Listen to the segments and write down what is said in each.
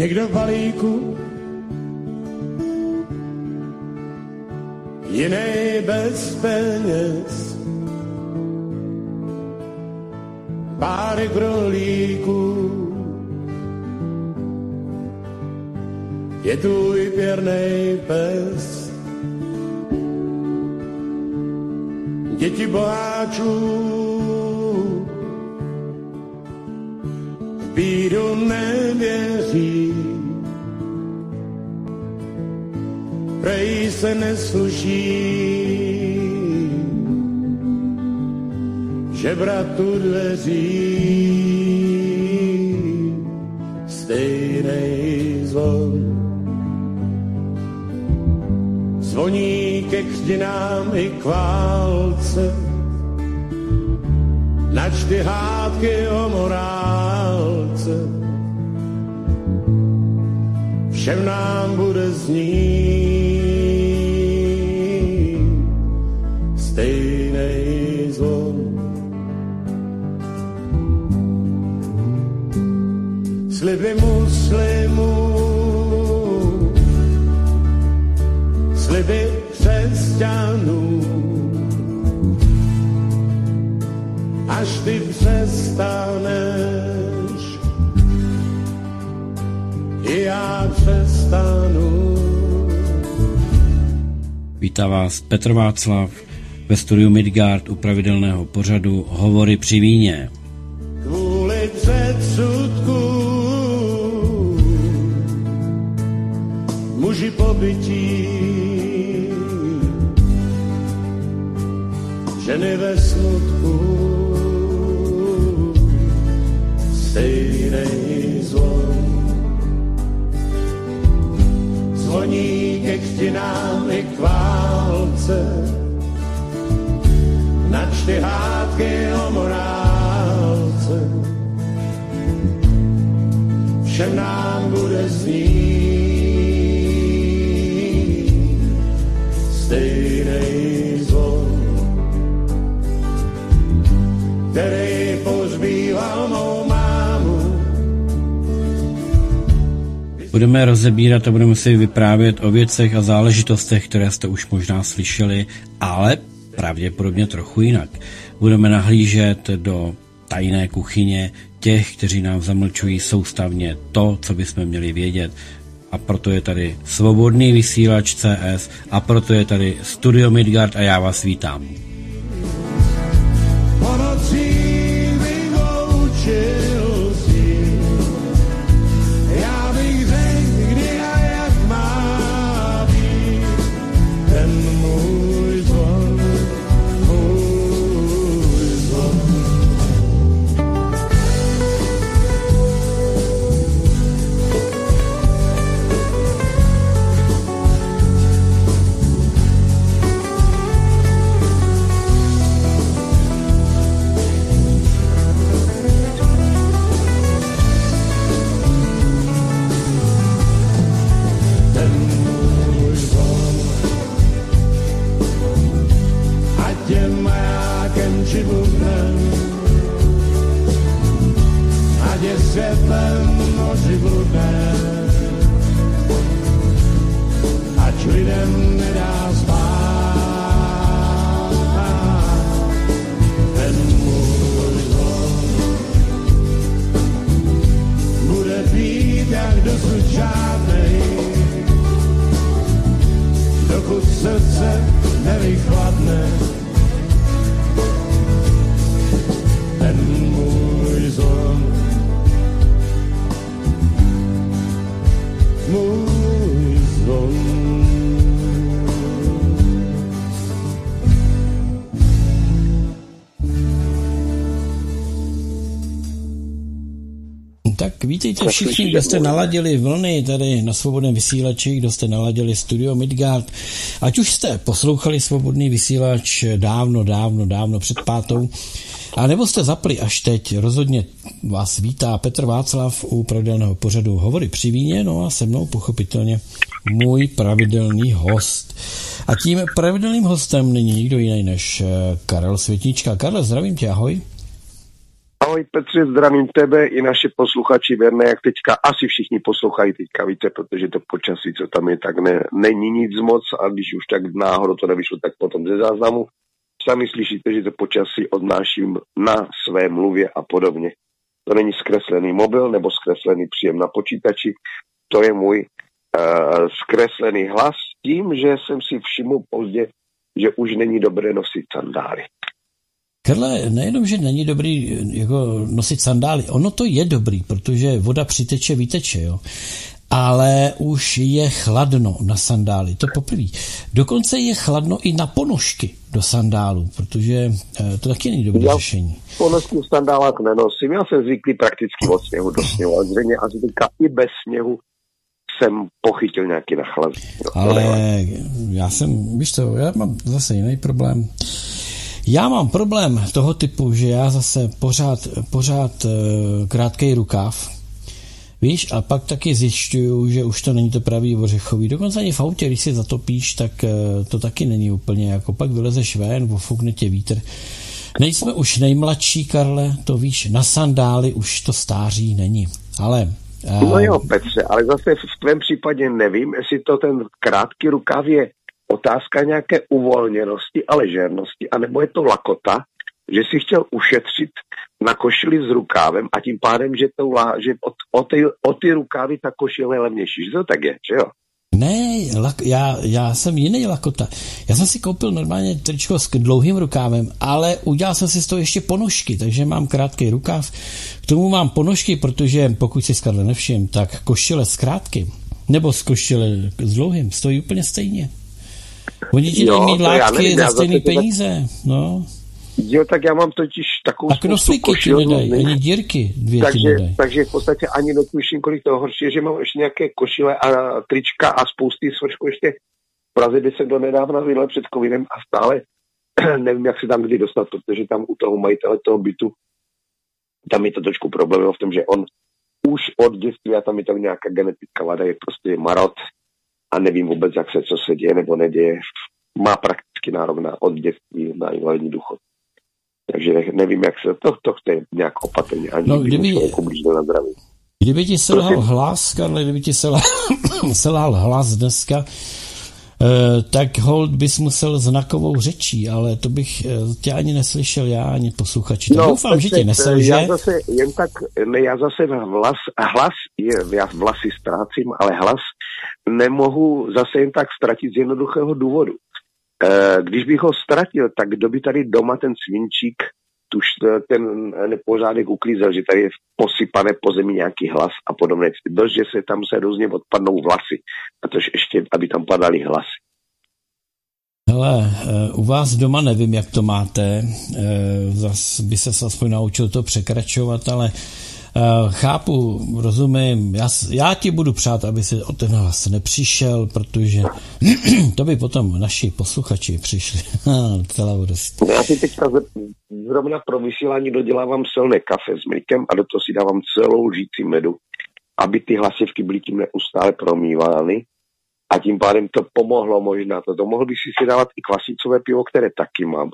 Někdo v balíku, jiný bez peněz. Párek rolíků, je tvůj pěrnej pes. Děti boháčů v bídu se nesluší, že bratu dveří stejnej zvon. Zvoní ke křtinám i k válce, načty hádky o morálce. Všem nám bude znít Vítá vás Petr Václav ve studiu Midgard u pravidelného pořadu Hovory při víně. Rozebírat a budeme si vyprávět o věcech a záležitostech, které jste už možná slyšeli, ale pravděpodobně trochu jinak. Budeme nahlížet do tajné kuchyně těch, kteří nám zamlčují soustavně to, co bychom měli vědět. A proto je tady svobodný vysílač CS a proto je tady Studio Midgard a já vás vítám. Bubnem, ať je světlem bludnem, ať lidem nedá spát. Ten můj zvon bude být jak dosud žádnej, dokud srdce nevychladne. Můj můj. Tak vítejte všichni, kdo jste naladili vlny tady na svobodném vysílači, kdo jste naladili studio Midgard. Ať už jste poslouchali svobodný vysílač dávno, dávno, dávno před pátou, a nebo jste zapli až teď, rozhodně vás vítá Petr Václav u pravidelného pořadu Hovory při víně, no a se mnou pochopitelně můj pravidelný host. A tím pravidelným hostem není nikdo jiný než eh, Karel Světnička. Karel, zdravím tě, ahoj. Ahoj Petře, zdravím tebe i naše posluchači věrné, jak teďka asi všichni poslouchají teďka, víte, protože to počasí, co tam je, tak ne, není nic moc a když už tak náhodou to nevyšlo, tak potom ze záznamu sami slyšíte, že to počasí odnáším na své mluvě a podobně. To není zkreslený mobil nebo zkreslený příjem na počítači, to je můj uh, zkreslený hlas tím, že jsem si všiml pozdě, že už není dobré nosit sandály. Karle, nejenom, že není dobrý jako nosit sandály, ono to je dobrý, protože voda přiteče, vyteče, jo. Ale už je chladno na sandály, to poprvé. Dokonce je chladno i na ponožky do sandálu, protože eh, to taky není dobré řešení. Ponožky v sandálách nenosím, já jsem zvyklý prakticky od sněhu do sněhu, ale zřejmě asi teďka i bez sněhu jsem pochytil nějaký nachlaz. Ale já jsem, víš co, já mám zase jiný problém. Já mám problém toho typu, že já zase pořád, pořád uh, krátký rukáv, Víš, a pak taky zjišťuju, že už to není to pravý ořechový. Dokonce ani v autě, když si zatopíš, tak uh, to taky není úplně jako pak vylezeš ven, ofukne tě vítr. Nejsme už nejmladší, Karle, to víš, na sandály už to stáří není. Ale No jo, Petře, ale zase v tvém případě nevím, jestli to ten krátký rukav je otázka nějaké uvolněnosti a ležernosti, anebo je to lakota, že si chtěl ušetřit na košili s rukávem a tím pádem, že, to, že o, o, ty, o ty rukávy ta košile je levnější. Že to tak je, že jo? Ne, lak, já, já jsem jiný lakota. Já jsem si koupil normálně tričko s dlouhým rukávem, ale udělal jsem si z toho ještě ponožky, takže mám krátký rukáv. K tomu mám ponožky, protože pokud si skladle nevšim, tak košile s krátkým nebo s košile s dlouhým stojí úplně stejně. Oni ti dají mít látky za stejné peníze. No. Jo, tak já mám totiž takovou A knoflíky ti nedají, ani dírky dvě takže, ti nedají. takže v podstatě ani netuším, kolik toho horší je, že mám ještě nějaké košile a trička a spousty svršku ještě v Praze, by se do nedávna vydal před covidem a stále nevím, jak se tam kdy dostat, protože tam u toho majitele toho bytu tam je to trošku problém v tom, že on už od dětství a tam je tam nějaká genetická vada, je prostě marot a nevím vůbec, jak se, co se děje nebo neděje. Má prakticky nárok na od dětství na invalidní důchod. Takže nevím, jak se to, to chce nějak opatrně, ani no, kdyby, na zdraví. Kdyby ti selhal hlas, Karle, kdyby ti selhal, selhal hlas dneska, eh, tak hold bys musel znakovou řečí, ale to bych eh, tě ani neslyšel já, ani posluchači. No, doufám, že tě neselže. Já zase, jen tak, ne, já zase hlas, hlas je, já vlasy ztrácím, ale hlas nemohu zase jen tak ztratit z jednoduchého důvodu. Eh, když bych ho ztratil, tak kdo by tady doma ten svinčík, tuž ten nepořádek uklízel, že tady je posypané po zemi nějaký hlas a podobně. Dost, že se tam se různě odpadnou vlasy, tož ještě, aby tam padaly hlasy. Hele, eh, u vás doma nevím, jak to máte, eh, zas by se aspoň naučil to překračovat, ale chápu, rozumím, já, já ti budu přát, aby si o ten hlas nepřišel, protože to by potom naši posluchači přišli. Celá. Já si teďka zrovna pro vysílání dodělávám silné kafe s mlíkem a do toho si dávám celou lžíci medu, aby ty hlasivky byly tím neustále promývány a tím pádem to pomohlo možná. To, to mohl bych si si dávat i klasicové pivo, které taky mám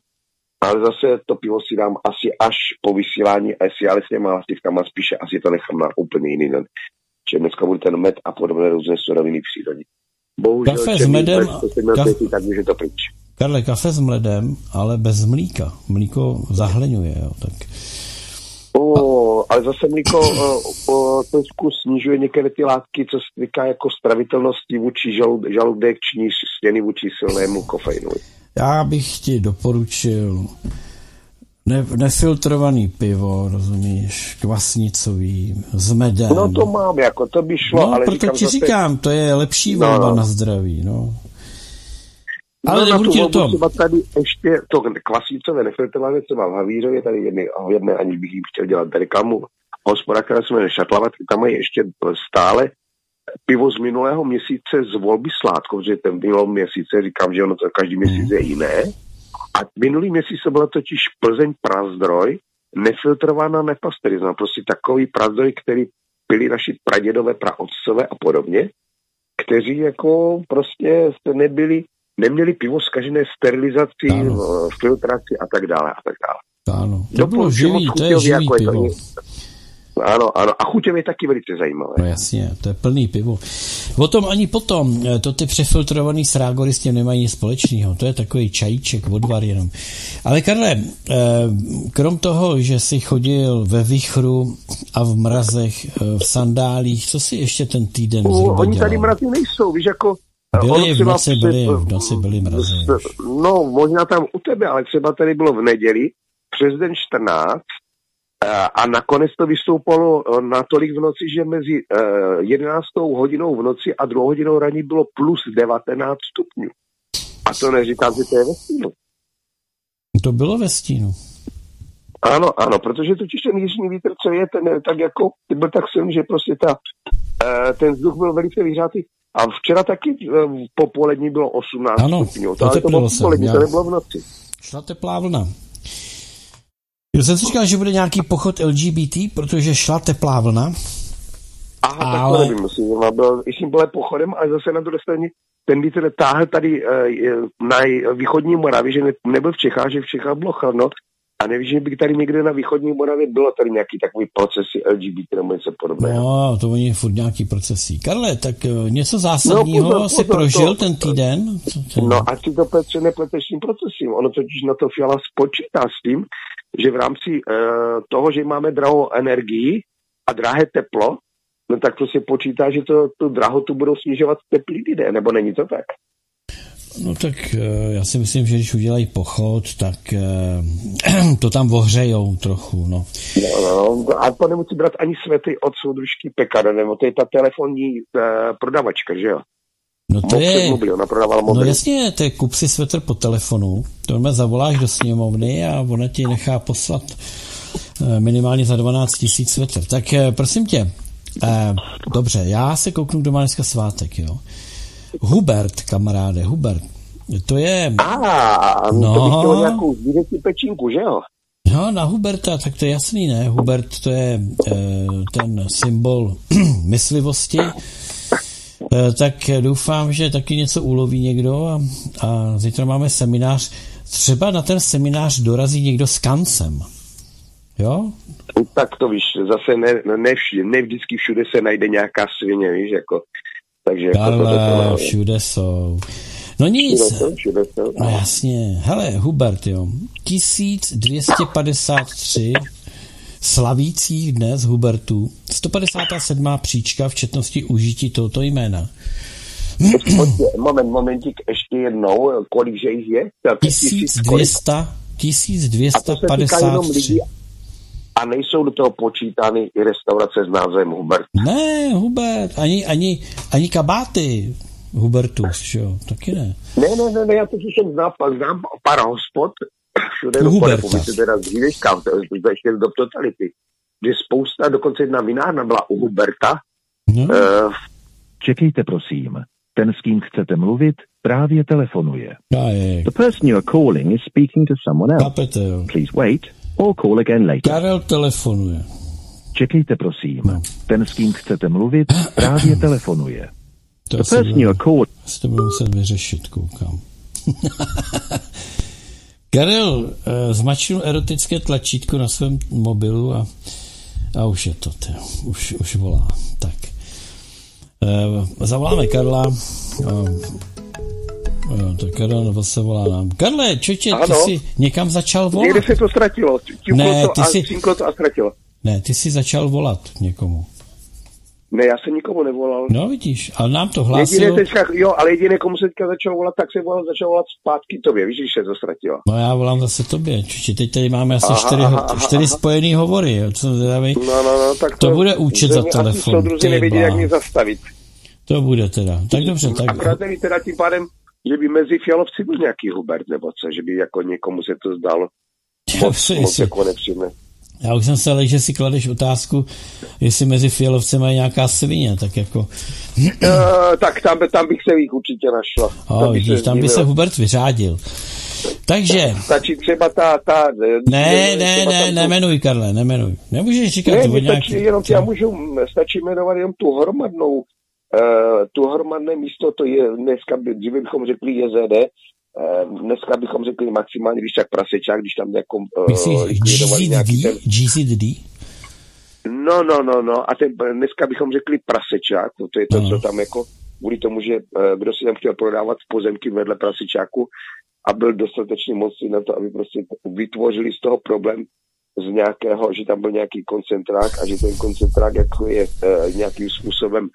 ale zase to pivo si dám asi až po vysílání a jestli ale s těma hlasivkama spíše asi to nechám na úplně jiný den. Že dneska bude ten med a podobné různé suroviny přírodní. Bohužel, kafe s medem, kaf... tak může to pryč. Karle, kafe s mledem, ale bez mlíka. Mlíko zahleňuje, jo, tak... O, ale zase mlíko o, o, trošku snižuje některé ty látky, co se týká jako stravitelnosti vůči žaludek, činí stěny vůči silnému kofeinu. Já bych ti doporučil ne, nefiltrovaný pivo, rozumíš, kvasnicový, s medem. No to mám, jako to by šlo, no, ale proto říkám ti zase... říkám, to je lepší no, volba no. na zdraví, no. Ale no, nebudu ti o tom. Třeba tady ještě to kvasnicové nefiltrované, třeba v Havířově, tady jedné, jedné, ani bych jí chtěl dělat reklamu, hospoda, která se jmenuje Šatlava, tam je ještě stále pivo z minulého měsíce z volby sládkov, že ten minulý měsíce, říkám, že ono to každý měsíc je jiné. A minulý měsíc to byla totiž Plzeň prazdroj, nefiltrovaná, nepasterizovaná. Prostě takový prazdroj, který pili naši pradědové, praotcové a podobně, kteří jako prostě nebyli, neměli pivo zkažené sterilizací, ano. filtraci a tak dále a tak dále. Ano, to bylo živý, to je živý jako pivo. Je to, ano, ano. A chuťově taky velice zajímavé. No jasně, to je plný pivo. O tom ani potom, eh, to ty přefiltrovaný srágory s tím nemají nic společného. To je takový čajíček, odvar jenom. Ale Karle, eh, krom toho, že jsi chodil ve vichru a v mrazech, eh, v sandálích, co si ještě ten týden zhruba Oni tady mrazy nejsou, víš, jako Byly v noci, byly, v noci byly mrazy. No, možná tam u tebe, ale třeba tady bylo v neděli, přes den 14, a nakonec to vystoupalo eh, natolik v noci, že mezi 11. Eh, hodinou v noci a 2 hodinou raní bylo plus 19 stupňů. A to neříkám, že to je ve stínu. To bylo ve stínu. Ano, ano, protože totiž ten jižní vítr, co je, ten tak jako, byl tak silný, že prostě ta, eh, ten vzduch byl velice vyhřátý. A včera taky po polední bylo 18 ano, stupňů. To, ale to bylo polední, to nebylo v noci. Šla teplá vlna. Já jsem si říkal, že bude nějaký pochod LGBT, protože šla teplá vlna. Aha, ale... tak to nevím, myslím, byl, jsem byl pochodem, ale zase na druhé straně ten vítr táhl tady uh, na východní Moravě, že ne, nebyl v Čechách, že v Čechách bylo chladno, a nevím, že by tady někde na východní Moravě bylo tady nějaký takový procesy LGBT nebo něco podobného. No, to oni furt nějaký procesy. Karle, tak uh, něco zásadního no, si prožil to, ten týden? No a ty to Petře nepleteš tím procesím. Ono totiž na to Fiala spočítá s tím, že v rámci uh, toho, že máme drahou energii a drahé teplo, no tak to si počítá, že to, tu drahotu budou snižovat teplý lidé, nebo není to tak? No tak uh, já si myslím, že když udělají pochod, tak uh, to tam ohřejou trochu, no. No, no. A to nemusí brát ani svety od soudružky Pekara, nebo to je ta telefonní uh, prodavačka, že jo? No to je, mobil, ona prodávala mobil. No jasně, to je kup si svetr po telefonu, to mě zavoláš do sněmovny a ona ti nechá poslat eh, minimálně za 12 tisíc svetr. Tak eh, prosím tě, eh, dobře, já se kouknu, kdo má dneska svátek, jo. Hubert, kamaráde, Hubert, to je... A, no, to bych chtěl nějakou pečínku, že jo? No, na Huberta, tak to je jasný, ne? Hubert to je e, ten symbol myslivosti, Eh, tak doufám, že taky něco uloví někdo a, a zítra máme seminář. Třeba na ten seminář dorazí někdo s kancem. Jo? Tak to víš, zase ne, ne, ne vždycky všude se najde nějaká svině, víš, jako. Takže Ale jako to všude jsou. No nic. Všude jsou, všude jsou. No jasně. Hele, Hubert, jo. 1253 slavících dnes Hubertu 157. příčka v četnosti užití tohoto jména. Moment, momentík, ještě jednou, kolik že jich je? 1200, 1253. A nejsou do toho počítány i restaurace s názvem Hubert? Ne, Hubert, ani, ani, ani kabáty Hubertus, jo, taky ne. Ne, ne, ne, ne já to jsem znám, znám pár hospod, všude do republice, teda z dřívějška, ještě do totality, kde spousta, dokonce jedna vinárna byla u Huberta. No. Uh, Čekejte, prosím. Ten, s kým chcete mluvit, právě telefonuje. The person you are calling is speaking to someone else. Kapete, Please wait or call again later. Karel telefonuje. Čekejte, prosím. No. Ten, s kým chcete mluvit, právě telefonuje. To The person you are calling... to budu muset vyřešit, koukám. Karel uh, zmačil erotické tlačítko na svém mobilu a, a už je to, tě, už, už volá. Tak. Uh, zavoláme Karla. Uh, tak Karel zase volá nám. Karle, čoče, ty jsi někam začal volat? Někde se to ztratilo. ne, ty jsi... to a ztratilo. Ne, ty jsi začal volat někomu. Ne, já jsem nikomu nevolal. No vidíš, ale nám to hlásilo. Jediné teďka, jo, ale jediné, komu se teďka začal volat, tak se volal, začal volat zpátky tobě, víš, že se to ztratilo. No já volám zase tobě, čiči teď tady máme asi aha, čtyři, aha, aha, čtyři aha. spojený hovory, jo, co teda No, no, no, tak to, to bude účet za telefon. Nevědí, jak mě zastavit. To bude teda, tak dobře, tak... Akorát mi teda tím pádem, že by mezi Fialovci byl nějaký Hubert, nebo co, že by jako někomu se to zdalo. Moc, moc jako nepříjemné. Já už jsem se ale, že si kladeš otázku, jestli mezi Fialovce mají nějaká svině, tak jako... Uh, tak tam, tam bych se jich určitě našla. Oh, vidíš, tam by se Hubert vyřádil. Takže... Stačí třeba ta... ta ne, ne, ne, nemenuj, Karle, nemenuj. Nemůžeš říkat ne, to nějaký... Stačí, jenom, já můžu, stačí jmenovat jenom tu hromadnou, tu hromadné místo, to je dneska, dříve bychom řekli JZD, dneska bychom řekli maximálně, když tak prasečák, když tam jako likvidovali nějaký ten... GZD? No, no, no, no. A ten, dneska bychom řekli prasečák, no to je to, no. co tam jako, kvůli tomu, že kdo si tam chtěl prodávat pozemky vedle prasečáku a byl dostatečně mocný na to, aby prostě vytvořili z toho problém z nějakého, že tam byl nějaký koncentrák a že ten koncentrák jako je uh, nějakým způsobem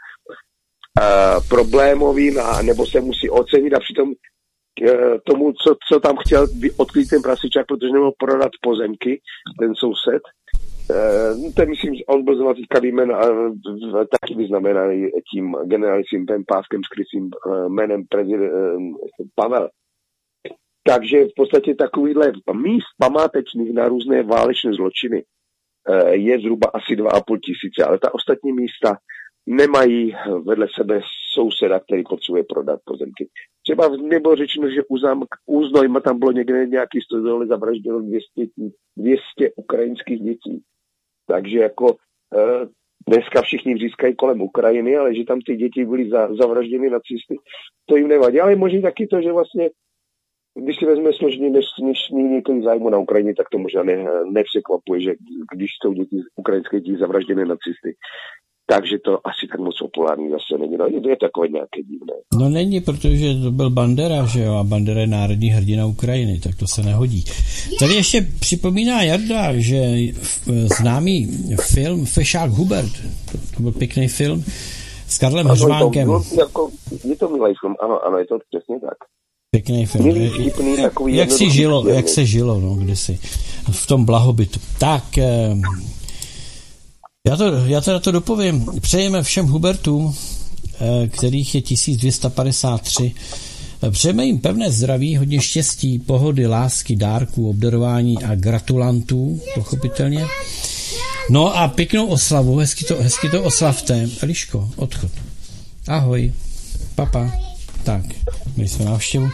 uh, problémovým a nebo se musí ocenit a přitom uh, tomu, co, co tam chtěl odkrýt ten prasičák, protože nemohl prodat pozemky, ten soused, Uh, to myslím, že on byl zrovna teďka výjmen, uh, taky vyznamenaný tím generálním páskem skrytým uh, jménem prezident Pavel. Takže v podstatě takovýhle míst památečných na různé válečné zločiny eh, je zhruba asi 2,5 tisíce, ale ta ostatní místa nemají vedle sebe souseda, který potřebuje prodat pozemky. Třeba bylo řečeno, že u, zámk, u Znojma tam bylo někde nějaký stodole zavražděno 200, 200 ukrajinských dětí. Takže jako eh, dneska všichni vřískají kolem Ukrajiny, ale že tam ty děti byly za, zavražděny nacisty, to jim nevadí. Ale možná taky to, že vlastně když si vezme složení než několik zájmu na Ukrajině, tak to možná ne, nepřekvapuje, že když jsou děti, ukrajinské děti zavražděné nacisty, takže to asi tak moc populární zase není. No, je to takové nějaké divné. No není, protože to byl Bandera, že jo, a Bandera je národní hrdina Ukrajiny, tak to se nehodí. Tady ještě připomíná Jarda, že známý film Fešák Hubert, to, to byl pěkný film, s Karlem Hřmánkem. Jako, je to milý film, ano, ano, je to přesně tak. Pěkný film. Milý, vtipný, takový jak si žilo, jak se žilo, no, kdysi. V tom blahobytu. Tak, eh, já, to, já teda to dopovím. Přejeme všem Hubertům, eh, kterých je 1253, eh, Přejeme jim pevné zdraví, hodně štěstí, pohody, lásky, dárků, obdarování a gratulantů, pochopitelně. No a pěknou oslavu, hezky to, hezky to oslavte. Eliško, odchod. Ahoj. Papa. Tak, my jsme návštěvu.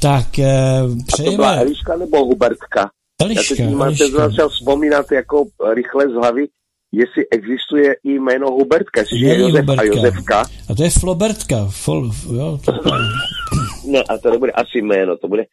Tak, eh, přejeme... A to byla Eliška nebo Hubertka? Eliška, Já teď máte začal vzpomínat jako rychle z hlavy, jestli existuje i jméno Hubertka, jestli je Josef Hubertka. a Josefka. A to je Flobertka. Fol, jo, to no a to nebude asi jméno, to bude,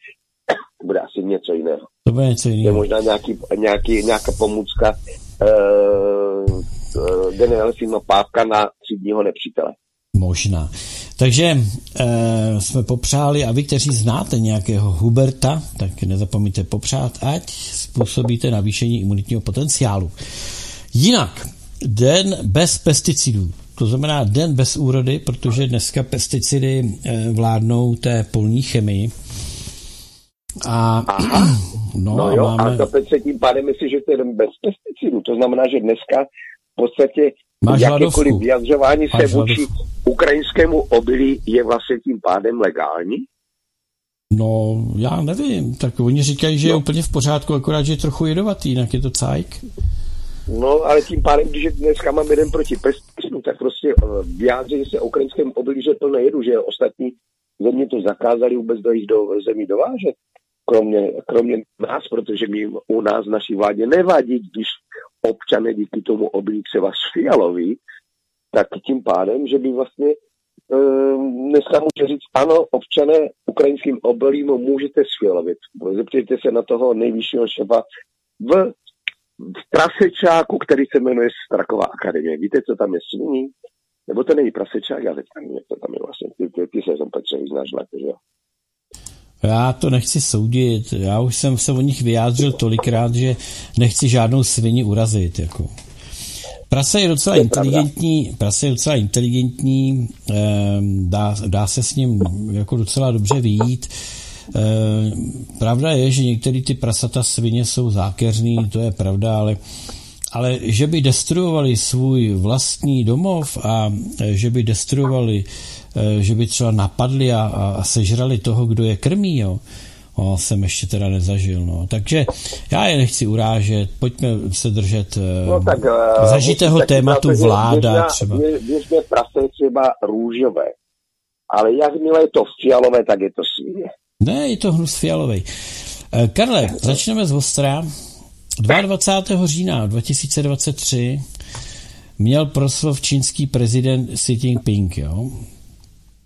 to bude asi něco jiného. To bude něco jiného. To je možná nějaký, nějaký, nějaká pomůcka uh, uh, generálního pávka na třídního nepřítele. Možná. Takže e, jsme popřáli, a vy, kteří znáte nějakého Huberta, tak nezapomeňte popřát, ať způsobíte navýšení imunitního potenciálu. Jinak, den bez pesticidů. To znamená den bez úrody, protože dneska pesticidy e, vládnou té polní chemii. A, Aha. no, no jo, máme... a to teď se tím pádem myslí, že to je den bez pesticidů. To znamená, že dneska v podstatě Máš jakékoliv hladovku. vyjadřování se vůči ukrajinskému obilí je vlastně tím pádem legální? No, já nevím. Tak oni říkají, že no. je úplně v pořádku, akorát, že je trochu jedovatý, jinak je to cajk. No, ale tím pádem, když dneska mám jeden proti pesticidům, tak prostě eh, vyjádří se ukrajinském obilí, že plné jedu, že ostatní země to zakázali vůbec do jich do zemí dovážet. Kromě, kromě nás, protože my u nás naší vládě nevadí, když občané díky tomu obilí třeba fialový, tak tím pádem, že by vlastně um, dneska může říct, ano, občané ukrajinským obilím můžete sfialovit. Zeptejte se na toho nejvyššího šefa v prasečáku, který se jmenuje Straková akademie. Víte, co tam je sviní? Nebo to není prasečák, ale tam je, to tam je vlastně. Ty, ty, ty se tam Petře vyznáš lépe, že jo? Já to nechci soudit. Já už jsem se o nich vyjádřil tolikrát, že nechci žádnou svini urazit. Jako. Prase je docela je inteligentní, pravda. prase je docela inteligentní, ehm, dá, dá se s ním jako docela dobře vyjít. Ehm, pravda je, že některé ty prasata svině jsou zákeřný, to je pravda, ale ale že by destruovali svůj vlastní domov a že by destruovali Eh, že by třeba napadli a, a sežrali toho, kdo je krmí, jo. O, jsem ještě teda nezažil, no. Takže já je nechci urážet, pojďme se držet eh, no, tak, zažitého tématu vláda běžná, třeba. Běžné prase je třeba růžové, ale jakmile je to fialové, tak je to svině. Ne, je to hnus fialový. Karle, začneme z Ostra. 22. října 2023 měl proslov čínský prezident Xi Jinping, jo?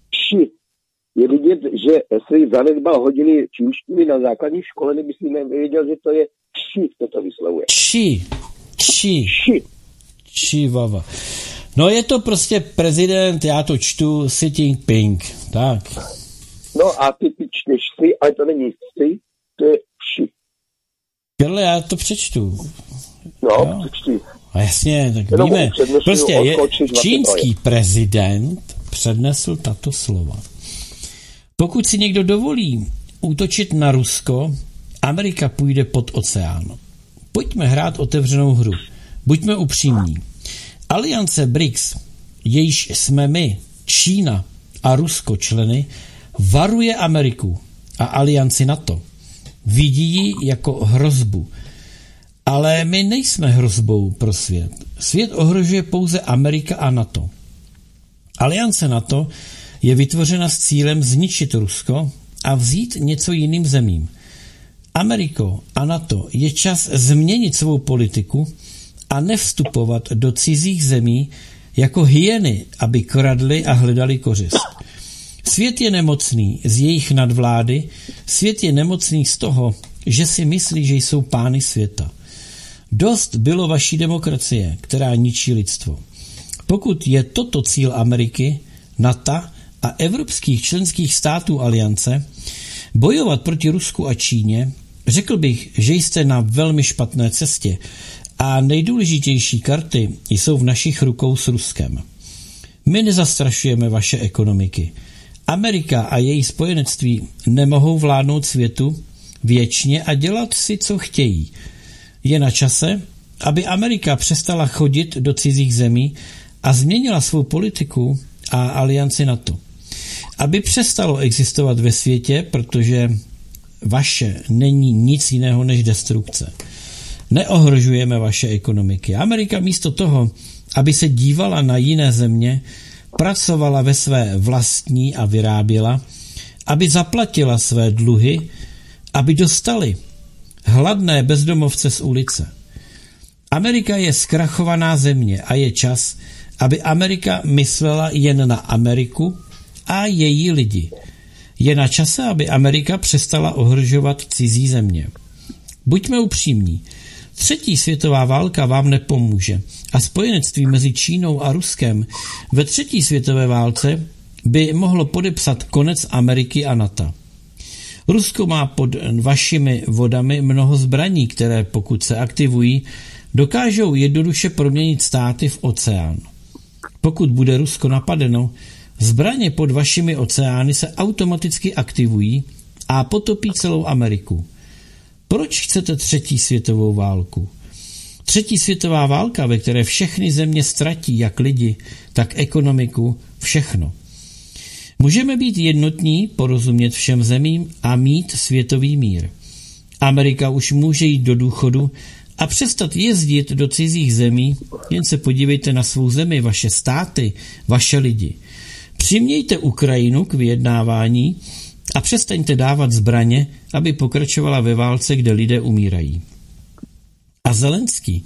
Xi. je vidět, že si zanedbal hodiny čínštiny na základní škole, kdyby si nevěděl, že to je či, kdo to vyslovuje. Či. Či. Či. Či, vava. No je to prostě prezident, já to čtu, Xi Jinping, tak. No a ty pičneš si, ale to není si, to je ši. Karle, já to přečtu. No, no. přečti. A jasně, tak Jenom víme. Prostě je, čínský prezident přednesl tato slova. Pokud si někdo dovolí útočit na Rusko, Amerika půjde pod oceán. Pojďme hrát otevřenou hru. Buďme upřímní. Aliance BRICS, jejíž jsme my, Čína a Rusko členy, varuje Ameriku a alianci NATO. Vidí ji jako hrozbu. Ale my nejsme hrozbou pro svět. Svět ohrožuje pouze Amerika a NATO. Aliance NATO je vytvořena s cílem zničit Rusko a vzít něco jiným zemím. Ameriko a NATO je čas změnit svou politiku a nevstupovat do cizích zemí jako hyeny, aby kradli a hledali kořist. Svět je nemocný z jejich nadvlády, svět je nemocný z toho, že si myslí, že jsou pány světa. Dost bylo vaší demokracie, která ničí lidstvo. Pokud je toto cíl Ameriky, NATO a evropských členských států aliance, bojovat proti Rusku a Číně, řekl bych, že jste na velmi špatné cestě a nejdůležitější karty jsou v našich rukou s Ruskem. My nezastrašujeme vaše ekonomiky. Amerika a její spojenectví nemohou vládnout světu věčně a dělat si, co chtějí. Je na čase, aby Amerika přestala chodit do cizích zemí a změnila svou politiku a alianci NATO. Aby přestalo existovat ve světě, protože vaše není nic jiného než destrukce. Neohrožujeme vaše ekonomiky. Amerika místo toho, aby se dívala na jiné země, pracovala ve své vlastní a vyráběla, aby zaplatila své dluhy, aby dostali hladné bezdomovce z ulice. Amerika je zkrachovaná země a je čas, aby Amerika myslela jen na Ameriku a její lidi. Je na čase, aby Amerika přestala ohrožovat cizí země. Buďme upřímní. Třetí světová válka vám nepomůže a spojenectví mezi Čínou a Ruskem ve třetí světové válce by mohlo podepsat konec Ameriky a NATO. Rusko má pod vašimi vodami mnoho zbraní, které pokud se aktivují, dokážou jednoduše proměnit státy v oceán. Pokud bude Rusko napadeno, zbraně pod vašimi oceány se automaticky aktivují a potopí celou Ameriku. Proč chcete třetí světovou válku? Třetí světová válka, ve které všechny země ztratí jak lidi, tak ekonomiku, všechno. Můžeme být jednotní, porozumět všem zemím a mít světový mír. Amerika už může jít do důchodu a přestat jezdit do cizích zemí, jen se podívejte na svou zemi, vaše státy, vaše lidi. Přimějte Ukrajinu k vyjednávání a přestaňte dávat zbraně, aby pokračovala ve válce, kde lidé umírají. A Zelenský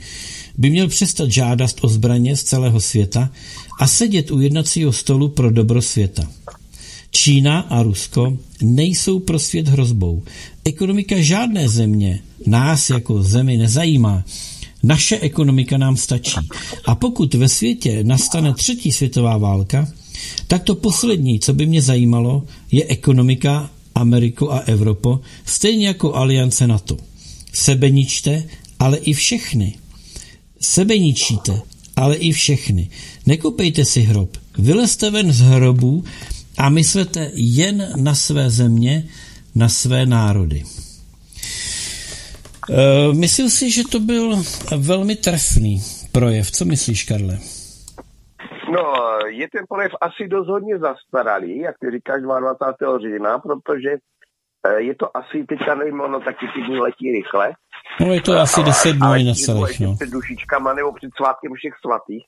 by měl přestat žádat o zbraně z celého světa a sedět u jednacího stolu pro dobro světa. Čína a Rusko nejsou pro svět hrozbou. Ekonomika žádné země nás jako zemi nezajímá. Naše ekonomika nám stačí. A pokud ve světě nastane třetí světová válka, tak to poslední, co by mě zajímalo, je ekonomika Ameriko a Evropo, stejně jako aliance NATO. Sebe ničte, ale i všechny. Sebe ničíte, ale i všechny. Nekopejte si hrob. Vylezte ven z hrobů a myslete jen na své země, na své národy. E, myslím si, že to byl velmi trefný projev. Co myslíš, Karle? No, je ten projev asi dost hodně zastaralý, jak ty říkáš 22. října, protože e, je to asi, teďka nevím, ono taky ty dny letí rychle. No je to asi 10 dnů na celých, no. Před dušičkama nebo před svátkem všech svatých,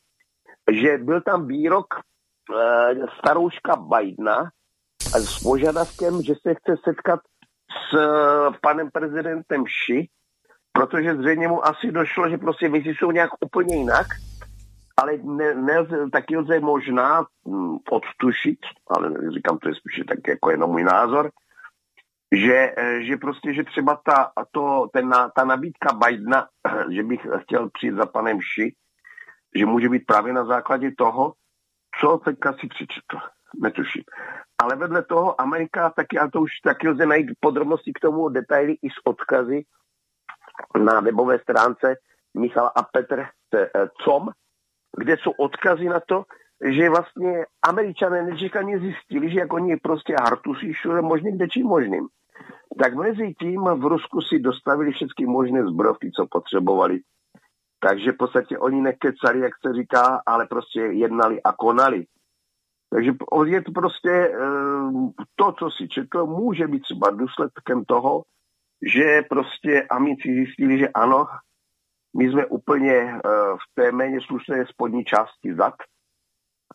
že byl tam výrok e, starouška Bidena s požadavkem, že se chce setkat s e, panem prezidentem Ši, protože zřejmě mu asi došlo, že prostě věci jsou nějak úplně jinak ale ne, nelze, taky lze možná hm, odtušit, ale říkám, to je spíše tak jako jenom můj názor, že, eh, že prostě, že třeba ta, to, ten, ta nabídka Bidena, že bych chtěl přijít za panem Ši, že může být právě na základě toho, co teďka si přečetl. Netuším. Ale vedle toho Amerika taky, a to už taky lze najít podrobnosti k tomu, detaily i s odkazy na webové stránce Michal a Petr eh, Com, kde jsou odkazy na to, že vlastně američané nečekaně zjistili, že jak oni prostě hartusí všude možně kde čím možným. Tak mezi tím v Rusku si dostavili všechny možné zbrojky, co potřebovali. Takže v podstatě oni nekecali, jak se říká, ale prostě jednali a konali. Takže je to prostě eh, to, co si četl, může být třeba důsledkem toho, že prostě amici zjistili, že ano, my jsme úplně uh, v té méně slušné spodní části zad,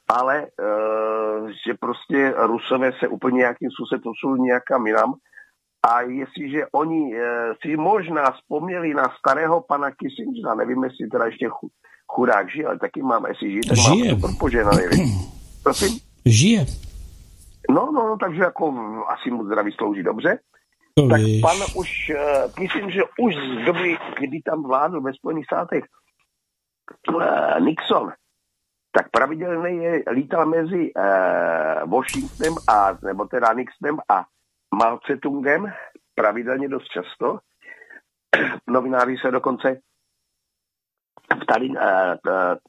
ale uh, že prostě Rusové se úplně nějakým způsobem posunuli nějakam jinam a jestliže oni uh, si možná vzpomněli na starého pana Kissingera, nevím, jestli teda ještě chudák žije, ale taky mám, jestli žije, tak žije. mám super poženaný. Prosím? Žije. No, no, no, takže jako asi mu zdraví slouží dobře. To tak víš. pan už, uh, myslím, že už z doby, kdy tam vládl ve Spojených státech uh, Nixon, tak pravidelně je, lítal mezi uh, Washingtonem a, nebo teda Nixonem a Mao Tse-tungem, pravidelně dost často. Novináři se dokonce ptali, uh,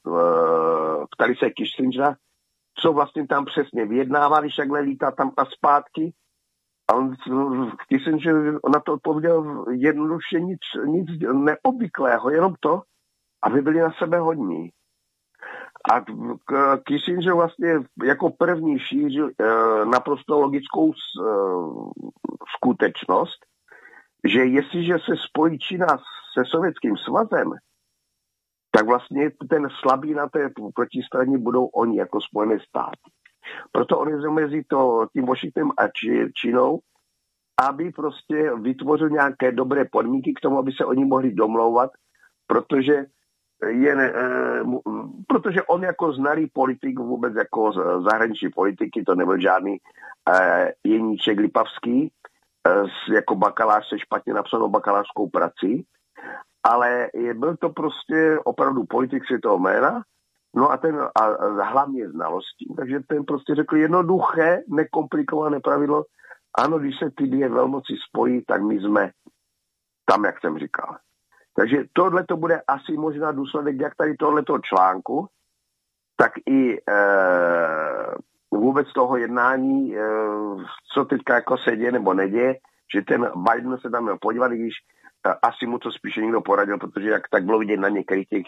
uh, ptali se Kissingera, co vlastně tam přesně vyjednávali, takhle lítá tam a zpátky. A on, že na to odpověděl jednoduše nic, nic neobvyklého, jenom to, aby byli na sebe hodní. A Kissinger vlastně jako první šířil e, naprosto logickou s, e, skutečnost, že jestliže se spojí Čína se Sovětským svazem, tak vlastně ten slabý na té protistraně budou oni jako Spojené státy. Proto on je mezi to, tím Washingtonem a Čínou, aby prostě vytvořil nějaké dobré podmínky k tomu, aby se oni mohli domlouvat, protože je, e, protože on jako znalý politik vůbec jako zahraniční politiky, to nebyl žádný e, Jeníček Lipavský, e, s, jako bakalář se špatně napsanou bakalářskou prací, ale je, byl to prostě opravdu politik světového jména, no a ten a, a hlavně znalostí. Takže ten prostě řekl jednoduché, nekomplikované pravidlo, ano, když se ty dvě velmoci spojí, tak my jsme tam, jak jsem říkal. Takže tohle to bude asi možná důsledek jak tady tohleto článku, tak i e, vůbec toho jednání, e, co teďka jako se děje nebo neděje, že ten Biden se tam měl podívat, když asi mu to spíše někdo poradil, protože jak tak bylo vidět na některých těch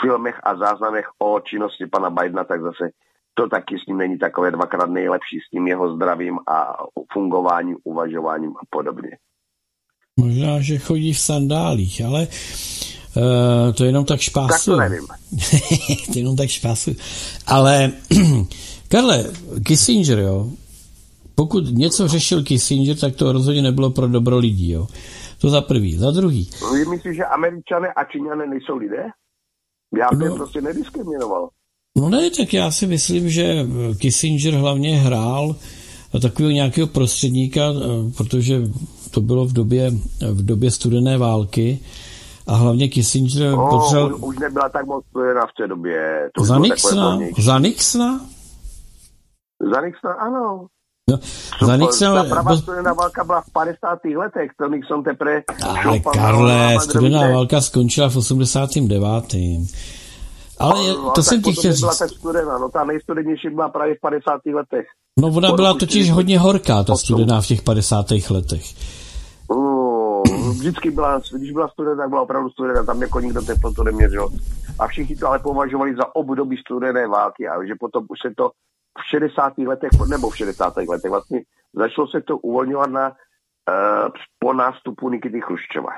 filmech a záznamech o činnosti pana Bidena, tak zase to taky s ním není takové dvakrát nejlepší s tím jeho zdravím a fungováním, uvažováním a podobně. Možná, že chodí v sandálích, ale uh, to jenom tak špásu. Tak to nevím. to jenom tak špásu. Ale Karle, Kissinger, jo, pokud něco řešil Kissinger, tak to rozhodně nebylo pro dobro lidí, jo. To za prvý. Za druhý. Vy myslíte, že američané a číňané nejsou lidé? Já bych no, prostě nediskriminoval. No ne, tak já si myslím, že Kissinger hlavně hrál takového nějakého prostředníka, protože to bylo v době, v době studené války a hlavně Kissinger no, potřeboval... Už, už nebyla tak moc studená v té době. To za Nixona? Za Nixona? Za Nixona, ano. No, za Nixon... Ta pravá studená válka byla v 50. letech, to Nixon teprve... Ale Karle, studená válka skončila v 89. Ale je, no, to jsem ti chtěl říct. Byla tak studená, no ta nejstudenější byla právě v 50. letech. No ona byla totiž hodně horká, ta studená v těch 50. letech. No, vždycky byla, když byla studená, tak byla opravdu studená, tam jako nikdo teplotu neměřil. A všichni to ale považovali za období studené války a že potom už se to v 60. letech, nebo v 60. letech vlastně začalo se to uvolňovat na uh, po nástupu Nikity Chruščova.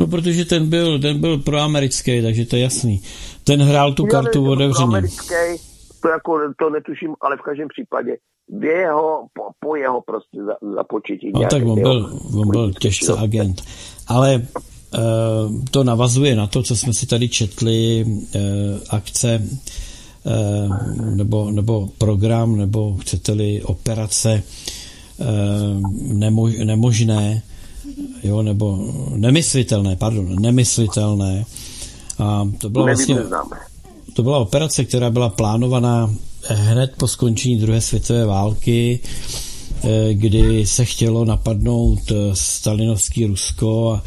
No, protože ten byl, ten byl proamerický, takže to je jasný. Ten hrál tu kartu otevřeně. Proamerický, to, jako, to netuším, ale v každém případě v jeho, po, po jeho prostě za, započetí. No tak on byl, on byl těžce agent. Ale to navazuje na to, co jsme si tady četli, akce nebo, nebo program, nebo chcete-li operace nemožné, jo, nebo nemyslitelné, pardon, nemyslitelné. A to bylo vlastně, to byla operace, která byla plánovaná hned po skončení druhé světové války, eh, kdy se chtělo napadnout eh, stalinovský Rusko a,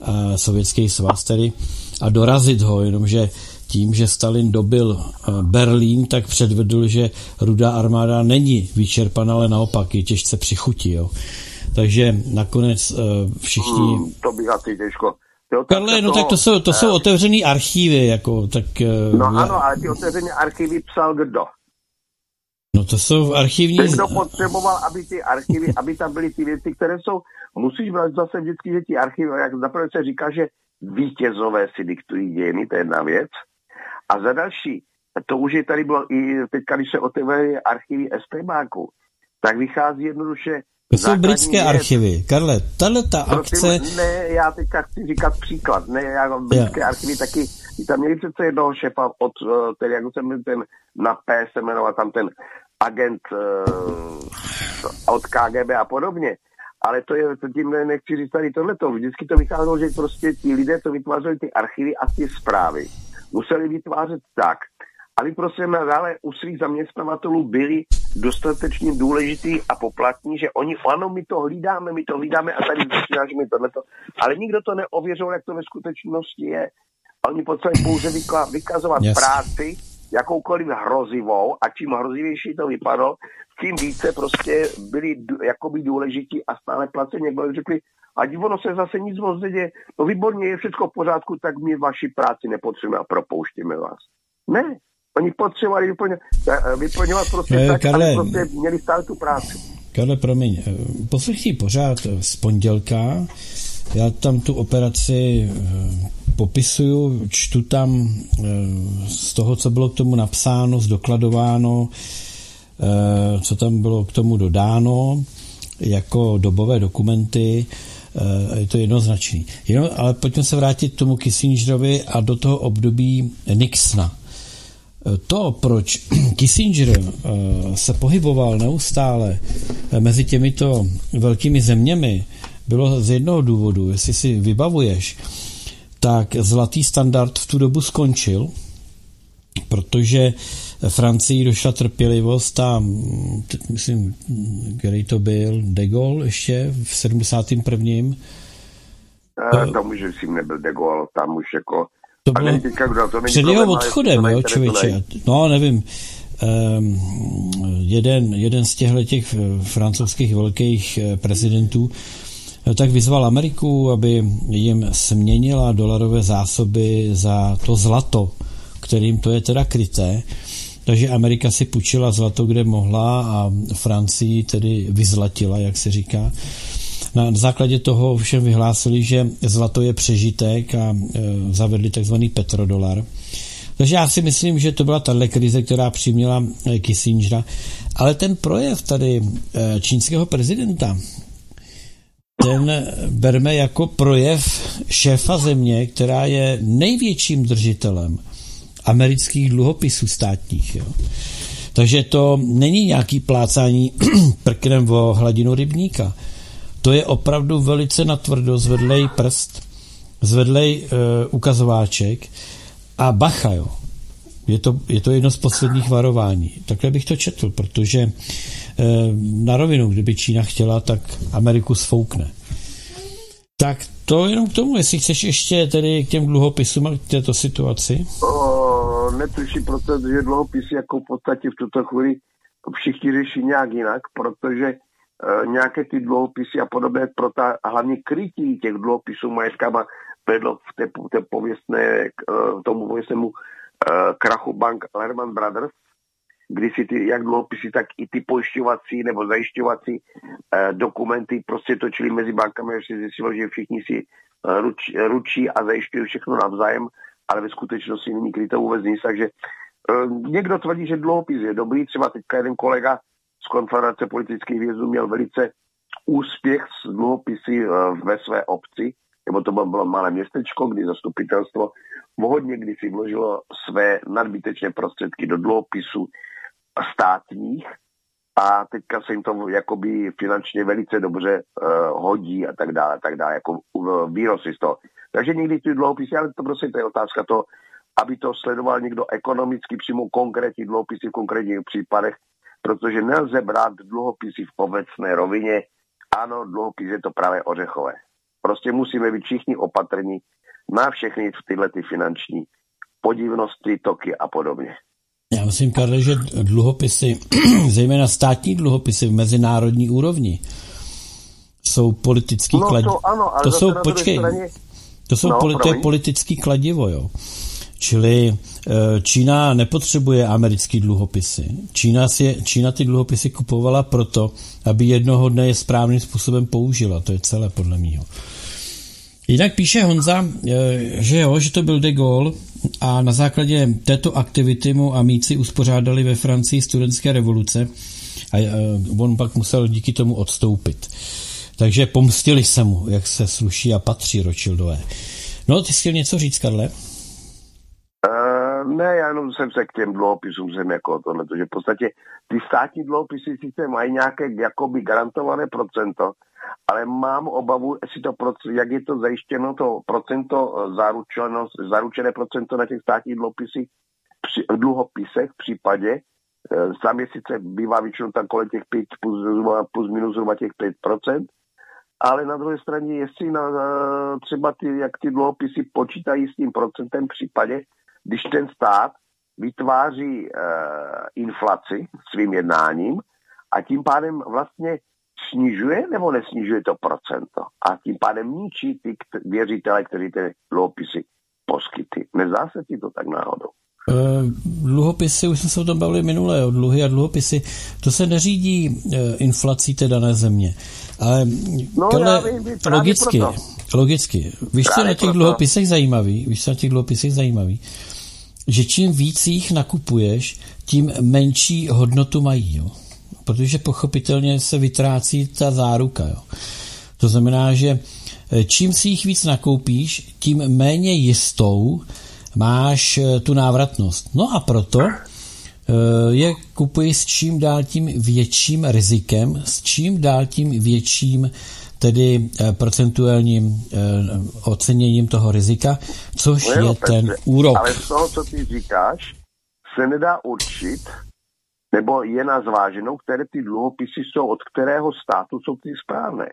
a sovětský svaz tedy a dorazit ho, jenomže tím, že Stalin dobil eh, Berlín, tak předvedl, že rudá armáda není vyčerpaná, ale naopak je těžce přichutí. Jo. Takže nakonec všichni... Hmm, to by asi těžko. Jo, Karle, no tak to jsou, to jsou otevřené archívy, jako, tak... No ano, ale ty otevřené archívy psal kdo? No to jsou archivní... Někdo potřeboval, aby ty archivy, aby tam byly ty věci, které jsou... Musíš brát zase vždycky, že ty archivy, jak zaprvé se říká, že vítězové si diktují dějiny, to je jedna věc. A za další, to už je tady bylo i teďka, když se otevřely archivy STBáku, tak vychází jednoduše to jsou britské věc. archivy. Karle, tahle ta akce... Ne, já teďka chci říkat příklad. Ne, já britské yeah. archivy taky... Tam měli přece jednoho šefa od, eh, tedy jak jsem ten na P se jmenoval tam ten agent uh, od KGB a podobně. Ale to je, to tím nechci říct tady tohleto. Vždycky to vycházelo, že prostě ti lidé, co vytvářeli ty archivy a ty zprávy, museli vytvářet tak, aby prostě nadále u svých zaměstnavatelů byli dostatečně důležitý a poplatní, že oni, ano, my to hlídáme, my to hlídáme a tady začínáme tohleto, ale nikdo to neověřil, jak to ve skutečnosti je. A oni potřebují pouze vykazovat yes. práci, jakoukoliv hrozivou a čím hrozivější to vypadalo, tím více prostě byli jakoby důležití a stále placení. Jak řekli, a ono se zase nic moc neděje, no výborně, je všechno v pořádku, tak my vaši práci nepotřebujeme a propouštíme vás. Ne, oni potřebovali vyplňovat, eh, vyplňovat prostě je, tak, Karle, aby prostě měli stále tu práci. Karle, promiň, eh, poslechni pořád z pondělka, já tam tu operaci eh, popisuju, čtu tam eh, z toho, co bylo k tomu napsáno, zdokladováno, eh, co tam bylo k tomu dodáno, jako dobové dokumenty, je to jednoznačný. Jenom, ale pojďme se vrátit k tomu Kissingerovi a do toho období Nixona. To, proč Kissinger se pohyboval neustále mezi těmito velkými zeměmi, bylo z jednoho důvodu, jestli si vybavuješ, tak zlatý standard v tu dobu skončil, protože Francii došla trpělivost a myslím, který to byl, de Gaulle ještě v 71. E, tam už si nebyl de Gaulle, tam už jako... To bylo teďka, kdo, to před jeho odchodem, jo, člověče. No, nevím. Um, jeden, jeden z těchto těch francouzských velkých prezidentů tak vyzval Ameriku, aby jim směnila dolarové zásoby za to zlato, kterým to je teda kryté. Takže Amerika si půjčila zlato, kde mohla a Francii tedy vyzlatila, jak se říká. Na základě toho všem vyhlásili, že zlato je přežitek a e, zavedli takzvaný petrodolar. Takže já si myslím, že to byla tahle krize, která přiměla e, Kissingera. Ale ten projev tady e, čínského prezidenta, ten berme jako projev šéfa země, která je největším držitelem amerických dluhopisů státních. Jo. Takže to není nějaký plácání prknem o hladinu rybníka. To je opravdu velice natvrdo zvedlej prst, zvedlej uh, ukazováček a bacha, jo. Je to, je to jedno z posledních varování. Takhle bych to četl, protože Eh, na rovinu, kdyby Čína chtěla, tak Ameriku sfoukne. Tak to jenom k tomu, jestli chceš ještě tedy k těm dluhopisům a k této situaci. O, netuší, protože dluhopisy jako v podstatě v tuto chvíli všichni řeší nějak jinak, protože e, nějaké ty dluhopisy a podobně pro ta hlavně krytí těch dluhopisů majetkama vedlo v té, té pověstné, e, tomu pověstnému e, krachu bank Lehman Brothers, kdy si ty, jak dluhopisy, tak i ty pojišťovací nebo zajišťovací eh, dokumenty prostě točili mezi bankami, až se zjistilo, že všichni si ruč, ručí a zajišťují všechno navzájem, ale ve skutečnosti není kryto vůbec nic, takže eh, někdo tvrdí, že dluhopis je dobrý, třeba teďka jeden kolega z konfederace politických vězů měl velice úspěch s dluhopisy eh, ve své obci, nebo to bylo malé městečko, kdy zastupitelstvo vhodně kdy si vložilo své nadbytečné prostředky do dluhopisů státních a teďka se jim to jakoby finančně velice dobře uh, hodí a tak dále, tak dále, jako uh, výnosy z toho. Takže někdy ty dluhopisy, ale to prostě to je otázka to, aby to sledoval někdo ekonomicky přímo konkrétní dluhopisy v konkrétních případech, protože nelze brát dluhopisy v obecné rovině. Ano, dluhopis je to právě ořechové. Prostě musíme být všichni opatrní na všechny tyhle ty finanční podivnosti, toky a podobně. Já myslím, Karle, že dluhopisy, zejména státní dluhopisy v mezinárodní úrovni, jsou politický no, kladivo. To, ano, ale to jsou, počkej, straně... to, jsou no, poli, to je politický kladivo, jo. Čili eh, Čína nepotřebuje americký dluhopisy. Čína, si, Čína ty dluhopisy kupovala proto, aby jednoho dne je správným způsobem použila. To je celé podle mého. Jinak píše Honza, eh, že jo, že to byl de Gaulle a na základě této aktivity mu amíci uspořádali ve Francii studentské revoluce a eh, on pak musel díky tomu odstoupit. Takže pomstili se mu, jak se sluší a patří Rothschildové. No, ty jsi chtěl něco říct, Karle? Uh, ne, já jenom jsem se k těm dluhopisům jsem jako tohle, že v podstatě ty státní dluhopisy sice mají nějaké jakoby garantované procento, ale mám obavu, jestli to, jak je to zajištěno, to procento zaručeno, zaručené procento na těch státních dluhopisech, při, dluhopisech v případě, e, tam je sice bývá většinou tam kolem těch 5 plus, plus minus zhruba těch 5%, ale na druhé straně, jestli na, třeba ty, jak ty dluhopisy počítají s tím procentem v případě, když ten stát vytváří uh, inflaci svým jednáním a tím pádem vlastně snižuje nebo nesnižuje to procento a tím pádem ničí ty věřitele, kteří ty dluhopisy poskyty. Nezdá se ti to tak náhodou? Uh, dluhopisy, už jsme se o tom bavili minule, o dluhy a dluhopisy, to se neřídí uh, inflací té dané země. Ale no, tohle, logicky, proto. logicky. Víš, co na těch proto. dluhopisech zajímavý? Víš, co na těch dluhopisech zajímavý? Že čím víc jich nakupuješ, tím menší hodnotu mají. Jo? protože pochopitelně se vytrácí ta záruka. Jo. To znamená, že eh, čím si jich víc nakoupíš, tím méně jistou máš eh, tu návratnost. No a proto je kupuji s čím dál tím větším rizikem, s čím dál tím větším tedy procentuálním oceněním toho rizika, což no je ten úrok. Ale z toho, co ty říkáš, se nedá určit, nebo je na zváženou, které ty dluhopisy jsou, od kterého státu jsou ty správné.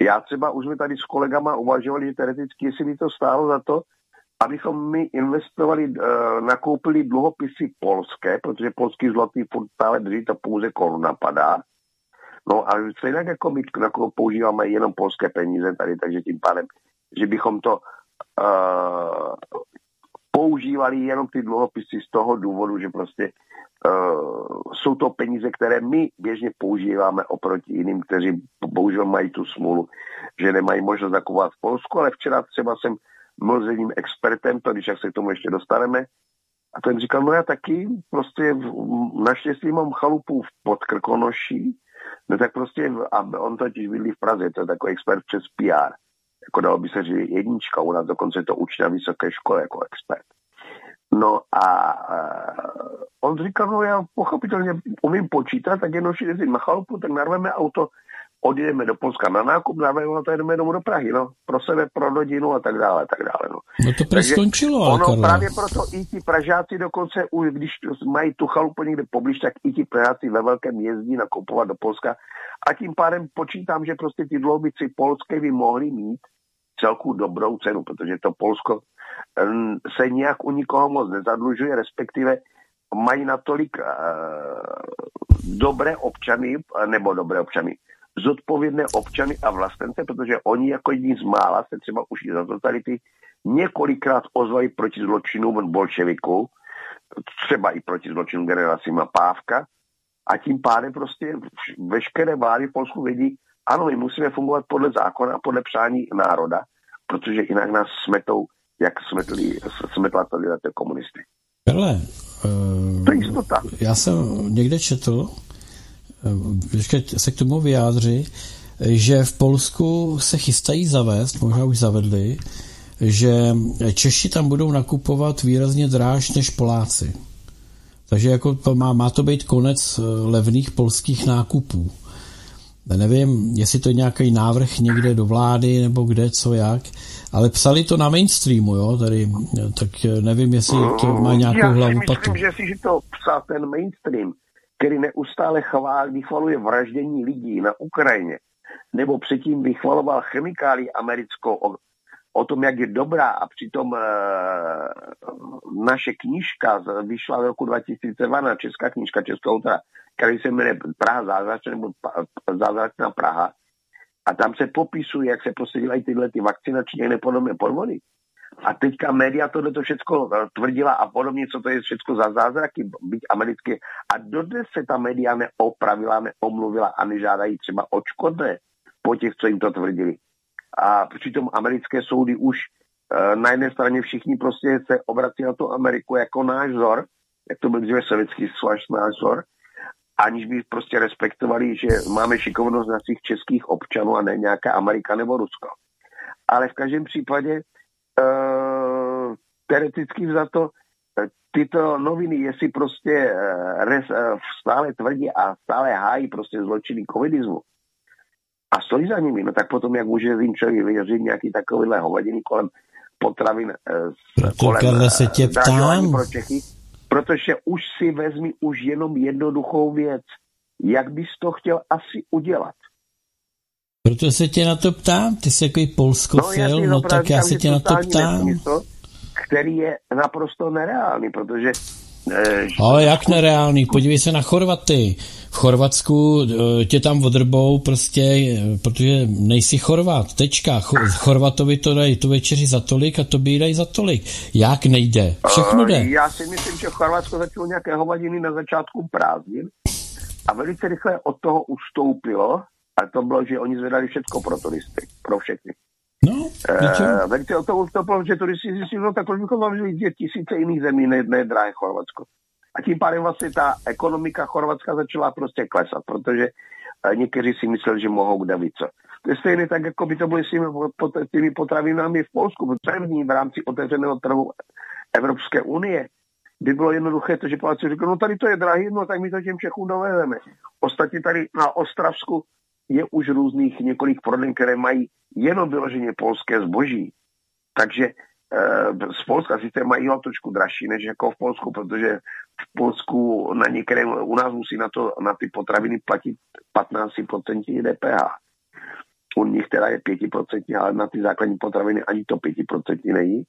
Já třeba už jsme tady s kolegama uvažovali, že teoreticky, jestli by to stálo za to, abychom my investovali, uh, nakoupili dluhopisy polské, protože polský zlatý furt stále drží, to pouze koruna padá. No a stejně jako my používáme jenom polské peníze tady, takže tím pádem, že bychom to uh, používali jenom ty dluhopisy z toho důvodu, že prostě Uh, jsou to peníze, které my běžně používáme oproti jiným, kteří bohužel mají tu smůlu, že nemají možnost zakupovat v Polsku, ale včera třeba jsem jedním expertem, to když se k tomu ještě dostaneme, a ten říkal, no já taky, prostě naštěstí mám chalupu v Podkrkonoší, no tak prostě, a on totiž bydlí v Praze, to je takový expert přes PR, jako dalo by se říct jednička, u nás dokonce to učí na vysoké škole jako expert. No a on říkal, no já pochopitelně umím počítat, tak jenom jezdit na chalupu, tak narveme auto, odjedeme do Polska na nákup, a to jedeme domů do Prahy, no, pro sebe, pro rodinu a tak dále, a tak dále, no. No to prý skončilo, ale Ono Karla. právě proto i ti Pražáci dokonce, už když mají tu chalupu někde poblíž, tak i ti Pražáci ve velkém jezdí nakupovat do Polska a tím pádem počítám, že prostě ty dloubici polské by mohly mít celku dobrou cenu, protože to Polsko se nějak u nikoho moc nezadlužuje, respektive mají natolik uh, dobré občany, nebo dobré občany, zodpovědné občany a vlastence, protože oni jako jedni z mála se třeba už i za totality několikrát ozvali proti zločinům bolševiků, třeba i proti zločinům generací Mapávka a tím pádem prostě veškeré vlády v Polsku vědí, ano, my musíme fungovat podle zákona, podle přání národa, protože jinak nás smetou jak smetli, smetla tady ty komunisty. Karle, uh, to je jistota. Já jsem někde četl, se k tomu vyjádři, že v Polsku se chystají zavést, možná už zavedli, že Češi tam budou nakupovat výrazně dráž než Poláci. Takže jako to má, má to být konec eh, levných polských nákupů. Nevím, jestli to je nějaký návrh někde do vlády nebo kde, co, jak, ale psali to na mainstreamu, jo, tady, tak nevím, jestli to má nějakou Já hlavu myslím, patu. že si to psal ten mainstream, který neustále chvál, vychvaluje vraždění lidí na Ukrajině, nebo předtím vychvaloval chemikály americkou o, o tom, jak je dobrá a přitom e, naše knížka vyšla v roku 2012, česká knížka českého autora, který se jmenuje Praha zázračná nebo zázračná Praha. A tam se popisuje, jak se prostě dělají tyhle ty vakcinační a nepodobné podvody. A teďka média tohle to všechno tvrdila a podobně, co to je všechno za zázraky, byť americké. A dodnes se ta média neopravila, neomluvila a nežádají třeba očkodné po těch, co jim to tvrdili. A přitom americké soudy už e, na jedné straně všichni prostě se obrací na tu Ameriku jako náš vzor, jak to byl dříve sovětský svaz náš vzor, aniž by prostě respektovali, že máme šikovnost našich českých občanů a ne nějaká Amerika nebo Rusko. Ale v každém případě teoreticky za to eh, tyto noviny, jestli prostě e, res, stále tvrdí a stále hájí prostě zločiny covidismu a stojí za nimi, no tak potom jak může jim člověk věřit nějaký takovýhle hovadiny kolem potravin kolem se tě ptám. pro Čechy, Protože už si vezmi už jenom jednoduchou věc. Jak bys to chtěl asi udělat? Proto se tě na to ptám, ty jsi jako polskofil, no, no tak já se tě na to ptám. Nesmysl, který je naprosto nereálný, protože Eh, Ale jak nereálný? Podívej se na Chorvaty. V Chorvatsku eh, tě tam odrbou prostě, eh, protože nejsi Chorvat. Tečka. Chorvatovi to dají tu večeři za tolik a to by dají za tolik. Jak nejde? Všechno jde. Já si myslím, že Chorvatsko začalo nějaké hovadiny na začátku prázdnin a velice rychle od toho ustoupilo a to bylo, že oni zvedali všechno pro turisty, pro všechny. No, velice o to ustoupilo, že turisti zjistili, no tak proč bychom vám vzít tisíce jiných zemí, ne, ne drahé Chorvatsko. A tím pádem vlastně ta ekonomika Chorvatska začala prostě klesat, protože uh, někteří si mysleli, že mohou kde více. To je stejné tak, jako by to bylo s těmi, pot, těmi potravinami v Polsku, protože v rámci otevřeného trhu Evropské unie by bylo jednoduché to, že Poláci řekli, no tady to je drahý, no tak my to těm Čechům dovedeme. Ostatně tady na Ostravsku je už různých několik proden, které mají jenom vyloženě polské zboží. Takže e, z Polska sice mají ho trošku dražší než jako v Polsku, protože v Polsku na některé, u nás musí na, to, na ty potraviny platit 15% DPH. U nich teda je 5%, ale na ty základní potraviny ani to 5% není.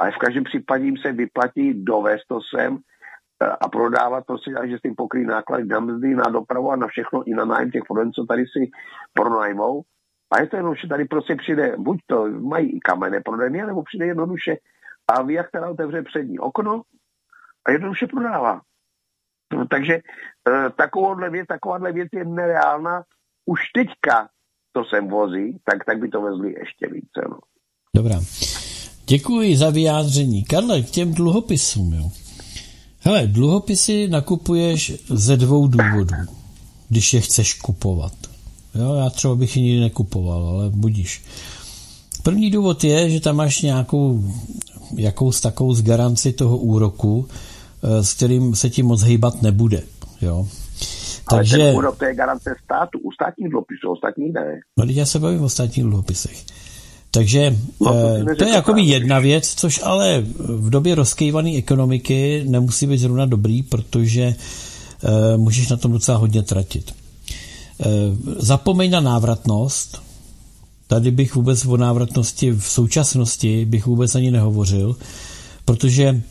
Ale v každém případě jim se vyplatí dovést to sem a prodávat prostě, že s tím pokryjí náklady na mzdy, na dopravu a na všechno, i na nájem těch proden, co tady si pronajmou. A je to jenom, že tady prostě přijde, buď to mají kamenné prodejny, nebo přijde jednoduše a ví, jak teda otevře přední okno a jednoduše prodává. Takže e, takovouhle věc, takováhle věc je nereálná. Už teďka to sem vozí, tak, tak by to vezli ještě více. No. Dobrá. Děkuji za vyjádření. Karle, k těm dluhopisům, jo. Hele, dluhopisy nakupuješ ze dvou důvodů, když je chceš kupovat. Jo, já třeba bych je nikdy nekupoval, ale budíš. První důvod je, že tam máš nějakou jakous takovou z garanci toho úroku, eh, s kterým se ti moc hýbat nebude. Jo. Takže, Ale ten úrok to je garance státu, u státních dluhopisů, ostatních ne. No, já se bavím o státních dluhopisech. Takže no, to, eh, to je jakoby jedna věc, což ale v době rozkejvané ekonomiky nemusí být zrovna dobrý, protože uh, můžeš na tom docela hodně tratit. Uh, zapomeň na návratnost. Tady bych vůbec o návratnosti v současnosti bych vůbec ani nehovořil, protože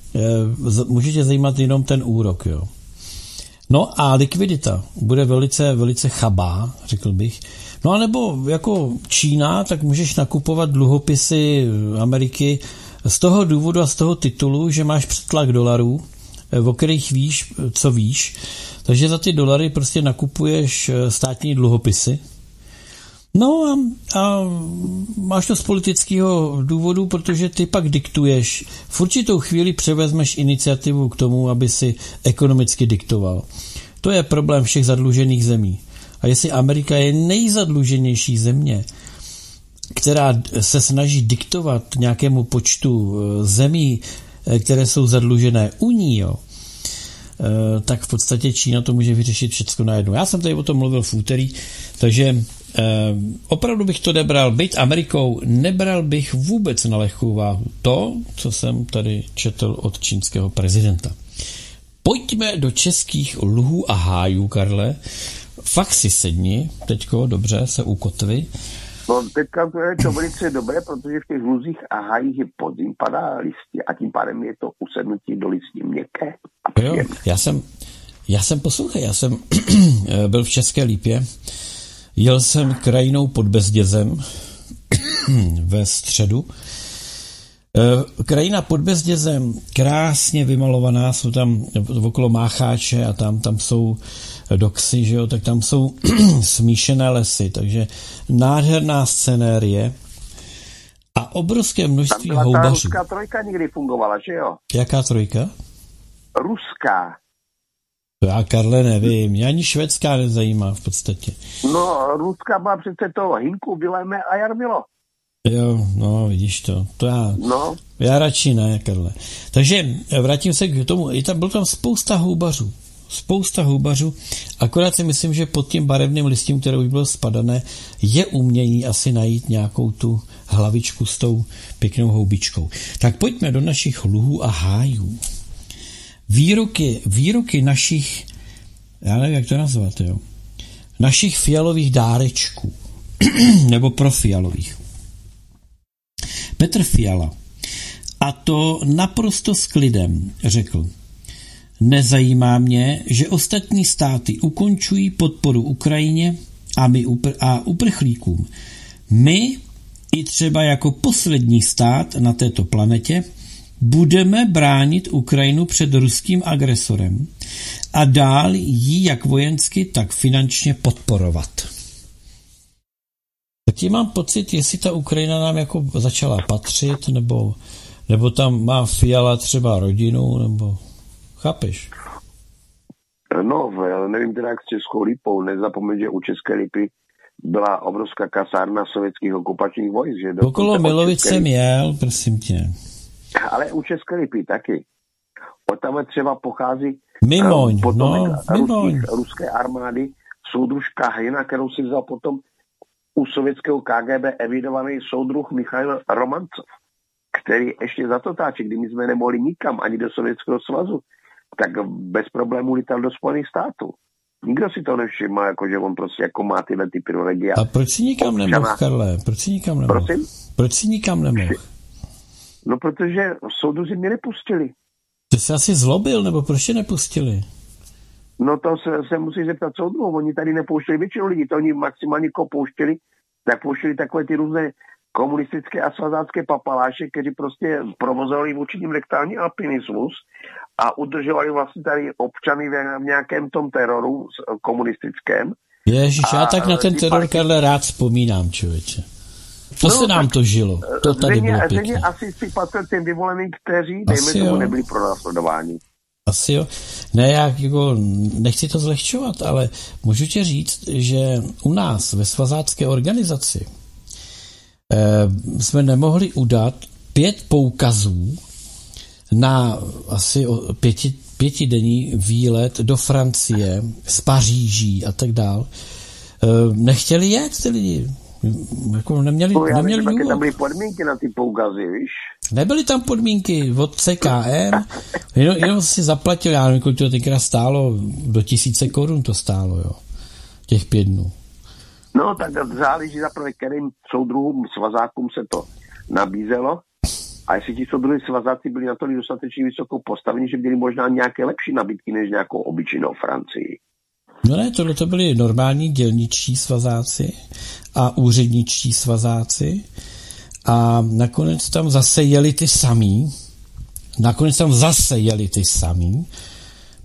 můžete zajímat jenom ten úrok. Jo. No a likvidita bude velice, velice chabá, řekl bych. No a nebo jako Čína, tak můžeš nakupovat dluhopisy Ameriky z toho důvodu a z toho titulu, že máš přetlak dolarů, eh, o kterých víš, co víš. Takže za ty dolary prostě nakupuješ eh, státní dluhopisy. No a, a máš to z politického důvodu, protože ty pak diktuješ. V určitou chvíli převezmeš iniciativu k tomu, aby si ekonomicky diktoval. To je problém všech zadlužených zemí. A jestli Amerika je nejzadluženější země, která se snaží diktovat nějakému počtu eh, zemí, eh, které jsou zadlužené u ní, jo, eh, tak v podstatě Čína to může vyřešit všechno najednou. Já jsem tady o tom mluvil v úterý, takže opravdu bych to nebral, být Amerikou, nebral bych vůbec na lehkou váhu to, co jsem tady četl od čínského prezidenta. Pojďme do českých luhů a hájů, Karle. Fakt si sedni, teďko, dobře, se ukotvi. No teďka to je to velice dobré, protože v těch luzích a hájích je podzim, padá listě a tím pádem je to usednutí do listí měkké jo, já jsem, já jsem poslouchal, já jsem byl v České Lípě, jel jsem krajinou pod Bezdězem ve středu. Eh, krajina pod Bezdězem, krásně vymalovaná, jsou tam okolo Mácháče a tam, tam jsou doxy, že jo, tak tam jsou smíšené lesy, takže nádherná scenérie a obrovské množství tam byla houbařů. Ta ruská trojka někdy fungovala, že jo? Jaká trojka? Ruská. Já, Karle, nevím. Mě ani švédská nezajímá v podstatě. No, ruská byla přece to Hinku, Vileme a Jarmilo. Jo, no, vidíš to. To já, no. já radši ne, Karle. Takže vrátím se k tomu. Je tam, byl tam spousta houbařů. Spousta houbařů. Akorát si myslím, že pod tím barevným listím, které už bylo spadané, je umění asi najít nějakou tu hlavičku s tou pěknou houbičkou. Tak pojďme do našich luhů a hájů. Výroky, výroky našich, já nevím, jak to nazvat, jo, našich fialových dárečků, nebo profialových. Petr Fiala. A to naprosto s klidem, řekl. Nezajímá mě, že ostatní státy ukončují podporu Ukrajině a, my upr- a uprchlíkům. My, i třeba jako poslední stát na této planetě, budeme bránit Ukrajinu před ruským agresorem a dál ji jak vojensky, tak finančně podporovat. Tak mám pocit, jestli ta Ukrajina nám jako začala patřit, nebo, nebo tam má Fiala třeba rodinu, nebo chápeš? No, nevím teda jak s Českou lípou. Nezapomeň, že u České lípy byla obrovská kasárna sovětských okupačních vojsk. Že Okolo Milovic jsem jel, prosím tě. Ale u České lípy taky. Od tam třeba pochází Mimoň, no, Mimoň. ruské armády, soudružka Hejna, kterou si vzal potom u sovětského KGB evidovaný soudruh Michail Romancov, který ještě za to táče, kdy my jsme nemohli nikam ani do Sovětského svazu, tak bez problémů lítal do Spojených států. Nikdo si to nevšiml, jako že on prostě jako má tyhle ty privilegie. A proč si nikam občana... nemohl, Karle? Proč si nikam nemohl? Prosím? Proč si nikam nemohl? No, protože soudruzi mě nepustili. Ty jsi asi zlobil, nebo proč tě nepustili? No to se, se musí zeptat soudru, oni tady nepouštěli většinu lidí, to oni maximálně koho pouštěli, tak pouštěli takové ty různé komunistické a svazácké papaláše, kteří prostě provozovali vůči ním rektální alpinismus a udržovali vlastně tady občany v nějakém tom teroru komunistickém. Ježíš, já tak na ten teror. Karle, rád vzpomínám, člověče. To no, se nám to žilo. To tady země, bylo pěkně. asi si patřil těm vyvoleným, kteří, dejme asi tomu, jo. nebyli pro následování. Asi jo. Ne, já jako nechci to zlehčovat, ale můžu ti říct, že u nás ve svazácké organizaci eh, jsme nemohli udat pět poukazů na asi pěti, pětidenní výlet do Francie, z Paříží a tak dál. Eh, nechtěli jet ty lidi. Jako neměli, no, já neměli nevím, tam byly podmínky na ty poukazy, víš? Nebyly tam podmínky od CKM, jenom, jenom si zaplatil, já nevím, kolik to tenkrát stálo, do tisíce korun to stálo, jo, těch pět dnů. No, tak záleží zaprvé, kterým soudruhům, svazákům se to nabízelo. A jestli ti soudruhy svazáci byli na to dostatečně vysokou postavení, že měli možná nějaké lepší nabídky než nějakou obyčejnou Francii. No ne, tohle to byli normální dělničtí svazáci a úředničtí svazáci a nakonec tam zase jeli ty samý, nakonec tam zase jeli ty samý,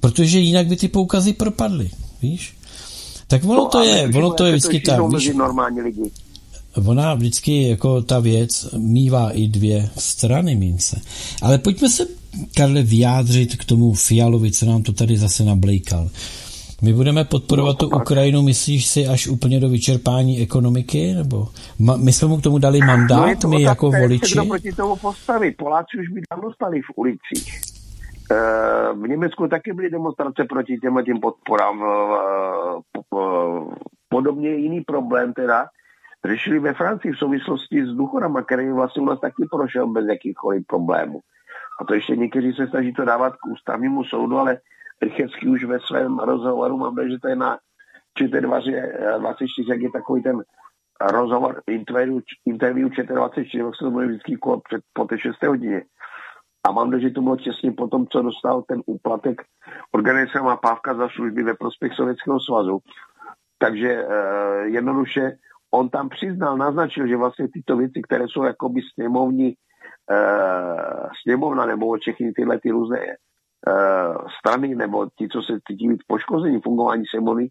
protože jinak by ty poukazy propadly, víš? Tak ono no, to je, ono to je vždycky tak, víš, normální lidi. Ona vždycky jako ta věc mývá i dvě strany mince. Ale pojďme se, Karle, vyjádřit k tomu Fialovi, co nám to tady zase nablejkal. My budeme podporovat no, tu Ukrajinu, myslíš si, až úplně do vyčerpání ekonomiky? Nebo ma, my jsme mu k tomu dali mandát, no my jako voliči? Kdo proti tomu postavit? Poláci už by dávno stali v ulicích. Eh, v Německu taky byly demonstrace proti těm podporám. Podobně jiný problém teda řešili ve Francii v souvislosti s důchodama, který vlastně u nás taky prošel bez jakýchkoliv problémů. A to ještě někteří se snaží to dávat k ústavnímu soudu, ale Rychecký už ve svém rozhovoru, mám že to je na ČT24, 24, jak je takový ten rozhovor, interview, interview ČT24, jak se to bude vždycky před, po té 6. hodině. A mám že to bylo těsně po tom, co dostal ten úplatek organizovaná pávka za služby ve prospěch Sovětského svazu. Takže uh, jednoduše on tam přiznal, naznačil, že vlastně tyto věci, které jsou jakoby sněmovní, uh, sněmovna nebo všechny tyhle ty různé uh, strany nebo ti, co se cítí být poškození fungování sněmovny,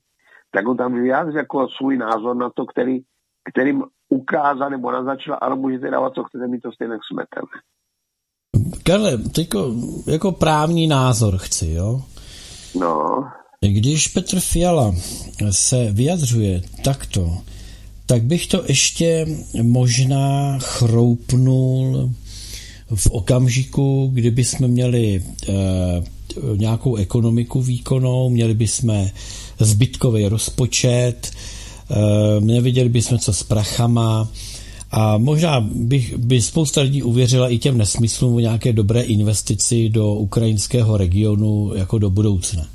tak on tam vyjádřil jako svůj názor na to, který, kterým ukázal nebo naznačil, ale můžete dávat, co chcete, my to stejně smeteme. Karle, teďko jako právní názor chci, jo? No. Když Petr Fiala se vyjadřuje takto, tak bych to ještě možná chroupnul v okamžiku, kdyby jsme měli e, nějakou ekonomiku výkonnou, měli bychom zbytkový rozpočet, e, neviděli bychom co s prachama, a možná bych, by spousta lidí uvěřila i těm nesmyslům o nějaké dobré investici do ukrajinského regionu jako do budoucna.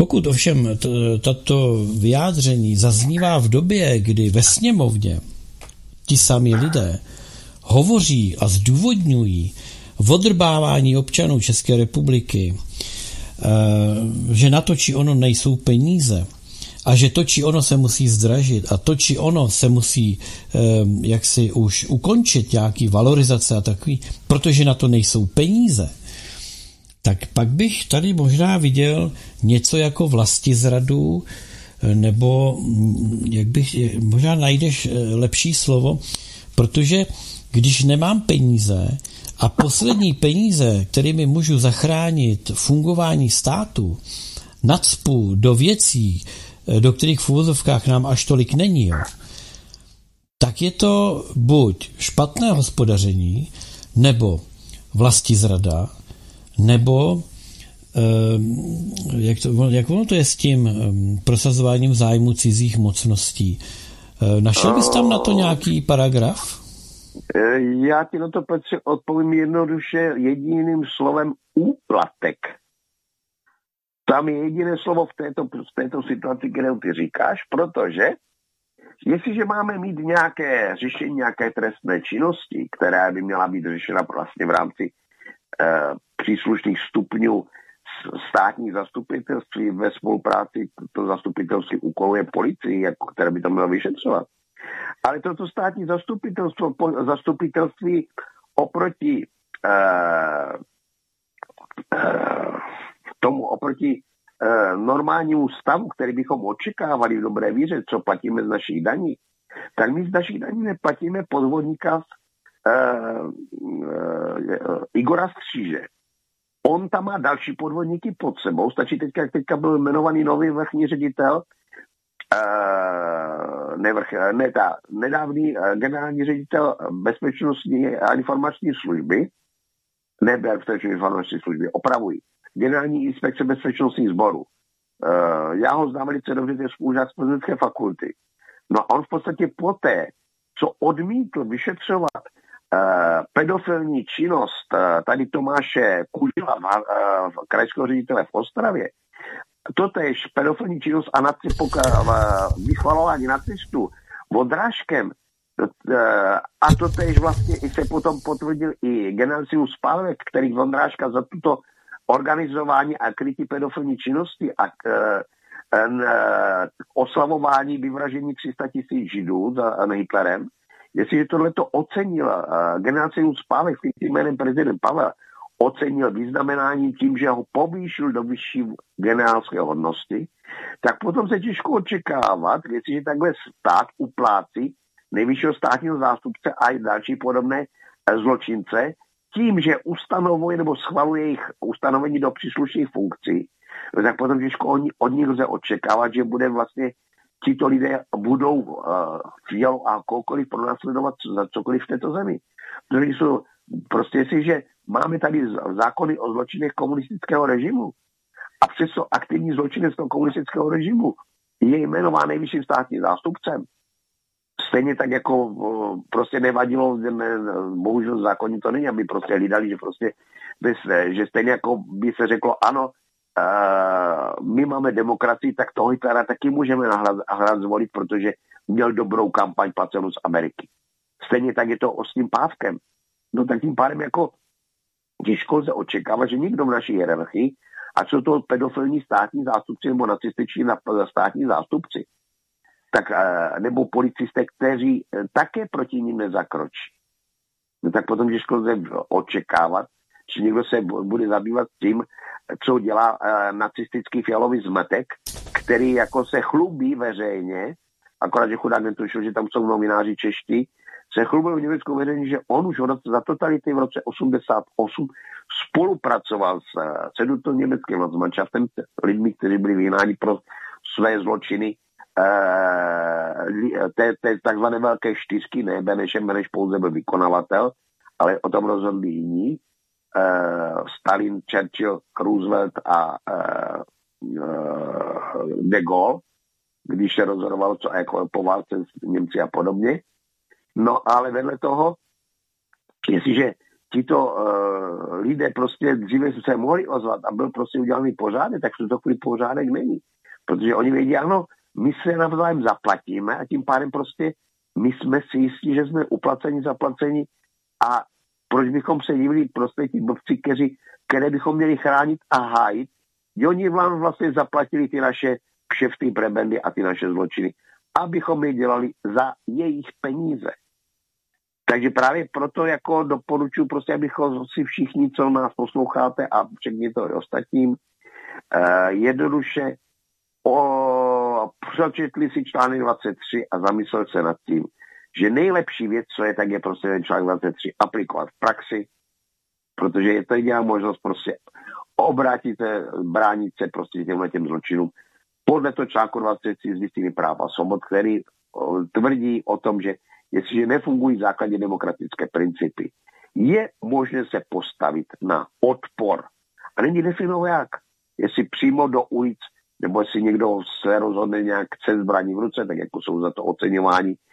Pokud ovšem tato vyjádření zaznívá v době, kdy ve sněmovně ti sami lidé hovoří a zdůvodňují odrbávání občanů České republiky, eh, že na to, či ono nejsou peníze, a že to, či ono se musí zdražit a to, či ono se musí um, jaksi už ukončit nějaký valorizace a takový, protože na to nejsou peníze, tak pak bych tady možná viděl něco jako vlasti zradu, nebo mm, jak bych, možná najdeš eh, lepší slovo, protože když nemám peníze a poslední peníze, kterými můžu zachránit fungování státu, nadspu do věcí, Eh, do kterých v úvozovkách nám až tolik není, jo, tak je to buď špatné hospodaření, nebo vlasti zrada, nebo jak, to, jak ono to je s tím prosazováním zájmu cizích mocností? Eh, našel bys tam na to nějaký paragraf? Eh, já ti na to Petře odpovím jednoduše jediným slovem úplatek. Tam je jediné slovo v této, v této situaci, kterou ty říkáš, protože jestliže máme mít nějaké řešení nějaké trestné činnosti, která by měla být řešena vlastně v rámci příslušných stupňů státní zastupitelství ve spolupráci, to zastupitelství úkoluje policii, jako, které by to mělo vyšetřovat. Ale toto státní zastupitelstvo, zastupitelství oproti eh, eh, tomu oproti e, normálnímu stavu, který bychom očekávali v dobré víře, co platíme z našich daní, tak my z našich daní neplatíme podvodníka e, e, Igora Stříže. On tam má další podvodníky pod sebou. Stačí teďka, jak teďka byl jmenovaný nový vrchní ředitel, uh, nevrch, ne ta, nedávný uh, generální ředitel bezpečnostní a informační služby, ne bezpečnostní informační služby, opravují generální inspekce bezpečnostních sborů. Uh, já ho znám velice dobře, to je spolužák z Plzeňské fakulty. No a on v podstatě poté, co odmítl vyšetřovat uh, pedofilní činnost uh, tady Tomáše Kužila, uh, krajského ředitele v Ostravě, totež pedofilní činnost a uh, vychvalování nacistů Vodrážkem, a to tež vlastně i se potom potvrdil i Genancius Pálek, který Vondráška za tuto organizování a krytí pedofilní činnosti a oslavování vyvražení 300 tisíc židů za Hitlerem, jestliže tohle to ocenil uh, generácius Pávek s jménem prezident Pavel, ocenil vyznamenáním tím, že ho povýšil do vyšší generálské hodnosti, tak potom se těžko očekávat, jestliže takhle stát uplácí nejvyššího státního zástupce a i další podobné zločince, tím, že ustanovuje nebo schvaluje jejich ustanovení do příslušných funkcí, tak potom těžko od nich lze očekávat, že bude vlastně tito lidé budou uh, Fialu a kohokoliv pronásledovat za cokoliv v této zemi. Protože jsou prostě si, že máme tady zákony o zločinech komunistického režimu a přesto aktivní zločinec toho komunistického režimu je jmenován nejvyšším státním zástupcem. Stejně tak jako prostě nevadilo, ne, bohužel zákonní to není, aby prostě hlídali, že prostě že stejně jako by se řeklo, ano, my máme demokracii, tak toho Hitlera taky můžeme nahrát zvolit, protože měl dobrou kampaň placenou z Ameriky. Stejně tak je to s tím pávkem. No tak tím pádem jako těžko lze očekávat, že nikdo v naší hierarchii, a co to pedofilní státní zástupci nebo nacističní státní zástupci, tak, uh, nebo policisté, kteří uh, také proti ním nezakročí. No tak potom těžko lze očekávat, že někdo se bude zabývat tím, co dělá uh, nacistický fialový zmetek, který jako se chlubí veřejně, akorát, že chudák netušil, že tam jsou novináři čeští, se chlubil v Německu veřejně, že on už za totality v roce 88 spolupracoval s, s to německým Landsmannschaftem, lidmi, kteří byli vyhnáni pro své zločiny uh, té, takzvané velké čtyřky, ne Benešem, Beneš pouze byl vykonavatel, ale o tom rozhodli jiní. Uh, Stalin, Churchill, Roosevelt a uh, uh, de Gaulle, když se rozhodovalo, co jako po válce s Němci a podobně. No ale vedle toho, jestliže tito uh, lidé prostě dříve se mohli ozvat a byl prostě udělaný pořádek, tak v tuto chvíli pořádek není. Protože oni vědí, ano, my se navzájem zaplatíme a tím pádem prostě my jsme si jistí, že jsme uplaceni, zaplaceni a proč bychom se divili prostě ti blbci, kteří, které bychom měli chránit a hájit, že oni vám vlastně zaplatili ty naše kšefty, prebendy a ty naše zločiny, abychom je dělali za jejich peníze. Takže právě proto jako doporučuji prostě, abychom si všichni, co nás posloucháte a všechny to i ostatním, uh, jednoduše o, přečetli si článek 23 a zamyslel se nad tím, že nejlepší věc, co je, tak je prostě ten článek 23 aplikovat v praxi, protože je to jediná možnost prostě obrátit se, bránit se prostě těmhle těm zločinům podle toho článku 23 z listiny práva svobod, který tvrdí o tom, že jestliže nefungují základně demokratické principy, je možné se postavit na odpor. A není definovat jak. Jestli přímo do ulic, nebo jestli někdo se rozhodne nějak chce zbraní v ruce, tak jako jsou za to oceňováni uh,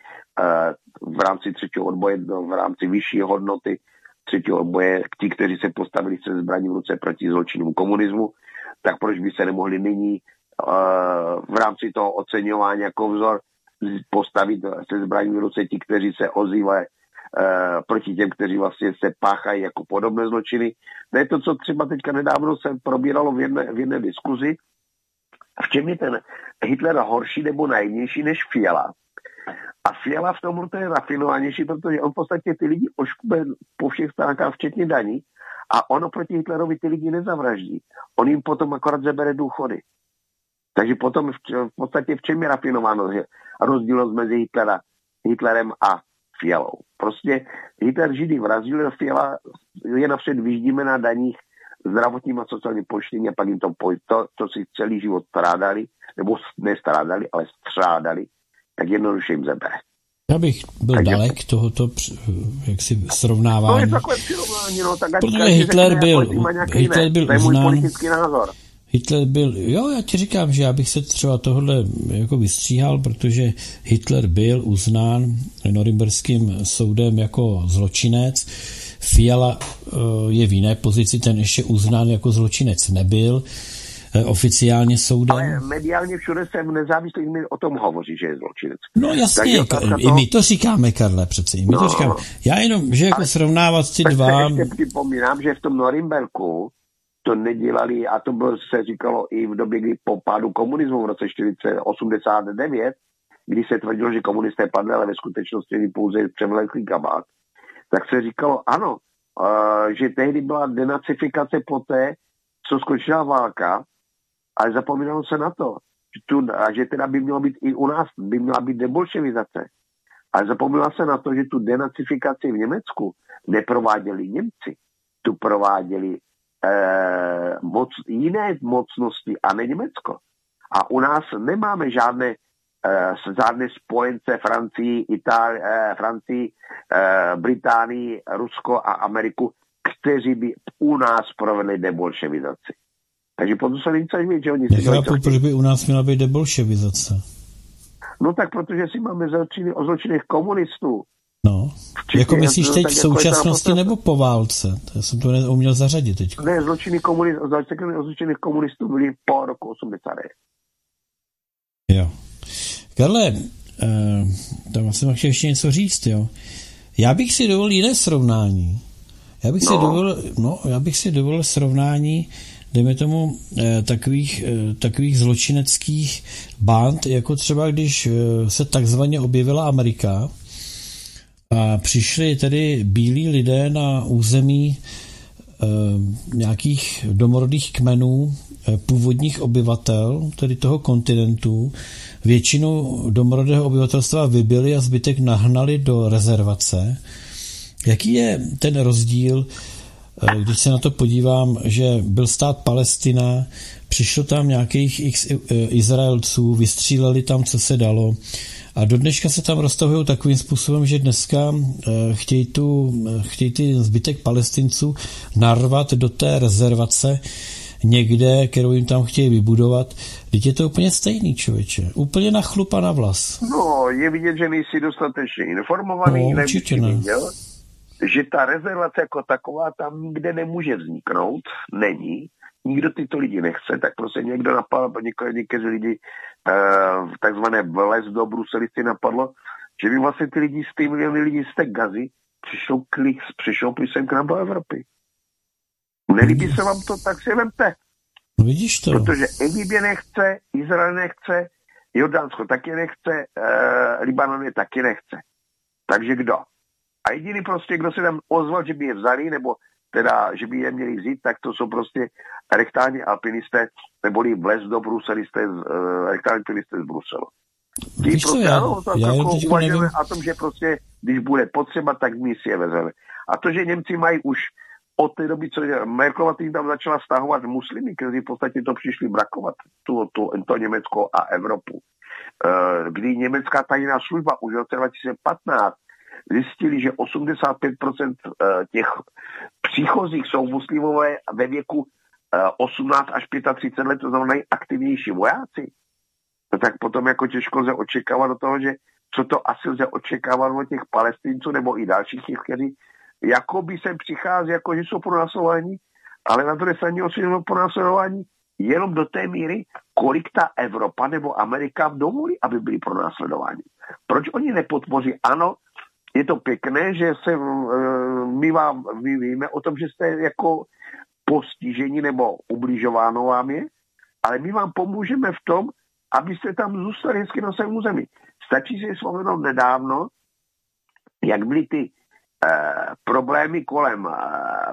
v rámci třetího odboje, v rámci vyšší hodnoty třetího odboje, ti, kteří se postavili se zbraní v ruce proti zločinům komunismu, tak proč by se nemohli nyní uh, v rámci toho oceňování jako vzor postavit se zbraní v ruce ti, kteří se ozývají uh, proti těm, kteří vlastně se páchají jako podobné zločiny. To je to, co třeba teďka nedávno se probíralo v jedné, v jedné diskuzi. V čem je ten Hitler horší nebo najmější než Fiala? A Fiala v tomhle je rafinovanější, protože on v podstatě ty lidi oškube po všech stránkách, včetně daní, a ono proti Hitlerovi ty lidi nezavraždí. On jim potom akorát zabere důchody. Takže potom v, v podstatě v čem je rafinováno rozdílnost mezi Hitlera, Hitlerem a Fialou. Prostě Hitler Židy vrazil, Fiala je napřed vyždíme na daních zdravotním a sociálním pojištění a pak jim to, to, to si celý život strádali, nebo nestrádali, ale střádali, tak jednoduše jim zabere. Já bych byl Takže... dalek tohoto jaksi srovnávání. To je takové přirovnání, no, tak Protože Hitler byl, Hitler byl uznán, politický názor. Hitler byl, jo, já ti říkám, že já bych se třeba tohle jako vystříhal, protože Hitler byl uznán norimberským soudem jako zločinec. Fiala eh, je v jiné pozici, ten ještě uznán jako zločinec nebyl oficiálně soudem. Ale mediálně všude se v nezávislých o tom hovoří, že je zločinec. No jasně, i my to říkáme, Karle, přece. My no, to říkáme. Já jenom, že jako srovnávat ty dva... ještě připomínám, že v tom Norimberku to nedělali a to bylo, se říkalo i v době, kdy po pádu komunismu v roce 1989, kdy se tvrdilo, že komunisté padli, ale ve skutečnosti byli pouze převleklý kabát, tak se říkalo ano, uh, že tehdy byla denacifikace poté, co skončila válka, ale zapomínalo se na to, že, tu, a že teda by mělo být i u nás, by měla být debolševizace. Ale zapomínalo se na to, že tu denacifikaci v Německu neprováděli Němci, tu prováděli eh, moc, jiné mocnosti a ne Německo. A u nás nemáme žádné eh, žádné spojence Francii, Itálii, eh, Francii, eh, Británii, Rusko a Ameriku, kteří by u nás provedli debolševizaci. Takže potom se vědět, že oni... Nechápu, proč by u nás měla být debolševizace. No tak protože si máme zločiny o zločinech komunistů. No, Včetně, jako myslíš teď v jako současnosti jako nebo po válce? To jsem to neuměl zařadit teď. Ne, zločiny, komunistů, zločiny komunistů byly po roku 89. Jo. Karle, eh, tam jsem chtěl ještě něco říct, jo. Já bych si dovolil jiné srovnání. Já bych, no. si dovolil, no, já bych si dovolil srovnání dejme tomu, eh, takových, eh, takových zločineckých band, jako třeba když eh, se takzvaně objevila Amerika a přišli tedy bílí lidé na území nějakých domorodých kmenů původních obyvatel, tedy toho kontinentu, většinu domorodého obyvatelstva vybili a zbytek nahnali do rezervace. Jaký je ten rozdíl když se na to podívám, že byl stát Palestina, přišlo tam nějakých x eh, Izraelců, vystříleli tam, co se dalo. A do dneška se tam roztahují takovým způsobem, že dneska eh, chtějí, tu, chtějí ty zbytek palestinců narvat do té rezervace někde, kterou jim tam chtějí vybudovat. Teď je to úplně stejný, člověče. Úplně na chlupa na vlas. No, je vidět, že nejsi dostatečně informovaný, no, určitě ne. Viděl že ta rezervace jako taková tam nikde nemůže vzniknout, není, nikdo tyto lidi nechce, tak prostě někdo napadl, někteří lidi uh, takzvané vlez do Bruseli si napadlo, že by vlastně ty lidi z ty miliony lidí z té gazy přišlo, klik, přišlo sem k nám do Evropy. Nelíbí se vám to, tak si vemte. No vidíš to. Protože Egypt nechce, Izrael nechce, Jordánsko taky nechce, uh, Libanon je taky nechce. Takže kdo? A jediný prostě, kdo se tam ozval, že by je vzali, nebo teda, že by je měli vzít, tak to jsou prostě rektální alpinisté, neboli vlez do Bruselisté, uh, rektální alpinisté z Bruselu. Tí Víš prostě, já, ano, tak já jako uvažujeme o tom, že prostě, když bude potřeba, tak my si je vezeme. A to, že Němci mají už od té doby, co Merklova tým tam začala stahovat muslimy, kteří v podstatě to přišli brakovat, tu, tu, to Německo a Evropu. Uh, kdy německá tajná služba už v roce 2015 zjistili, že 85% eh, těch příchozích jsou muslimové ve věku 18 eh, až 35 let, to znamená nejaktivnější vojáci. No tak potom jako těžko lze očekávat do toho, že co to asi lze očekávat od těch palestinců nebo i dalších těch, kteří jakoby sem přichází, jako že jsou pronásledování, ale na druhé straně jsou pronásledování jenom do té míry, kolik ta Evropa nebo Amerika dovolí, aby byli pronásledováni. Proč oni nepodpoří? Ano, je to pěkné, že se eh, my vám, my víme o tom, že jste jako postižení nebo ubližováno vám je, ale my vám pomůžeme v tom, abyste tam zůstali hezky na svém území. Stačí si vzpomenout nedávno, jak byly ty eh, problémy kolem eh,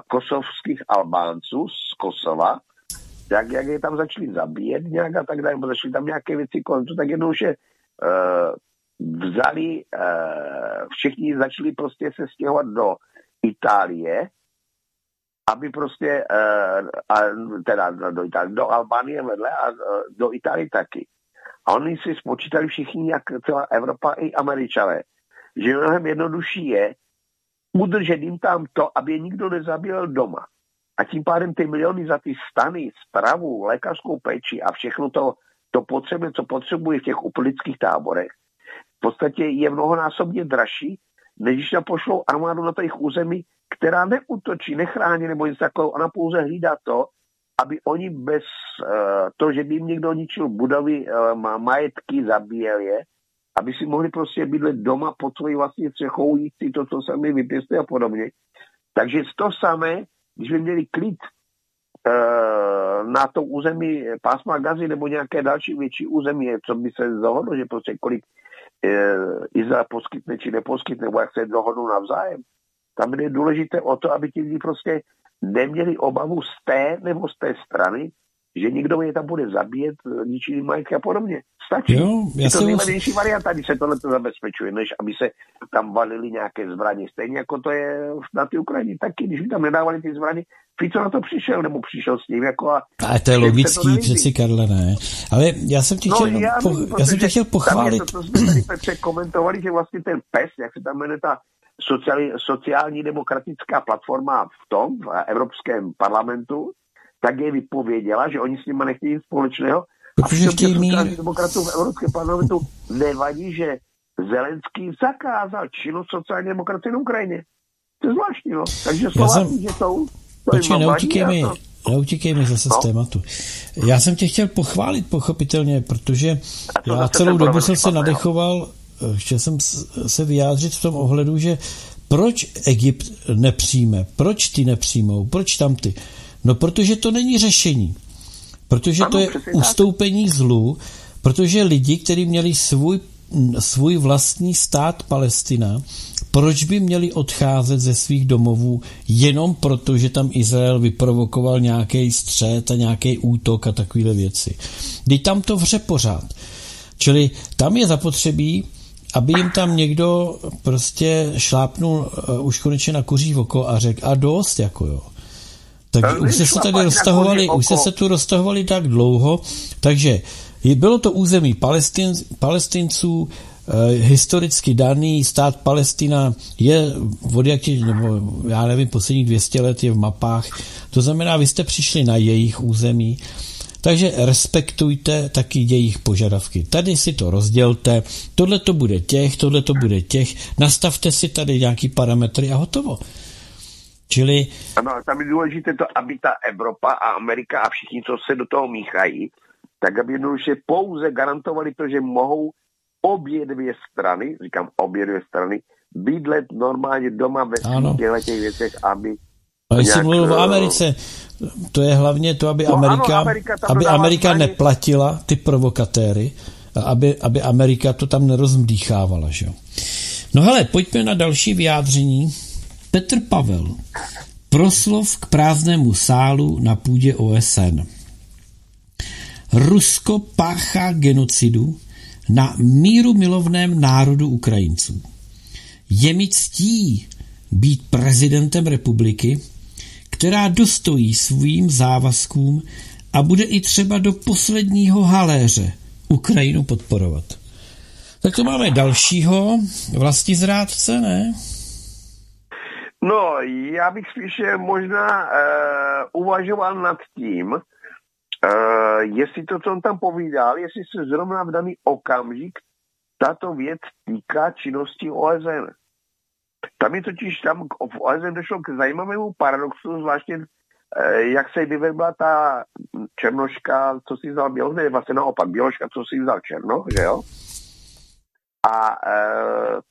kosovských Albánců z Kosova, jak, jak je tam začali zabíjet nějak a tak dále, začali tam nějaké věci kolem, to tak jednoduše eh, vzali, uh, všichni začali prostě se stěhovat do Itálie, aby prostě, uh, a, teda do, Itálie, do Albánie vedle a uh, do Itálie taky. A oni si spočítali všichni, jak celá Evropa i Američané, že mnohem jednodušší je udržet jim tam to, aby je nikdo nezabil doma. A tím pádem ty miliony za ty stany, spravu, lékařskou péči a všechno to, to potřebné, co potřebuje v těch uprchlických táborech, v podstatě je mnohonásobně dražší, než když pošlou armádu na jejich území, která neútočí, nechrání nebo něco takového, ona pouze hlídá to, aby oni bez uh, to, že by jim někdo ničil budovy, uh, majetky, zabíjel je, aby si mohli prostě bydlet doma pod svojí vlastní střechou, jít si to, co sami vypěstuje a podobně. Takže to samé, když by měli klid uh, na to území pásma gazy nebo nějaké další větší území, co by se zahodlo, že prostě kolik Eh, Izrael poskytne či neposkytne, nebo jak se dohodnou navzájem. Tam je důležité o to, aby ti lidi prostě neměli obavu z té nebo z té strany, že někdo je tam bude zabíjet, ničí majetky a podobně. Stačí. Jo, já je to nejlevnější musím... varianta, když se tohle to zabezpečuje, než aby se tam valili nějaké zbraně. Stejně jako to je na ty Ukrajině taky, když by tam nedávali ty zbraně, Fico na to přišel, nebo přišel s ním. Jako a, a to je logický, to přeci Karle, ne. Ale já jsem tě no, chtěl, já, po, já jsem tě chtěl pochválit. To, co jsme tady Petře komentovali, že vlastně ten PES, jak se tam jmenuje ta sociální, sociální demokratická platforma v tom, v Evropském parlamentu, tak je vypověděla, že oni s nimi nechtějí nic společného. Protože chtějí mít... demokratů v Evropském parlamentu nevadí, že Zelenský zakázal činnost sociální demokracie na Ukrajině. To je zvláštní, no. Takže Slováci, jsem... že jsou... Počkej, neutíkej mi, neutíkej mi zase no. z tématu. Já jsem tě chtěl pochválit, pochopitelně, protože já celou dobu jsem se nadechoval, chtěl jsem se vyjádřit v tom ohledu, že proč Egypt nepřijme, proč ty nepřijmou, proč tam ty. No protože to není řešení. Protože ano, to je ustoupení zlu, protože lidi, kteří měli svůj, svůj vlastní stát Palestina, proč by měli odcházet ze svých domovů jenom proto, že tam Izrael vyprovokoval nějaký střet a nějaký útok a takové věci. Teď tam to vře pořád. Čili tam je zapotřebí, aby jim tam někdo prostě šlápnul uh, už konečně na kuří oko a řekl a dost, jako jo. Takže už se tady roztahovali, už se tu roztahovali tak dlouho, takže bylo to území Palestin, palestinců, eh, historicky daný stát Palestina je od jaký, nebo já nevím, posledních 200 let je v mapách. To znamená, vy jste přišli na jejich území, takže respektujte taky jejich požadavky. Tady si to rozdělte, tohle to bude těch, tohle to bude těch, nastavte si tady nějaký parametry a hotovo. Čili... Ano, tam je důležité to, aby ta Evropa a Amerika a všichni, co se do toho míchají, tak aby jednoduše pouze garantovali to, že mohou obě dvě strany, říkám obě dvě strany, bydlet normálně doma ve svých těch věcech, aby a jsi mluvil v eh, Americe, to je hlavně to, aby no, Amerika, ano, Amerika, aby Amerika neplatila ty provokatéry, aby, aby Amerika to tam nerozmdýchávala. Že? No hele, pojďme na další vyjádření Petr Pavel. Proslov k prázdnému sálu na půdě OSN. Rusko páchá genocidu na míru milovném národu Ukrajinců. Je mi ctí být prezidentem republiky, která dostojí svým závazkům a bude i třeba do posledního haléře Ukrajinu podporovat. Tak to máme dalšího vlastizrádce, ne? No, já bych spíše možná uh, uvažoval nad tím, uh, jestli to, co on tam povídal, jestli se zrovna v daný okamžik tato věc týká činnosti OSN. Tam je totiž, tam v OSN došlo k zajímavému paradoxu, zvláště uh, jak se vyvedla ta černoška, co si vzal běloch, ne, vlastně naopak, běloška, co si vzal černo, že jo? A e,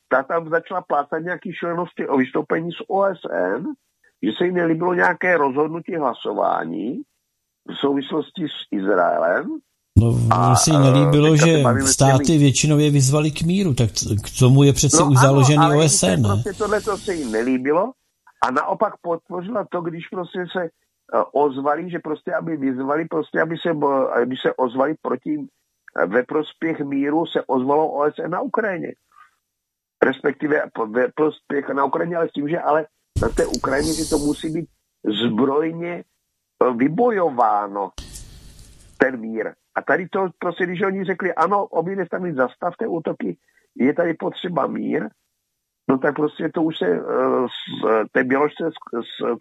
ta tam začala plácat nějaký šílenosti o vystoupení z OSN, že se jí nelíbilo nějaké rozhodnutí hlasování v souvislosti s Izraelem. No, mně se jí nelíbilo, že státy těmi... většinově vyzvali k míru, tak k tomu je přece no, už založený ano, OSN, ne? Prostě tohle to se jí nelíbilo a naopak podpořila to, když prostě se uh, ozvali, že prostě aby vyzvali, prostě aby se, aby se ozvali proti ve prospěch míru se ozvalo OSN na Ukrajině. Respektive ve prospěch na Ukrajině, ale s tím, že ale na té Ukrajině, že to musí být zbrojně eh, vybojováno ten mír. A tady to prostě, když oni řekli, ano, obě strany zastavte útoky, je tady potřeba mír, no tak prostě to už se uh, z té Běložce,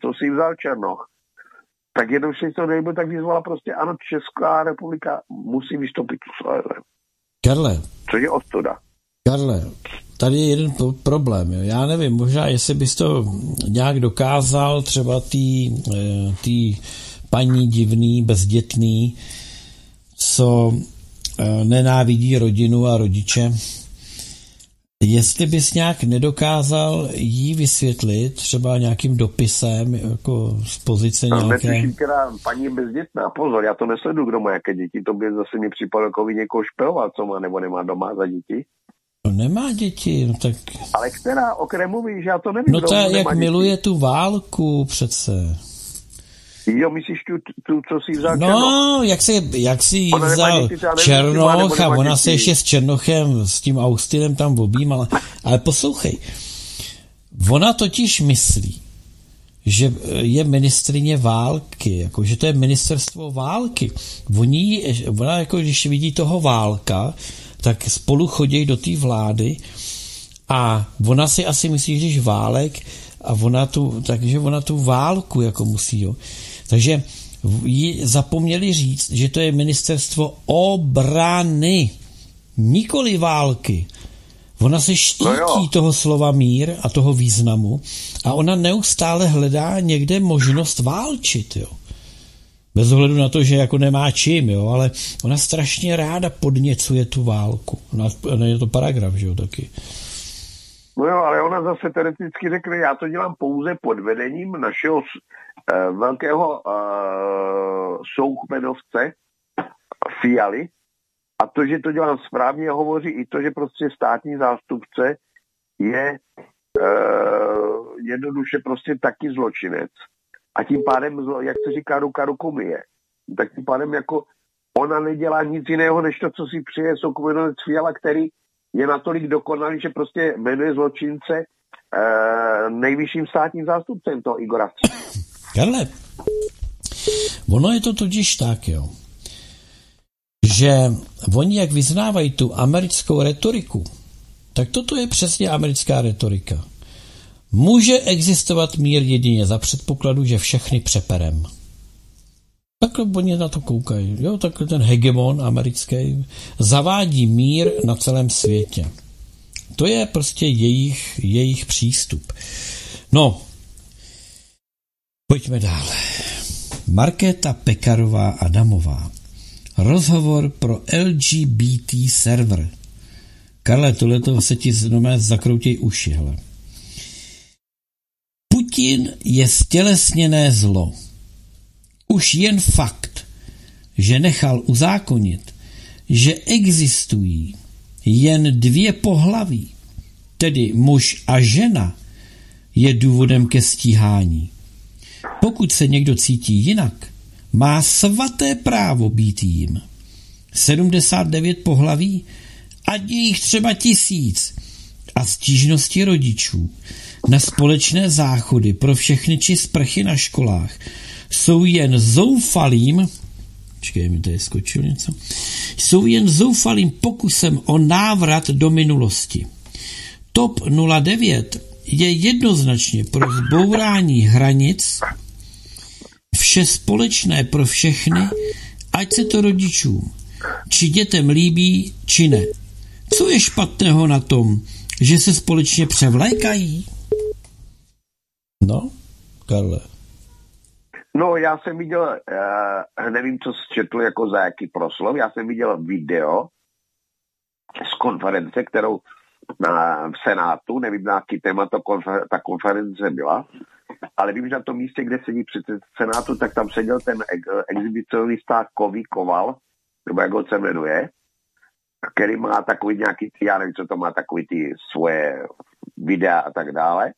to si vzal Černoch tak jednoduše to nejde, tak vyzvala prostě, ano, Česká republika musí vystoupit z OSN. Karle. Co je ostuda? Karle, tady je jeden problém. Jo. Já nevím, možná jestli bys to nějak dokázal, třeba tý, eh, tý paní divný, bezdětný, co eh, nenávidí rodinu a rodiče, Jestli bys nějak nedokázal jí vysvětlit třeba nějakým dopisem, jako z pozice no, nějaké... Netuším, která paní bezdětná, pozor, já to nesledu, kdo má jaké děti, to by zase mi připadlo, jako někoho špehoval, co má nebo nemá doma za děti. No nemá děti, no tak... Ale která, o které mluvíš, já to nevím. No to jak děti. miluje tu válku přece. Jo, myslíš tu, tu co si vzal No, Černoch? jak si, jak si jí vzal Černoch a ona se ještě s Černochem, s tím Austinem tam objímala. Ale poslouchej, ona totiž myslí, že je ministrině války, jako, že to je ministerstvo války. Oni, ona jako, když vidí toho válka, tak spolu chodí do té vlády a ona si asi myslí, že válek a ona tu, takže ona tu válku jako musí, jo. Takže zapomněli říct, že to je ministerstvo obrany, nikoli války. Ona se štítí no toho slova mír a toho významu a ona neustále hledá někde možnost válčit, jo. Bez ohledu na to, že jako nemá čím, jo, ale ona strašně ráda podněcuje tu válku. Ona, je to paragraf, že jo, taky. No jo, ale ona zase teoreticky řekne, já to dělám pouze pod vedením našeho velkého uh, souchmenovce Fialy, a to, že to dělám správně, hovoří i to, že prostě státní zástupce je uh, jednoduše prostě taky zločinec. A tím pádem, jak se říká, ruka ruku myje. Tak tím pádem jako ona nedělá nic jiného, než to, co si přeje soukumenovec Fiala, který je natolik dokonalý, že prostě jmenuje zločince uh, nejvyšším státním zástupcem toho Igora. Karle, ono je to totiž tak, jo že oni, jak vyznávají tu americkou retoriku, tak toto je přesně americká retorika. Může existovat mír jedině za předpokladu, že všechny přeperem. Takhle oni na to koukají. Jo, takhle ten hegemon americký zavádí mír na celém světě. To je prostě jejich, jejich přístup. No, pojďme dále. Markéta Pekarová Adamová Rozhovor pro LGBT server. Karle, tohle se ti znamená zakroutěj uši, hele. Putin je stělesněné zlo. Už jen fakt, že nechal uzákonit, že existují jen dvě pohlaví, tedy muž a žena, je důvodem ke stíhání. Pokud se někdo cítí jinak, má svaté právo být jím. 79 pohlaví, ať je jich třeba tisíc a stížnosti rodičů na společné záchody pro všechny či sprchy na školách jsou jen zoufalým Počkej, mi tady skočil něco. Jsou jen zoufalým pokusem o návrat do minulosti. TOP 09 je jednoznačně pro zbourání hranic vše společné pro všechny, ať se to rodičům či dětem líbí, či ne. Co je špatného na tom, že se společně převlékají? No, Karle. No, já jsem viděl, uh, nevím, co četl jako za jaký proslov, já jsem viděl video z konference, kterou na, v Senátu, nevím, na jaký téma to konfer, ta konference byla, ale vím, že na tom místě, kde sedí před Senátu, tak tam seděl ten exhibicionista Kový Koval, nebo jak ho se jmenuje, který má takový nějaký, já nevím, co to má, takový ty svoje videa a tak dále.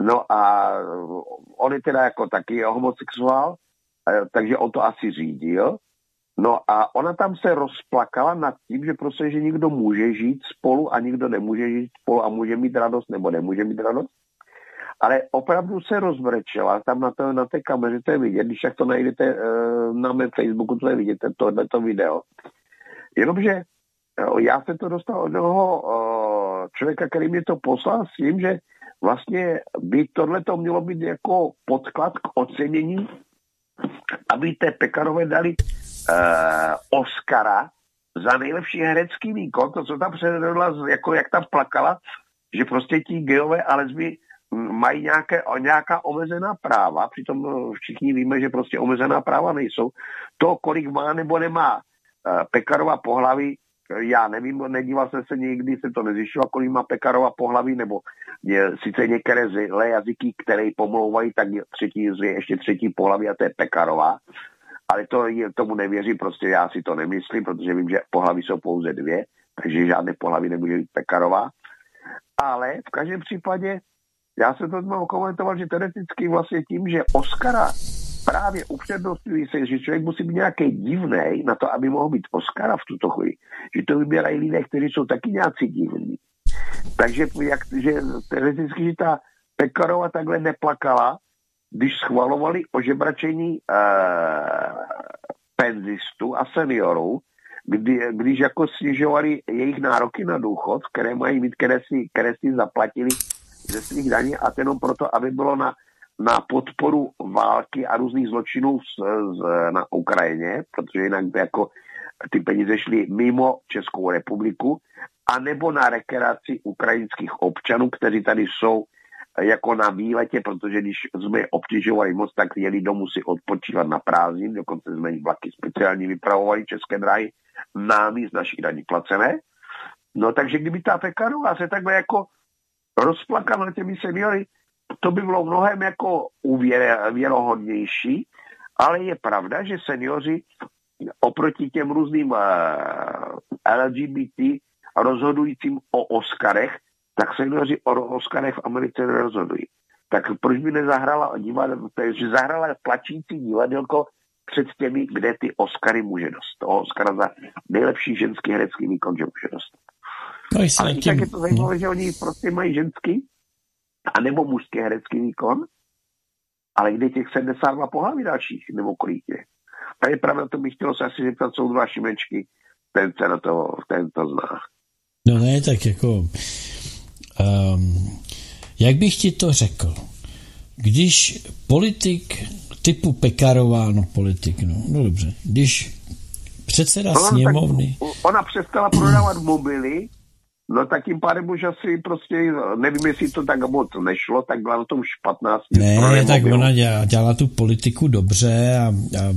No a on je teda jako taky homosexuál, takže on to asi řídil. No a ona tam se rozplakala nad tím, že prostě, že nikdo může žít spolu a nikdo nemůže žít spolu a může mít radost nebo nemůže mít radost. Ale opravdu se rozbrečela tam na, to, na té kameře, to je vidět, když jak to najdete uh, na mém Facebooku, to je vidět, tohleto video. Jenomže uh, já jsem to dostal od toho uh, člověka, který mi to poslal s tím, že vlastně by tohle to mělo být jako podklad k ocenění, aby té Pekarové dali uh, Oscara za nejlepší herecký výkon, to, co tam předvedla, jako jak tam plakala, že prostě ti geové a lesby mají nějaké, nějaká omezená práva, přitom eh, všichni víme, že prostě omezená práva nejsou. To, kolik má nebo nemá uh, Pekarová pohlaví, já nevím, nedíval jsem se nikdy, jsem to nezjišťoval, kolik má Pekarova pohlaví, nebo je, sice některé zlé jazyky, které pomlouvají, tak třetí, je ještě třetí pohlaví a to je Pekarová ale to tomu nevěřím, prostě já si to nemyslím, protože vím, že pohlaví jsou pouze dvě, takže žádné pohlaví nemůže být Pekarová. Ale v každém případě já jsem to mám komentoval, že teoreticky vlastně tím, že Oscara právě upřednostňují se, že člověk musí být nějaký divný na to, aby mohl být Oscara v tuto chvíli. Že to vybírají lidé, kteří jsou taky nějací divní. Takže jak, že teoreticky, že ta Pekarova takhle neplakala, když schvalovali ožebračení uh, penzistů a seniorů, kdy, když jako snižovali jejich nároky na důchod, které mají mít, které si, které si zaplatili ze svých daní a jenom proto, aby bylo na, na podporu války a různých zločinů z, z, na Ukrajině, protože jinak by jako ty peníze šly mimo Českou republiku, anebo na rekreaci ukrajinských občanů, kteří tady jsou jako na výletě, protože když jsme obtěžovali moc, tak jeli domů si odpočívat na prázdnin, dokonce jsme jim vlaky speciálně vypravovali České dráhy, námi z naší daní placené. No takže kdyby ta Pekarová se takhle jako rozplakala těmi seniory, to by bylo mnohem jako věrohodnější, ale je pravda, že seniori oproti těm různým eh, LGBT rozhodujícím o Oscarech, tak seniori o Oscarech v Americe nerozhodují. Tak proč by nezahrala divadlo, že zahrala tlačící divadelko před těmi, kde ty Oscary může dostat. Oscara za nejlepší ženský herecký výkon, že může dostat. No, Ale tím... tak je to zajímavé, že oni prostě mají ženský a nebo mužský herecký výkon, ale kde těch 72 pohlaví dalších, nebo kolik je. A je pravda, to bych chtělo se asi zeptat, jsou dva šimečky, ten se na to, ten to zná. No ne, tak jako, um, jak bych ti to řekl, když politik typu Pekarová, no politik, no, no dobře, když předseda no, sněmovny... Tak ona přestala prodávat mobily, No tak tím pádem už asi prostě, nevím, jestli to tak moc nešlo, tak byla na tom špatná. Ne, tak mobil. ona dělala, dělala tu politiku dobře a, a, a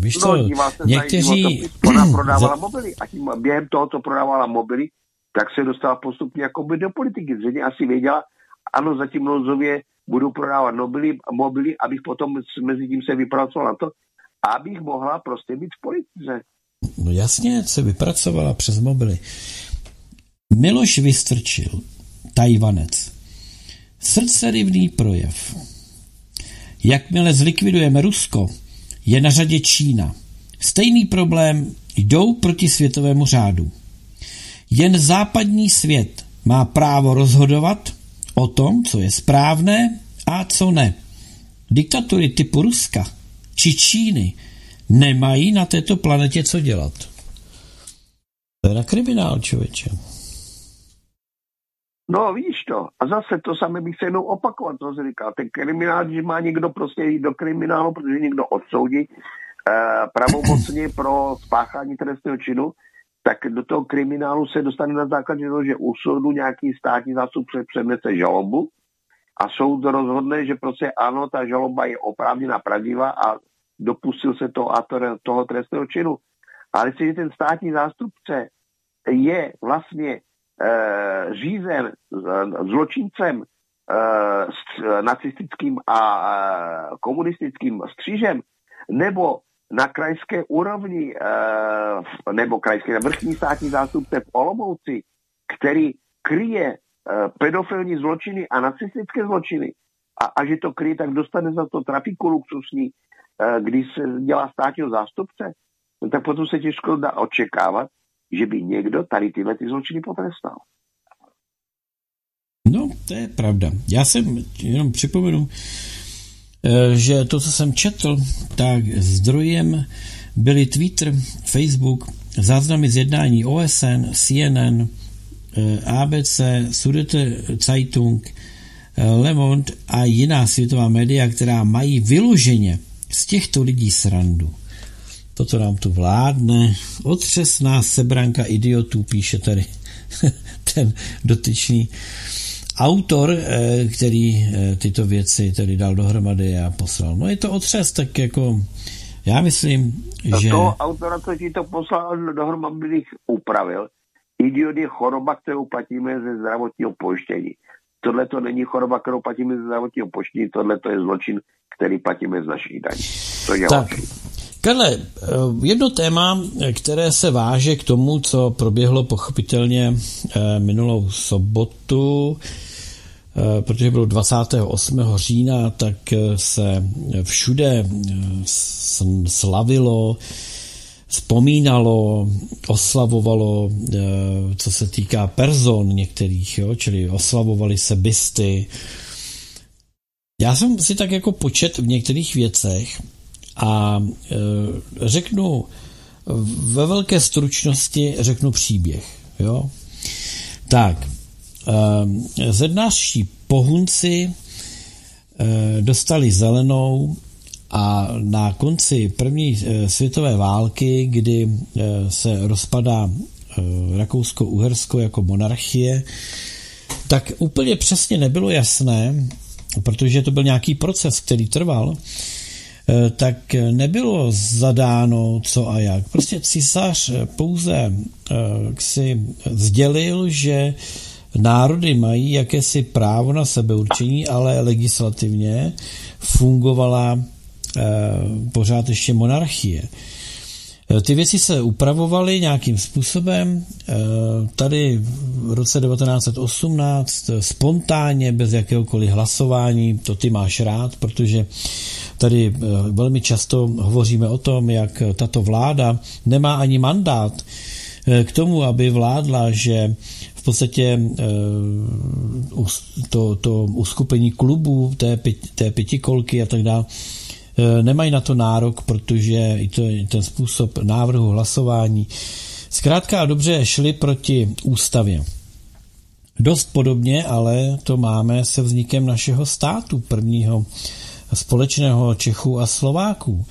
víš no, co, někteří... To, ona prodávala mobily a tím, během toho, co prodávala mobily, tak se dostala postupně jako by do politiky. Zřejmě asi věděla, ano, zatím nouzově budu prodávat mobily, mobily, abych potom mezi tím se vypracovala na to, abych mohla prostě být v politice. No jasně, se vypracovala přes mobily. Miloš Vystrčil, Tajvanec. Srdcerivný projev. Jakmile zlikvidujeme Rusko, je na řadě Čína. Stejný problém jdou proti světovému řádu. Jen západní svět má právo rozhodovat o tom, co je správné a co ne. Diktatury typu Ruska či Číny nemají na této planetě co dělat. To je na kriminál, člověče. No víš to. A zase to samé bych se jenom opakovat, co se říká. Ten kriminál, když má někdo prostě jít do kriminálu, protože někdo odsoudí eh, pravomocně pro spáchání trestného činu, tak do toho kriminálu se dostane na základě toho, že u soudu nějaký státní zástupce přednese žalobu a soud rozhodne, že prostě ano, ta žaloba je oprávněná pravdivá a dopustil se toho, a toho trestného činu. Ale jestliže ten státní zástupce je vlastně řízen eh, zločincem eh, nacistickým a komunistickým střížem, nebo na krajské úrovni, nebo krajské vrchní státní zástupce v Olomouci, který kryje pedofilní zločiny a nacistické zločiny, a, a že to kryje, tak dostane za to trafiku luxusní, když se dělá státního zástupce, no tak potom se těžko dá očekávat, že by někdo tady tyhle ty zločiny potrestal. No, to je pravda. Já jsem, jenom připomenu, eh, že to, co jsem četl, tak zdrojem byly Twitter, Facebook, záznamy z jednání OSN, CNN, eh, ABC, Sudete Zeitung, eh, Le Monde a jiná světová média, která mají vyloženě z těchto lidí srandu. Toto nám tu vládne. Otřesná sebranka idiotů, píše tady ten dotyčný autor, eh, který eh, tyto věci tedy dal dohromady a poslal. No je to otřes, tak jako já myslím, to že... Toho autora, co ti to poslal dohromady, bych upravil. Idiot je choroba, kterou platíme ze zdravotního pojištění. Tohle to není choroba, kterou platíme ze zdravotního pojištění, tohle to je zločin, který platíme z našich daní. To je tak. Karle, eh, jedno téma, které se váže k tomu, co proběhlo pochopitelně minulou sobotu, protože bylo 28. října, tak se všude slavilo, vzpomínalo, oslavovalo, co se týká person některých, jo, čili oslavovali se bysty. Já jsem si tak jako počet v některých věcech a řeknu ve velké stručnosti řeknu příběh. Jo? Tak, eh, zednářští pohunci eh, dostali zelenou a na konci první světové války, kdy se rozpadá Rakousko-Uhersko jako monarchie, tak úplně přesně nebylo jasné, protože to byl nějaký proces, který trval, tak nebylo zadáno co a jak. Prostě císař pouze eh, si sdělil, že národy mají jakési právo na sebeurčení, ale legislativně fungovala eh, pořád ještě monarchie. Ty věci se upravovaly nějakým způsobem. Tady v roce 1918 spontánně, bez jakéhokoliv hlasování, to ty máš rád, protože Tady eh, velmi často hovoříme o tom, jak tato vláda nemá ani mandát eh, k tomu, aby vládla, že v podstatě eh, to, to uskupení klubů, té, té pětikolky a tak dále, nemají na to nárok, protože i to, ten způsob návrhu hlasování zkrátka a dobře šli proti ústavě. Dost podobně, ale to máme se vznikem našeho státu prvního společného Čechů a Slováků.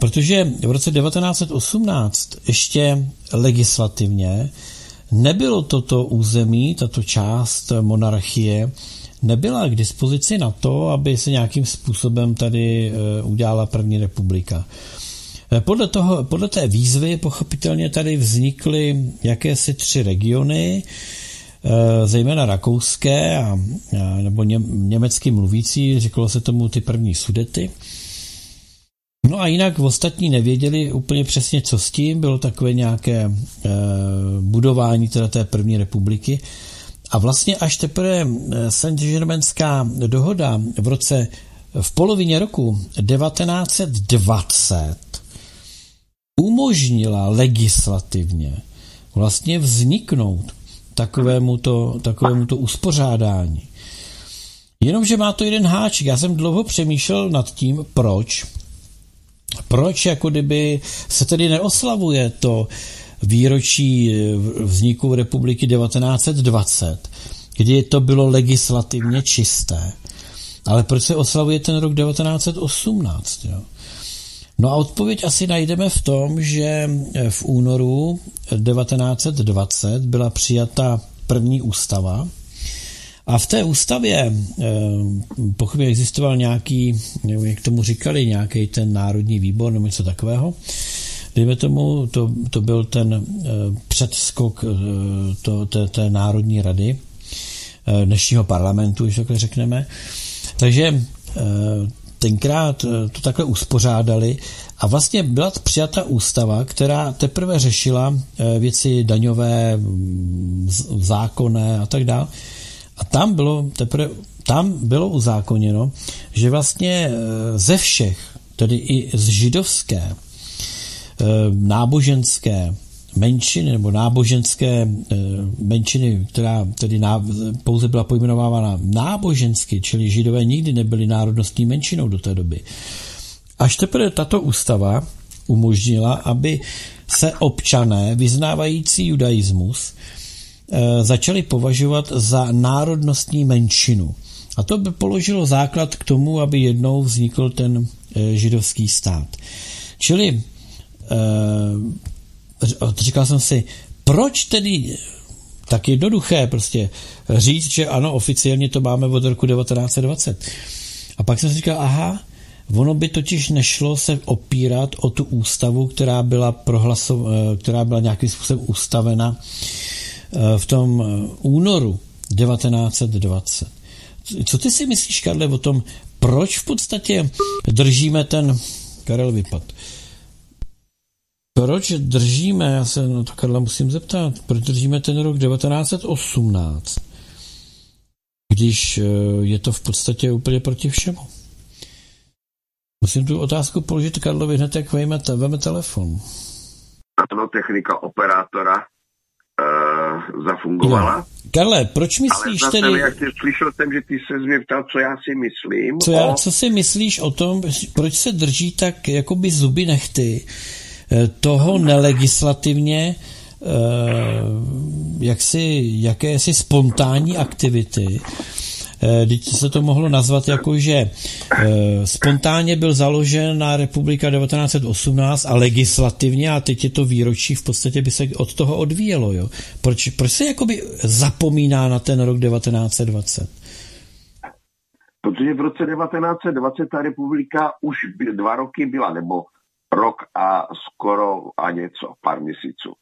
Protože v roce 1918 ještě legislativně nebylo toto území, tato část monarchie, nebyla k dispozici na to, aby se nějakým způsobem tady e, udělala první republika. E, podle, toho, podle té výzvy pochopitelně tady vznikly jakési tři regiony, Eh, zejména rakouské a, nebo ně, německy mluvící, říkalo se tomu ty první sudety. No a jinak ostatní nevěděli úplně přesně, co s tím, bylo takové nějaké e, budování teda té první republiky. A vlastně až teprve eh, Saint-Germainská dohoda v roce, v polovině roku 1920 umožnila legislativně vlastně vzniknout takovému to, takovému to uspořádání. Jenomže má to jeden háček. Já jsem dlouho přemýšlel nad tím, proč. Proč jako kdyby se tedy neoslavuje to výročí vzniku republiky 1920, kdy to bylo legislativně čisté. Ale proč se oslavuje ten rok 1918? Jo? No a odpověď asi najdeme v tom, že v únoru 1920 byla přijata první ústava a v té ústavě eh, pochopně existoval nějaký, jak tomu říkali, nějaký ten národní výbor nebo něco takového. Dejme tomu, to, to byl ten eh, předskok eh, to, té, té národní rady dnešního parlamentu, když takhle řekneme. Takže tenkrát eh, to takhle uspořádali a vlastně byla přijata ústava, která teprve řešila eh, věci daňové, mm, zákonné a tak dále. A tam bylo teprve tam bylo uzákoněno, že vlastně eh, ze všech, tedy i z židovské, náboženské, menšiny nebo náboženské eh, menšiny, která tedy pouze byla pojmenovávána nábožensky, čili židové nikdy nebyli národnostní menšinou do té doby. Až teprve tato ústava umožnila, aby se občané vyznávající judaismus eh, začali považovat za národnostní menšinu. A to by položilo základ k tomu, aby jednou vznikl ten eh, židovský stát. Čili říkal jsem si, proč tedy tak jednoduché prostě říct, že ano, oficiálně to máme od roku 1920. A pak jsem si říkal, aha, ono by totiž nešlo se opírat o tu ústavu, která byla, prohlaso, eh, která byla nějakým způsobem ustavena eh, v tom eh, únoru 1920. Co ty si myslíš, Karle, o tom, proč v podstatě držíme ten Karel vypad? Proč držíme, já se no to Karla musím zeptat, proč držíme ten rok 1918 když eh, je to v podstatě úplně proti všemu. Musím tu otázku položit Karlovi hned, jak vejme, veme telefon. Ano, technika operátora uh, zafungovala. No. Karle, proč myslíš Ale zase, tedy... Jak slyšel jsem, že ty se mě ptal, co já si myslím. Co, já, o... co si myslíš o tom, proč se drží tak jakoby zuby nechty toho nelegislativně eh, jaksi, jakési spontánní aktivity, Teď se to mohlo nazvat jako, že eh, spontánně byl založen na republika 1918 a legislativně a teď je to výročí, v podstatě by se od toho odvíjelo. Jo? Proč, proč se jakoby zapomíná na ten rok 1920? Protože v roce 1920 ta republika už dva roky byla, nebo rok a skoro a něco, pár měsíců.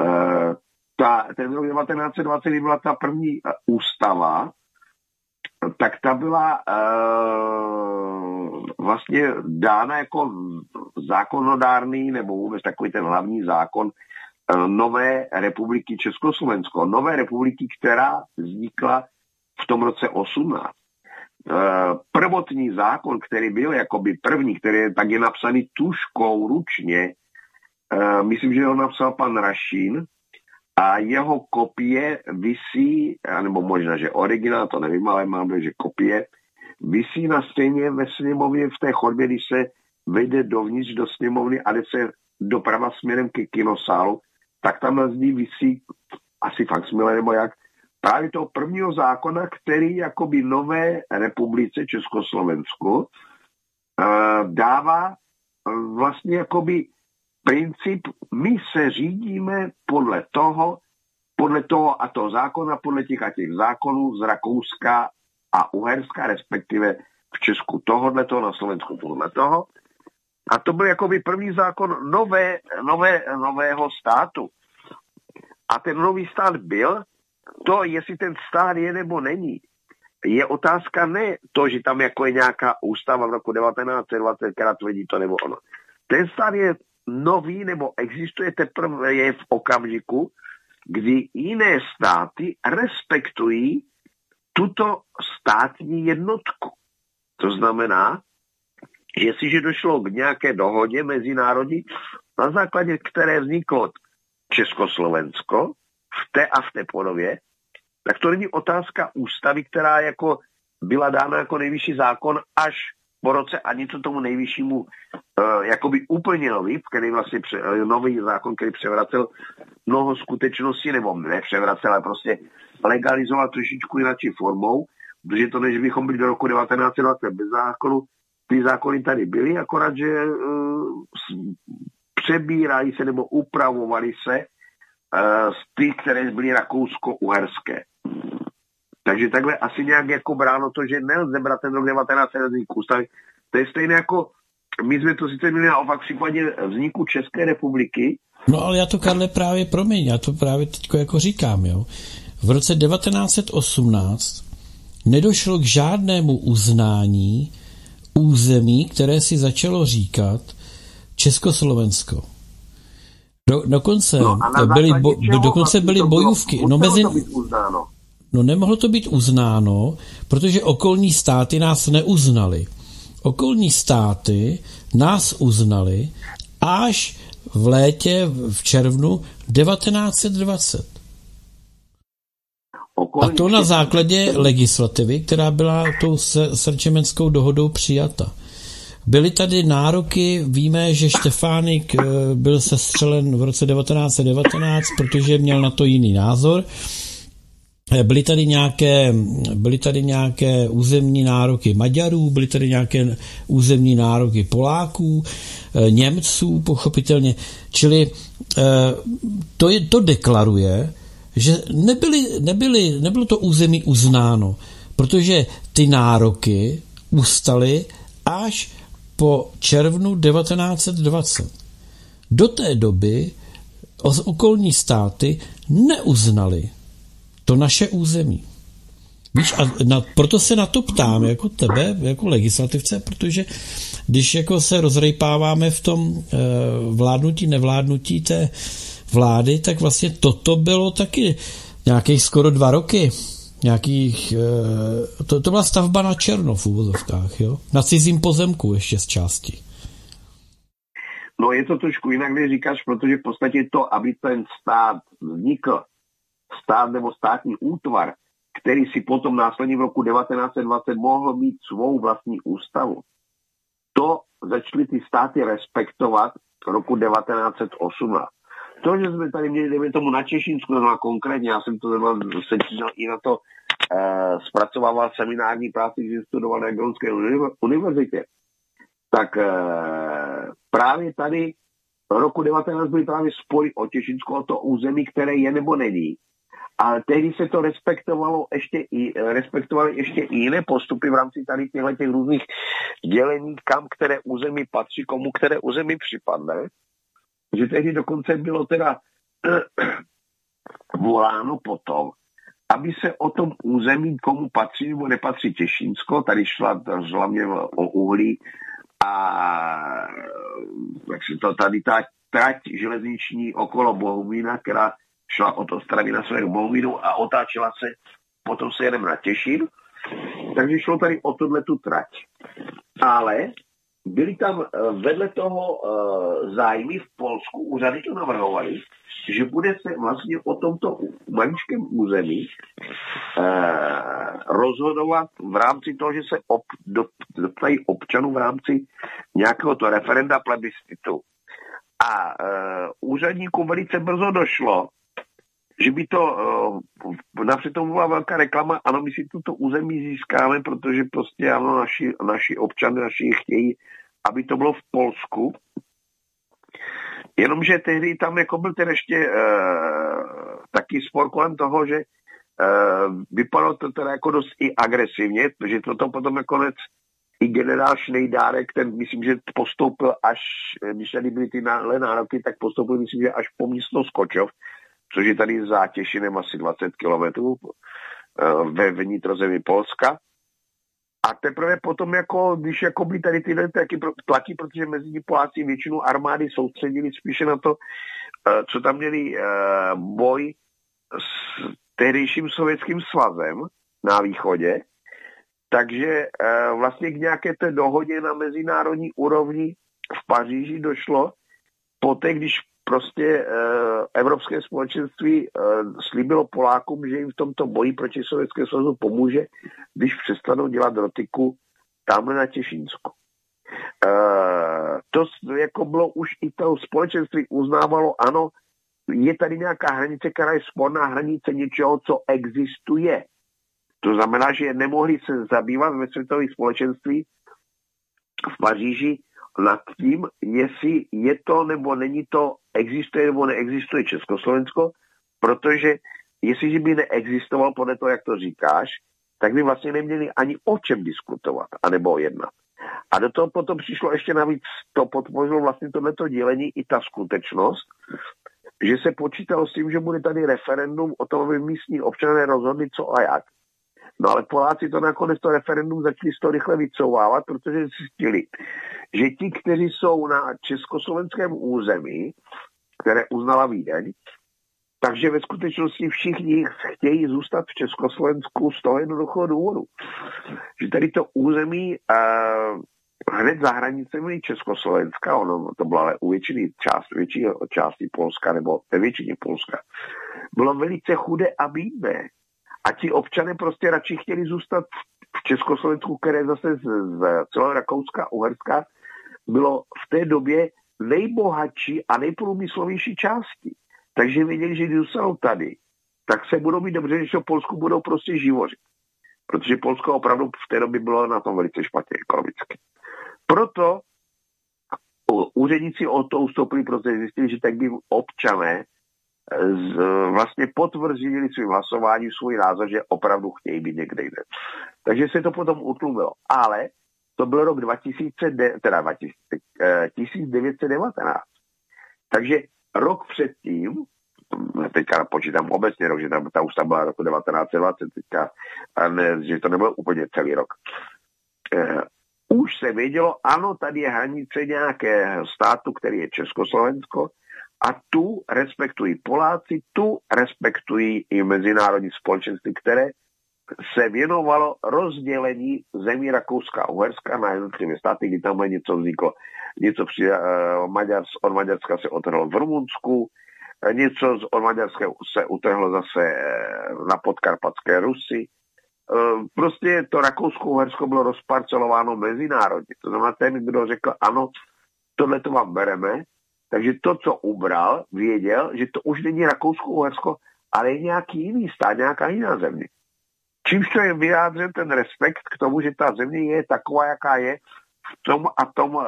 E, ta, ten rok 1920 byla ta první ústava, tak ta byla uh, vlastně dána jako zákonodárný nebo vůbec takový ten hlavní zákon uh, nové republiky Československo. Nové republiky, která vznikla v tom roce 18. Eh, prvotní zákon, který byl jakoby první, který je tak je napsaný tuškou ručně, uh, myslím, že ho napsal pan Rašín, a jeho kopie visí, nebo možná, že originál, to nevím, ale mám, že kopie, visí na stejně ve sněmovně v té chodbě, když se vejde dovnitř do sněmovny a jde se doprava směrem ke kinosálu, tak tam na zdi visí asi fakt smile nebo jak, právě toho prvního zákona, který jakoby nové republice Československu uh, dává uh, vlastně jakoby princip, my se řídíme podle toho, podle toho a toho zákona, podle těch a těch zákonů z Rakouska a Uherska, respektive v Česku tohohle toho, na Slovensku tohle toho. A to byl jakoby první zákon nové, nové, nového státu. A ten nový stát byl, to, jestli ten stát je nebo není, je otázka ne to, že tam jako je nějaká ústava v roku 1920, která tvrdí to nebo ono. Ten stát je nový nebo existuje teprve je v okamžiku, kdy jiné státy respektují tuto státní jednotku. To znamená, že jestliže došlo k nějaké dohodě mezinárodní, na základě které vzniklo Československo v té a v té podobě, tak to není otázka ústavy, která jako byla dána jako nejvyšší zákon až po roce a něco tomu nejvyššímu uh, jakoby úplně nový, který vlastně pře, uh, nový zákon, který převracel mnoho skutečností, nebo nepřevracel, ale prostě legalizoval trošičku jináčí formou, protože to, než bychom byli do roku 1920 bez zákonu, ty zákony tady byly, akorát, že uh, přebírají se nebo upravovali se z ty, které byly rakousko-uherské. Takže takhle asi nějak jako bráno to, že nelze brát ten rok 1900 vzniku ústavy. To je stejné jako, my jsme to sice měli naopak v případě vzniku České republiky. No ale já to, Karle, právě promiň, já to právě teď jako říkám, jo. V roce 1918 nedošlo k žádnému uznání území, které si začalo říkat Československo. Do, dokonce, no byly, bo, dokonce byly bojůvky. No mezi, No nemohlo to být uznáno, protože okolní státy nás neuznali. Okolní státy nás uznali až v létě, v červnu 1920. A to na základě legislativy, která byla tou srčemenskou dohodou přijata. Byly tady nároky, víme, že Štefánik eh, byl sestřelen v roce 1919, protože měl na to jiný názor Eh, byly tady nějaké, byly tady nějaké územní nároky Maďarů, byly tady nějaké územní nároky Poláků, eh, Němců, pochopitelně. Čili to, je, to deklaruje, že nebyly, nebyly, nebylo to území uznáno, protože ty nároky ustaly až po červnu 1920. Do té doby okolní státy neuznali to naše území. Víš, a na, proto se na to ptám, jako tebe, jako legislativce, protože když jako se rozrejpáváme v tom e, vládnutí, nevládnutí té vlády, tak vlastně toto bylo taky nějakých skoro dva roky. Nějakých, eh, to, to byla stavba na černo v úvozovkách, jo? Na cizím pozemku ještě z části. No je to trošku jinak, než říkáš, protože v podstatě to, aby ten stát vznikl, stát nebo státní útvar, který si potom následně v roku 1920 mohl mít svou vlastní ústavu, to začaly ty státy respektovat v roku 1918. To, že jsme tady měli, dejme tomu na Češinsku, no konkrétně, já jsem to se i na to eh, zpracovával seminární práci, že studoval na Jagiellonské univerzitě, tak eh, právě tady v roku 19 byly právě spory o Těšinsko, o to území, které je nebo není. A tehdy se to respektovalo ještě i, respektovali ještě i jiné postupy v rámci tady těchto těch různých dělení, kam které území patří, komu které území připadne. Že tehdy dokonce bylo teda voláno potom, aby se o tom území, komu patří nebo nepatří Těšínsko, tady šla hlavně o uhlí, a jak se to tady ta trať železniční okolo Bohumína, která šla od Ostravy na svého Bohumínu a otáčela se, potom se jedeme na Těšín. Takže šlo tady o tuhle tu trať. Ale byly tam eh, vedle toho uh, zájmy v Polsku, úřady to navrhovali, že bude se vlastně o tomto maličkém území uh, rozhodovat v rámci toho, že se ob, do, doptají občanů v rámci nějakého to referenda plebiscitu. A úředníkům velice brzo došlo, že by to, uh, napřed tomu byla velká reklama, ano, my si tuto území získáme, protože prostě ano, naši, naši občany, naši chtějí, aby to bylo v Polsku. Jenomže tehdy tam jako byl ten ještě uh, taky spor kolem toho, že uh, vypadalo to teda jako dost i agresivně, protože toto potom nakonec i generál Šnejdárek, ten myslím, že postoupil až, když tady byly ty nároky, tak postoupil myslím, že až po místo Skočov, což je tady za asi 20 kilometrů eh, ve vnitrozemí Polska. A teprve potom, jako, když jako by tady tyhle taky tlaky, protože mezi ní Poláci většinu armády soustředili spíše na to, eh, co tam měli eh, boj s tehdejším sovětským svazem na východě, takže vlastně k nějaké té dohodě na mezinárodní úrovni v Paříži došlo poté, když prostě uh, Evropské společenství uh, slíbilo Polákům, že jim v tomto boji proti Sovětské svazu pomůže, když přestanou dělat rotiku tamhle na Těšínsku. Uh, to jako bylo už i to společenství uznávalo, ano, je tady nějaká hranice, která je sporná hranice něčeho, co existuje. To znamená, že nemohli se zabývat ve světových společenství v Paříži nad tím, jestli je to nebo není to, existuje nebo neexistuje Československo, protože jestliže by neexistoval podle toho, jak to říkáš, tak by vlastně neměli ani o čem diskutovat, anebo jednat. A do toho potom přišlo ještě navíc, to podpořilo vlastně tohleto dělení i ta skutečnost, že se počítalo s tím, že bude tady referendum o tom, aby místní občané rozhodli co a jak. No ale Poláci to nakonec to referendum začali to rychle vycouvávat, protože zjistili, že ti, kteří jsou na československém území, které uznala Vídeň, takže ve skutečnosti všichni chtějí zůstat v Československu z toho jednoduchého důvodu. Že tady to území uh, hned za hranicemi Československa, ono to bylo ale u většiny část, většiny části Polska nebo ve většině Polska, bylo velice chudé a bídné. A ti občané prostě radši chtěli zůstat v Československu, které zase z, z celého Rakouska, Uherska bylo v té době nejbohatší a nejprůmyslovější části. Takže věděli, že když tady, tak se budou mít dobře, když v Polsku budou prostě živořit. Protože Polsko opravdu v té době bylo na tom velice špatně ekonomicky. Proto úředníci o to ustoupili, protože zjistili, že tak by občané z, vlastně potvrdili svým hlasováním svůj názor, že opravdu chtějí být někde jinde. Takže se to potom utlumilo. Ale to byl rok 2000, teda 2000, 1919. Takže rok předtím, teďka počítám obecně rok, že tam ta ústava byla roku 1920, teďka, a ne, že to nebyl úplně celý rok. Uh, už se vědělo, ano, tady je hranice nějakého státu, který je Československo, a tu respektují Poláci, tu respektují i mezinárodní společenství, které se věnovalo rozdělení zemí Rakouska a Uherska na jednotlivé státy, kdy tam něco vzniklo. Něco při, uh, Maďars, od Maďarska se otrhlo v Rumunsku, něco od Maďarska se utrhlo zase na podkarpatské Rusy. Prostě to Rakousko-Uhersko bylo rozparcelováno mezinárodně. To znamená, ten, kdo řekl, ano, tohle to vám bereme, takže to, co ubral, věděl, že to už není Rakousko-Uhersko, ale je nějaký jiný stát, nějaká jiná země. Čímž to je vyjádřen ten respekt k tomu, že ta země je taková, jaká je v tom a tom, uh,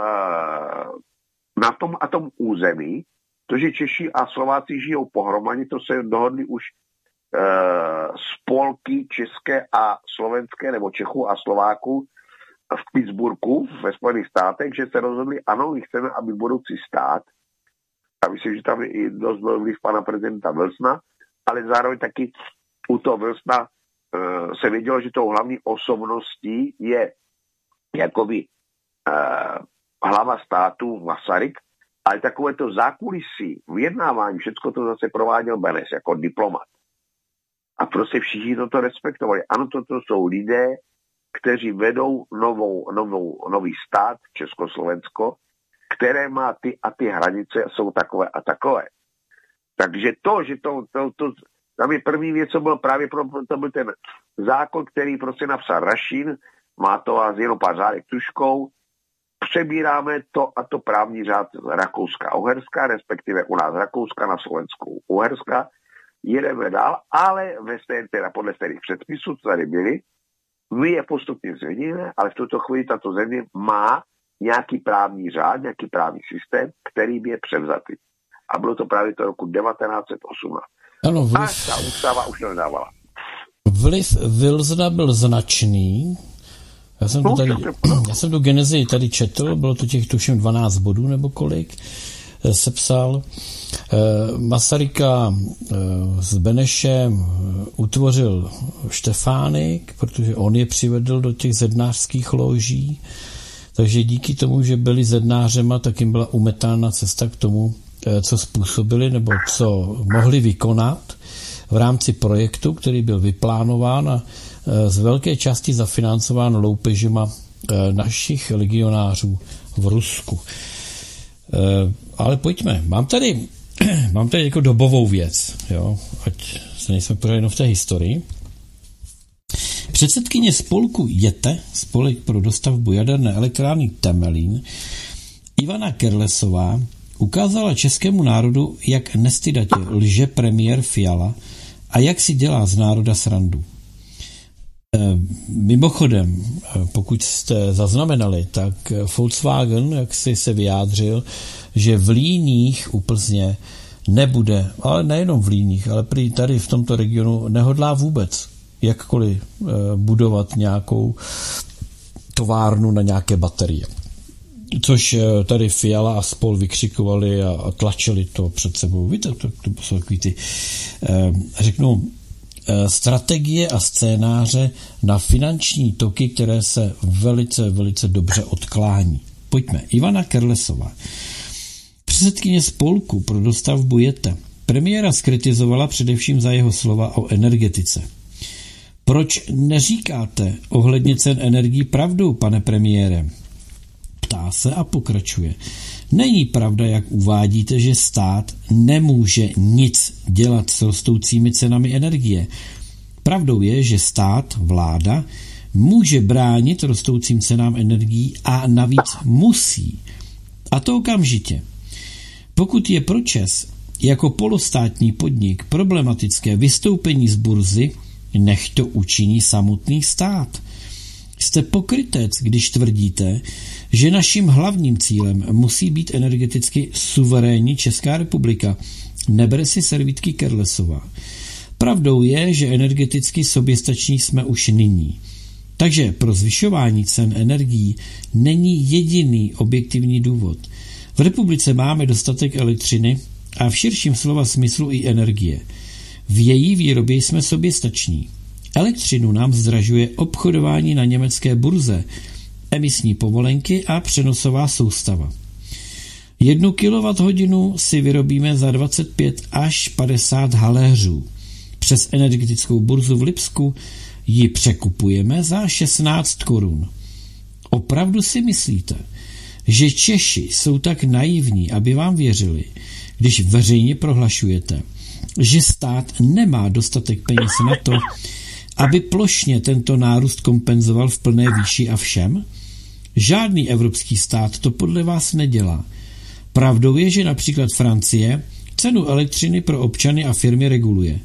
na tom a tom území, to, že Češi a Slováci žijou pohromadě, to se dohodli už uh, spolky české a slovenské, nebo Čechů a Slováků v Pittsburghu ve Spojených státech, že se rozhodli, ano, my chceme, aby budoucí stát, a myslím, že tam je i dost byl vliv pana prezidenta Wilsona, ale zároveň taky u toho Wilsona uh, se vědělo, že tou hlavní osobností je jakoby uh, hlava státu Masaryk, ale takové to zákulisí, vyjednávání, všechno to zase prováděl Benes jako diplomat. A prostě všichni toto respektovali. Ano, toto jsou lidé, kteří vedou novou, novou, nový stát, Československo, které má ty a ty hranice jsou takové a takové. Takže to, že to, to, to tam je první věc, co byl právě pro, to byl ten zákon, který prostě napsal Rašin, má to vás jenom pár tuškou, přebíráme to a to právní řád Rakouska a Uherska, respektive u nás Rakouska na Slovensku Uherska, jedeme dál, ale ve stejn, teda podle stejných předpisů, co tady byly, my je postupně změníme, ale v tuto chvíli tato země má nějaký právní řád, nějaký právní systém, který by je převzatý. A bylo to právě to roku 1918. Ano, vliv... A ta ústava už to nedávala. Vliv Vilzna byl značný. Já jsem, to no, tady, já jsem tu genezi tady četl, bylo to těch tuším 12 bodů nebo kolik eh, sepsal. Eh, Masaryka eh, s Benešem utvořil Štefánik, protože on je přivedl do těch zednářských loží. Takže díky tomu, že byli zednářema, tak jim byla umetána cesta k tomu, eh, co způsobili nebo co mohli vykonat v rámci projektu, který byl vyplánován a eh, z velké části zafinancován loupežima eh, našich legionářů v Rusku. Ale pojďme. Mám tady, mám tady jako dobovou věc, jo? ať se nejsme pořád jenom v té historii. Předsedkyně spolku JETE, spolek pro dostavbu jaderné elektrárny Temelín, Ivana Kerlesová ukázala českému národu, jak nestydatě lže premiér Fiala a jak si dělá z národa srandu. E, mimochodem, e, pokud jste zaznamenali, tak Volkswagen, jak si se vyjádřil, že v Líních u Plzně nebude, ale nejenom v Líních, ale prý tady v tomto regionu nehodlá vůbec jakkoliv eh, budovat nějakou továrnu na nějaké baterie. Což eh, tady Fiala a spol vykřikovali a, tlačili to před sebou. Víte, to, to jsou takový ty, eh, řeknu, strategie a scénáře na finanční toky, které se velice, velice dobře odklání. Pojďme. Ivana Kerlesová. Předsedkyně spolku pro dostavbu JETE premiéra skritizovala především za jeho slova o energetice. Proč neříkáte ohledně cen energií pravdu, pane premiére? Ptá se a pokračuje. Není pravda, jak uvádíte, že stát nemůže nic dělat s rostoucími cenami energie. Pravdou je, že stát, vláda, může bránit rostoucím cenám energií a navíc musí. A to okamžitě. Pokud je pro Čes jako polostátní podnik problematické vystoupení z burzy, nech to učiní samotný stát. Jste pokrytec, když tvrdíte, že naším hlavním cílem musí být energeticky suverénní Česká republika. Nebere si servítky Kerlesová. Pravdou je, že energeticky soběstační jsme už nyní. Takže pro zvyšování cen energií není jediný objektivní důvod. V republice máme dostatek elektřiny a v širším slova smyslu i energie – v její výrobě jsme sobě stační. Elektřinu nám zdražuje obchodování na německé burze, emisní povolenky a přenosová soustava. Jednu kWh si vyrobíme za 25 až 50 haléřů. Přes energetickou burzu v Lipsku ji překupujeme za 16 korun. Opravdu si myslíte, že Češi jsou tak naivní, aby vám věřili, když veřejně prohlašujete, že stát nemá dostatek peněz na to, aby plošně tento nárůst kompenzoval v plné výši a všem? Žádný evropský stát to podle vás nedělá. Pravdou je, že například Francie cenu elektřiny pro občany a firmy reguluje.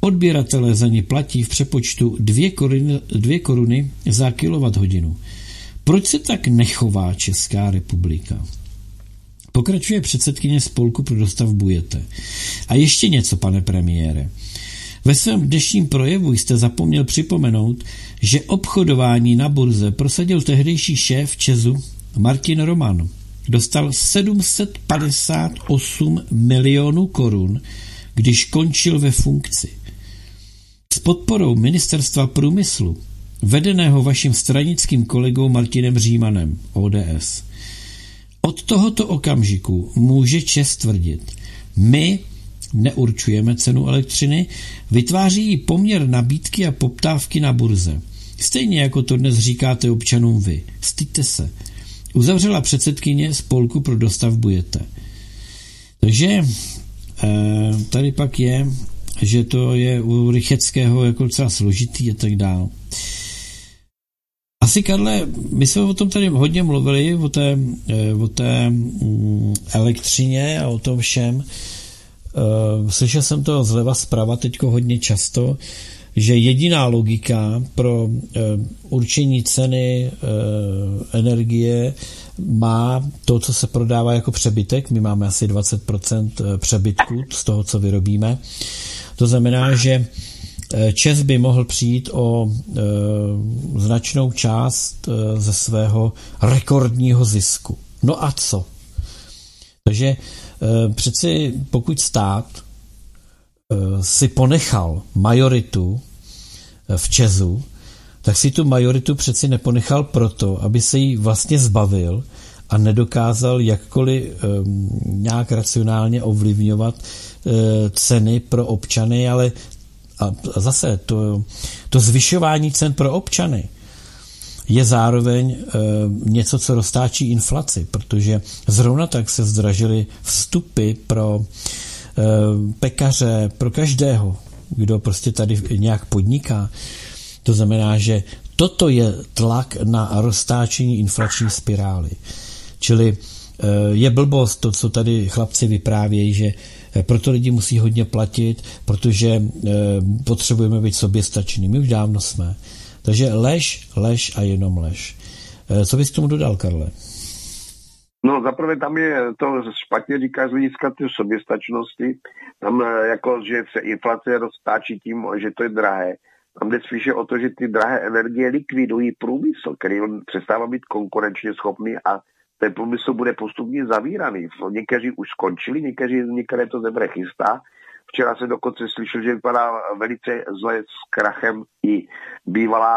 Odběratelé za ní platí v přepočtu 2 koruny, 2 koruny za kilowatt-hodinu. Proč se tak nechová Česká republika? Pokračuje předsedkyně spolku pro dostavbu Jete. A ještě něco, pane premiére. Ve svém dnešním projevu jste zapomněl připomenout, že obchodování na burze prosadil tehdejší šéf Česu Martin Roman. Dostal 758 milionů korun, když končil ve funkci. S podporou ministerstva průmyslu, vedeného vaším stranickým kolegou Martinem Římanem, ODS. Od tohoto okamžiku může Čes tvrdit, my neurčujeme cenu elektřiny, vytváří ji poměr nabídky a poptávky na burze. Stejně jako to dnes říkáte občanům vy. Styďte se. Uzavřela předsedkyně spolku pro dostavbu Jete. Takže eh, tady pak je, že to je u Rycheckého jako docela složitý a tak dále. Asi, Karle, my jsme o tom tady hodně mluvili, o té, eh, o té mm, elektřině a o tom všem. Eh, slyšel jsem to zleva zprava teďko hodně často, že jediná logika pro eh, určení ceny energie má to, co se prodává jako přebytek. My máme asi 20% přebytku z toho, co vyrobíme. To znamená, že Čes by mohl přijít o e, značnou část e, ze svého rekordního zisku. No a co? Takže přeci pokud stát si ponechal majoritu v Česu, tak si tu majoritu přeci neponechal proto, aby se jí vlastně zbavil a nedokázal jakkoliv nějak racionálně ovlivňovat ceny pro občany, ale a zase to, to zvyšování cen pro občany je zároveň e, něco, co roztáčí inflaci, protože zrovna tak se zdražily vstupy pro e, pekaře, pro každého, kdo prostě tady nějak podniká. To znamená, že toto je tlak na roztáčení inflační spirály. Čili e, je blbost to, co tady chlapci vyprávějí, že Eh, proto lidi musí hodně platit, protože eh, potřebujeme být soběstační. My už dávno jsme. Takže lež, lež a jenom lež. Eh, co bys tomu dodal, Karle? No zaprvé tam je to špatně říká z hlediska té soběstačnosti, tam jako, že se inflace roztáčí tím, že to je drahé. Tam jde spíše o to, že ty drahé energie likvidují průmysl, který on přestává být konkurenčně schopný a ten průmysl bude postupně zavíraný. Někteří už skončili, někteří, některé to zebre chystá. Včera se dokonce slyšel, že vypadá velice zle s krachem i bývalá,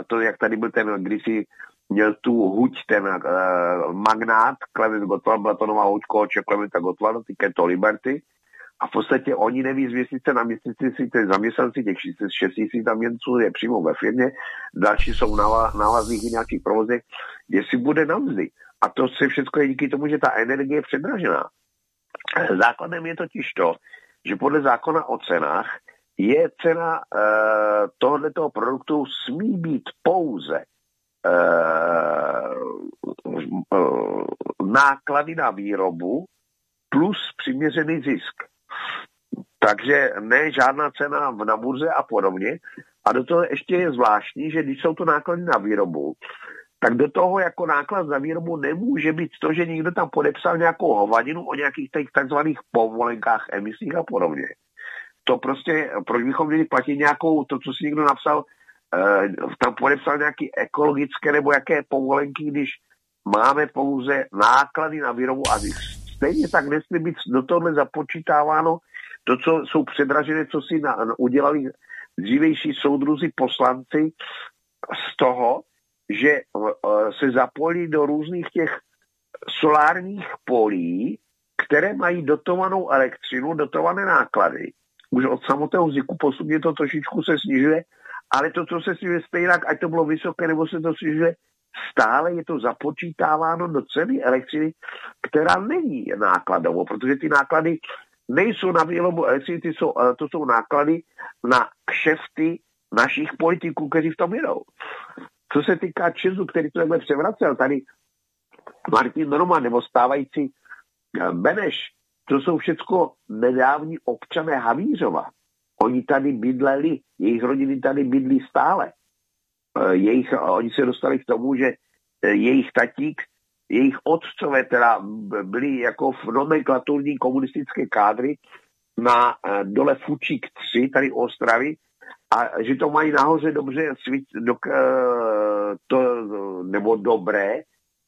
eh, to jak tady byl ten kdysi měl tu huť ten uh, magnát Clement Gottwald, byla to nová huť kohoče Clementa Gottwalda, ty Keto Liberty. A v podstatě oni neví z měsíce na měsíci si ty zaměstnanci, těch 6 tisíc zaměstnanců je přímo ve firmě, další jsou na návazných nějakých provozech, jestli bude na mzdy. A to se všechno je díky tomu, že ta energie je předražená. Základem je totiž to, že podle zákona o cenách je cena e, tohoto produktu smí být pouze e, e, náklady na výrobu plus přiměřený zisk. Takže ne žádná cena na burze a podobně. A do toho ještě je zvláštní, že když jsou to náklady na výrobu, tak do toho jako náklad za výrobu nemůže být to, že někdo tam podepsal nějakou hovadinu o nějakých těch takzvaných povolenkách emisích a podobně. To prostě, proč bychom měli platit nějakou, to, co si někdo napsal, eh, tam podepsal nějaký ekologické nebo jaké povolenky, když máme pouze náklady na výrobu a stejně tak nesmí být do tohle započítáváno to, co jsou předražené, co si na, udělali dřívejší soudruzi poslanci z toho, že eh, se zapojili do různých těch solárních polí, které mají dotovanou elektřinu, dotované náklady. Už od samotného ziku postupně to trošičku se snižuje ale to, co se si stejně, ať to bylo vysoké, nebo se to snižuje, stále je to započítáváno do ceny elektřiny, která není nákladovou, protože ty náklady nejsou na výrobu elektřiny, ty jsou, eh, to jsou náklady na kšefty našich politiků, kteří v tom jedou. Co se týká Česu, který to takhle převracel, tady Martin Roman nebo stávající eh, Beneš, to jsou všechno nedávní občané Havířova. Oni tady bydleli, jejich rodiny tady bydlí stále. Eh, jejich, oni se dostali k tomu, že eh, jejich tatík, jejich otcové teda byli jako v nomenklaturní komunistické kádry na dole Fučík 3, tady Ostravy, a že to mají nahoře dobře svít, do, to, nebo dobré,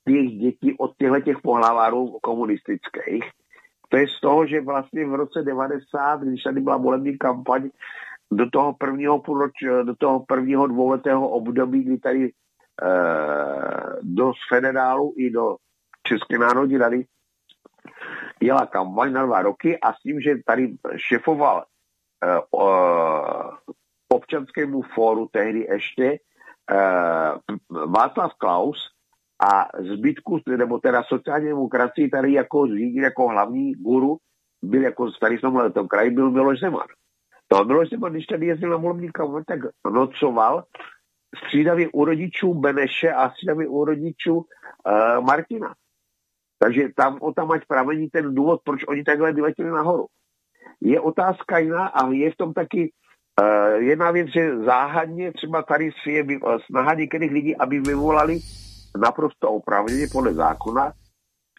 těch dětí od těchto těch pohlavárů komunistických. To je z toho, že vlastně v roce 90, když tady byla volební kampaň, do toho prvního půlroč, do toho prvního dvouletého období, kdy tady e, do federálu i do České národní rady jela kampaň na dva roky a s tím, že tady šefoval občanskému fóru tehdy ještě e, Václav Klaus, a zbytku, nebo teda sociální demokracii tady jako jako hlavní guru byl jako tady v tom kraji byl Miloš Zeman. No Miloš Zeman, když tady jezdil na volební tak nocoval střídavě u rodičů Beneše a střídavě u rodičů uh, Martina. Takže tam o tam ať pramení ten důvod, proč oni takhle vyletěli nahoru. Je otázka jiná a je v tom taky uh, jedna věc, že záhadně třeba tady je snaha některých lidí, aby vyvolali naprosto oprávněně podle zákona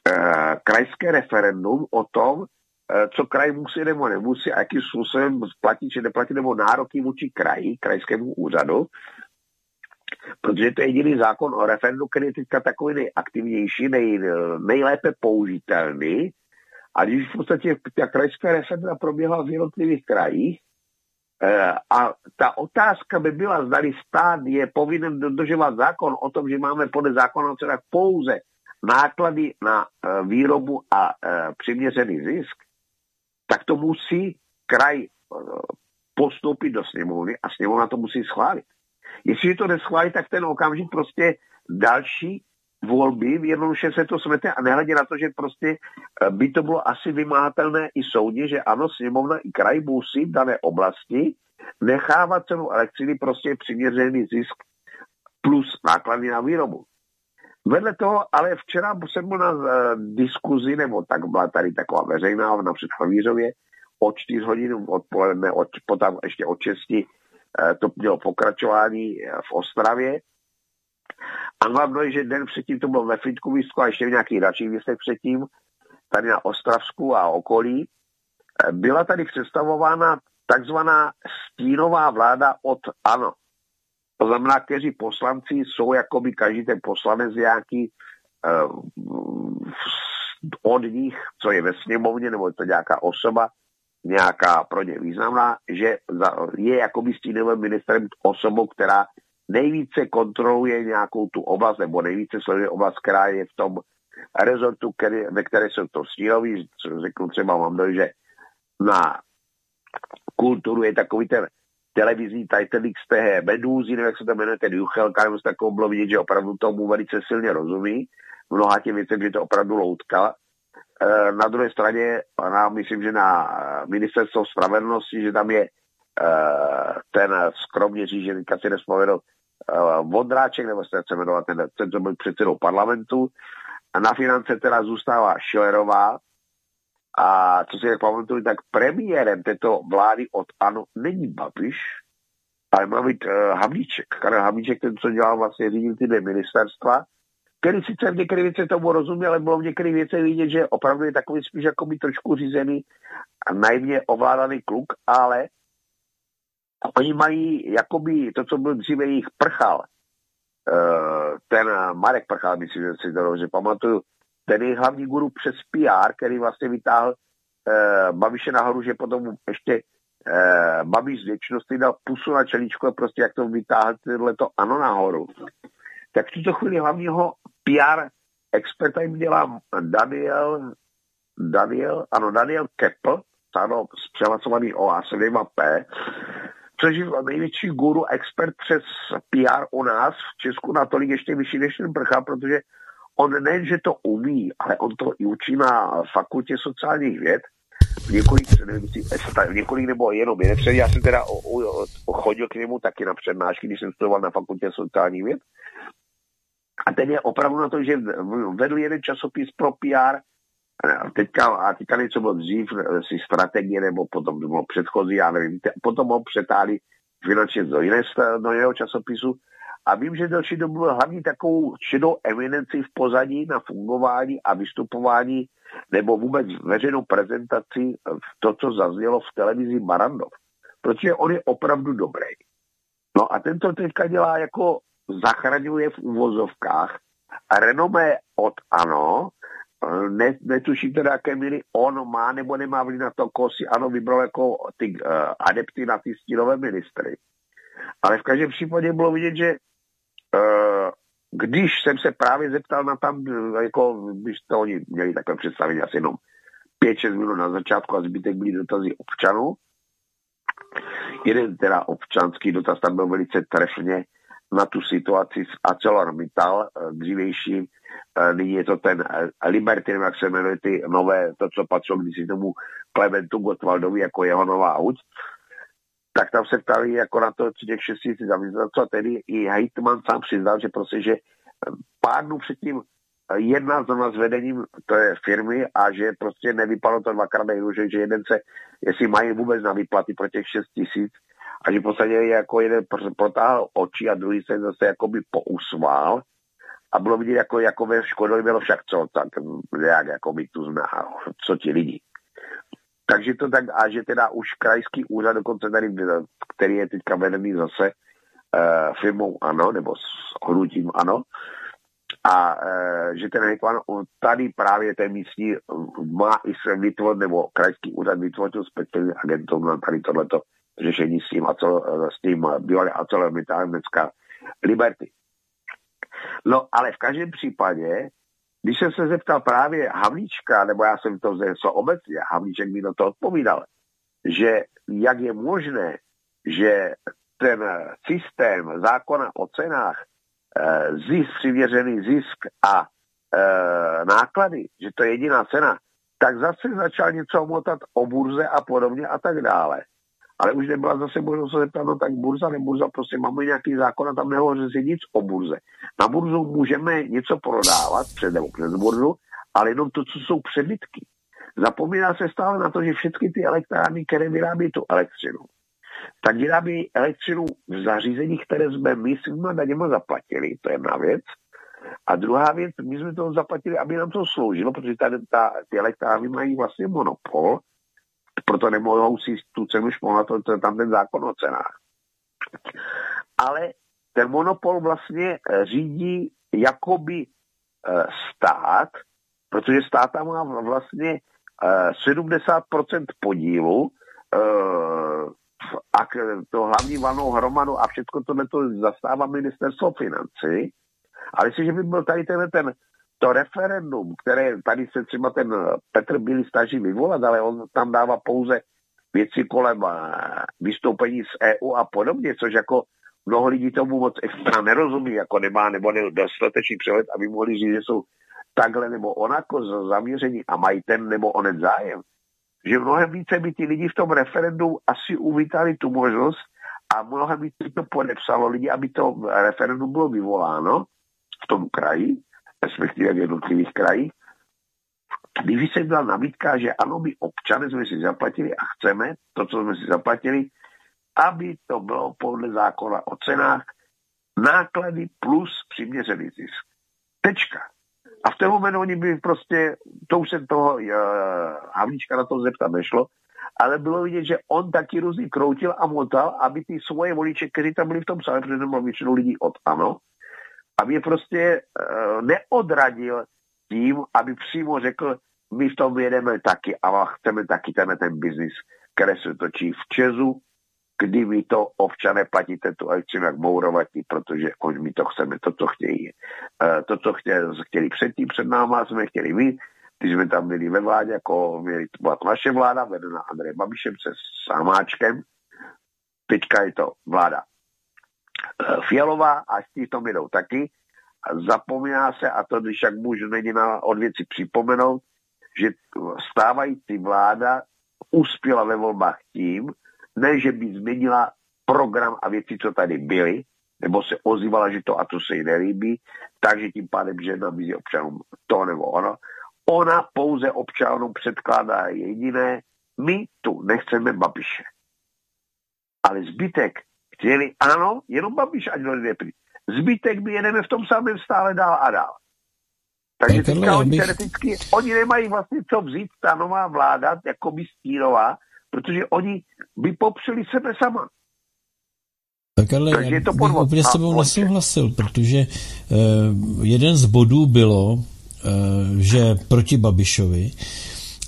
eh, krajské referendum o tom, eh, co kraj musí nebo nemusí a jakým způsobem platit či neplatit nebo nároky vůči kraji, krajskému úřadu, protože to je jediný zákon o referendu, který je teďka takový nejaktivnější, nej, nejlépe použitelný. A když v podstatě ta krajská referenda proběhla v jednotlivých krajích, Eh, a ta otázka by byla, zdali stát je povinen dodržovat zákon o tom, že máme podle zákona teda pouze náklady na eh, výrobu a eh, přiměřený zisk, tak to musí kraj postoupit do sněmovny a sněmovna to musí schválit. Jestli to neschválí, tak ten okamžik prostě další volby, jednoduše se to smete a nehledě na to, že prostě eh, by to bylo asi vymáhatelné i soudně, že ano, sněmovna i kraj musí v dané oblasti nechávat cenu elektřiny prostě přiměřený zisk plus náklady na výrobu. Vedle toho, ale včera jsem byl na uh, diskuzi, nebo tak byla tady taková veřejná na Havířově, od 4 hodin odpoledne, od, potom ještě od 6 uh, to mělo pokračování v Ostravě a hlavno je, že den předtím to bylo ve Frýdkovisku a ještě v nějakých dalších městech předtím, tady na Ostravsku a okolí, eh, byla tady představována takzvaná stínová vláda od ANO. To znamená, kteří poslanci jsou jakoby každý ten poslanec nějaký uh, od nich, co je ve sněmovně, nebo je to nějaká osoba, nějaká pro ně významná, že je jakoby stínovým ministrem osobou, která nejvíce kontroluje nějakou tu oblast, nebo nejvíce sleduje oblast, která je v tom rezortu, který, ve které jsou to stínoví, řeknu třeba, mám dojde, že na kulturu je takový ten televizní Titanic z té Medúzy, nevím, jak se to jmenuje, ten Juchelka, nebo se takovou bylo vidět, že opravdu tomu velice silně rozumí, mnoha těm věcem, že to opravdu loutka. E, na druhé straně, na, myslím, že na ministerstvo spravedlnosti, že tam je e, ten skromně řížený, si nespomenu, uh, Vondráček, nebo se chce jmenovat ten, ten, co byl předsedou parlamentu. A na finance teda zůstává Schillerová. A co si pamatuju, tak premiérem této vlády od ANO není Babiš, ale má být uh, Havlíček. Karel Havlíček, ten, co dělal vlastně řídil ty dvě ministerstva, který sice v některých věcech tomu rozuměl, ale bylo v některých věcech vidět, že opravdu je takový spíš jako by trošku řízený a naivně ovládaný kluk, ale Oni mají jakoby to, co byl dříve jejich prchal, eh, ten Marek Prchal, myslím, že si to dobře pamatuju, ten je hlavní guru přes PR, který vlastně vytáhl uh, Babiše nahoru, že potom ještě uh, Babiš z věčnosti dal pusu na čelíčku a prostě jak to vytáhl to ano nahoru. Tak v tuto chvíli hlavního PR experta jim dělá Daniel, Daniel, ano, Daniel Keppel, ano, zpřehlasovaný OAS 2P, což je největší guru, expert přes PR u nás v Česku natolik ještě vyšší než ten prcha, protože on nejen, že to umí, ale on to i učí na fakultě sociálních věd, několik, nevím, několik nebo jenom jeden před, já jsem teda o, o, o, chodil k němu taky na přednášky, když jsem studoval na fakultě sociálních věd. A ten je opravdu na to, že vedl jeden časopis pro PR, a teďka, a teďka něco bylo dřív, si strategie, nebo potom bylo předchozí, já nevím, potom ho přetáhli finančně do, do jiného časopisu. A vím, že delší dobu byl hlavní takovou šedou eminenci v pozadí na fungování a vystupování nebo vůbec veřejnou prezentaci v to, co zaznělo v televizi Barandov. Protože on je opravdu dobrý. No a tento teďka dělá jako zachraňuje v úvozovkách renomé od ANO, ne, netuším teda, jaké míry on má nebo nemá vliv na to, koho si ANO vybral jako ty uh, adepty na ty stínové ministry. Ale v každém případě bylo vidět, že uh, když jsem se právě zeptal na tam, jako když to oni měli takové představení asi jenom 5-6 minut na začátku a zbytek byly dotazy občanů, jeden teda občanský dotaz tam byl velice trefně na tu situaci s ArcelorMittal eh, dřívějším, eh, nyní je to ten eh, Liberty, jak se jmenuje ty nové, to, co patřilo když tomu Klementu Gottwaldovi jako jeho nová huť, tak tam se ptali jako na to těch 6 tisíc zaměstnanců a tedy i Heitman sám přiznal, že prostě, že pár dnů předtím jedna zrovna s vedením té firmy a že prostě nevypadlo to dvakrát nejhůře, že jeden se, jestli mají vůbec na výplaty pro těch 6 tisíc, a že v podstatě jako jeden protáhl oči a druhý se zase jakoby pousmál a bylo vidět, jako, jako ve škodili bylo však co, tak jak jako by tu zná, co ti lidi. Takže to tak, a že teda už krajský úřad dokonce tady, který je teďka vedený zase uh, firmou ANO, nebo s hnutím ANO, a uh, že ten hejtman tady právě ten místní má i se vytvořit, nebo krajský úřad vytvořil speciální agentu na tady tohleto řešení s tím, a co, s tím bývalým ArcelorMittalem dneska Liberty. No, ale v každém případě, když jsem se zeptal právě Havlíčka, nebo já jsem to vzal obecně, Havlíček mi na to odpovídal, že jak je možné, že ten systém zákona o cenách, eh, zisk, přivěřený zisk a náklady, že to je jediná cena, tak zase začal něco motat o burze a podobně a tak dále ale už nebyla zase možnost se zeptat, no tak burza, ne burza, prostě máme nějaký zákon a tam nehovoří si nic o burze. Na burzu můžeme něco prodávat před nebo před burzu, ale jenom to, co jsou přebytky. Zapomíná se stále na to, že všechny ty elektrárny, které vyrábí tu elektřinu, tak vyrábí elektřinu v zařízeních, které jsme my svýma daněma zaplatili, to je jedna věc. A druhá věc, my jsme to zaplatili, aby nám to sloužilo, protože tady ta, ty elektrárny mají vlastně monopol proto nemohou si tu cenu šponovat, to je tam ten zákon o cenách. Ale ten monopol vlastně eh, řídí jakoby eh, stát, protože stát tam má vlastně 70% eh, podílu a to hlavní valnou hromadu a všechno tohle to zastává ministerstvo financí. Ale jestliže by byl tady ten, ten to referendum, které tady se třeba ten Petr Bílý snaží vyvolat, ale on tam dává pouze věci kolem eh, vystoupení z EU a podobně, což jako mnoho lidí tomu moc extra nerozumí, jako nemá nebo dostatečný přehled, aby mohli říct, že jsou takhle nebo onako zaměření a mají ten nebo onen zájem. Že mnohem více by ty lidi v tom referendu asi uvítali tu možnost a mnohem více to podepsalo lidi, aby to referendum bylo vyvoláno v tom kraji, respektive v jednotlivých krajích. Když se byla nabídka, že ano, my občané jsme si zaplatili a chceme to, co jsme si zaplatili, aby to bylo podle zákona o cenách náklady plus přiměřený zisk. Tečka. A v ten moment oni by prostě, to už se toho uh, Havlíčka na to zeptat nešlo, ale bylo vidět, že on taky různě kroutil a motal, aby ty svoje voliče, kteří tam byli v tom sále, protože většinou lidí od ANO, aby je prostě uh, neodradil tím, aby přímo řekl, my v tom jedeme taky a chceme taky ten, ten biznis, který se točí v Česu, kdy my to občané platíte tu elektřinu jak mourovatí, protože oni my to chceme, to, co chtějí. Uh, to, co chtěli, chtěli předtím před náma, jsme chtěli my, když jsme tam byli ve vládě, jako měli, byla to naše vláda, vedená Andrej Babišem se Samáčkem, teďka je to vláda eh, Fialová a s tím tom jedou taky. Zapomíná se, a to když jak můžu není na od věci připomenout, že stávající vláda uspěla ve volbách tím, ne, že by změnila program a věci, co tady byly, nebo se ozývala, že to a to se jí nelíbí, takže tím pádem, že nabízí občanům to nebo ono. Ona pouze občanům předkládá jediné, my tu nechceme Babiše. Ale zbytek chtěli, ano, jenom Babiš, ať lidé přijde. Zbytek my jedeme v tom samém stále dál a dál. Takže teďka oni bych... teoreticky, oni nemají vlastně co vzít, ta nová vláda, jako by stínová, protože oni by popřeli sebe sama. Tak ale Takže je to bych úplně s tebou nesouhlasil, protože uh, jeden z bodů bylo, uh, že proti Babišovi,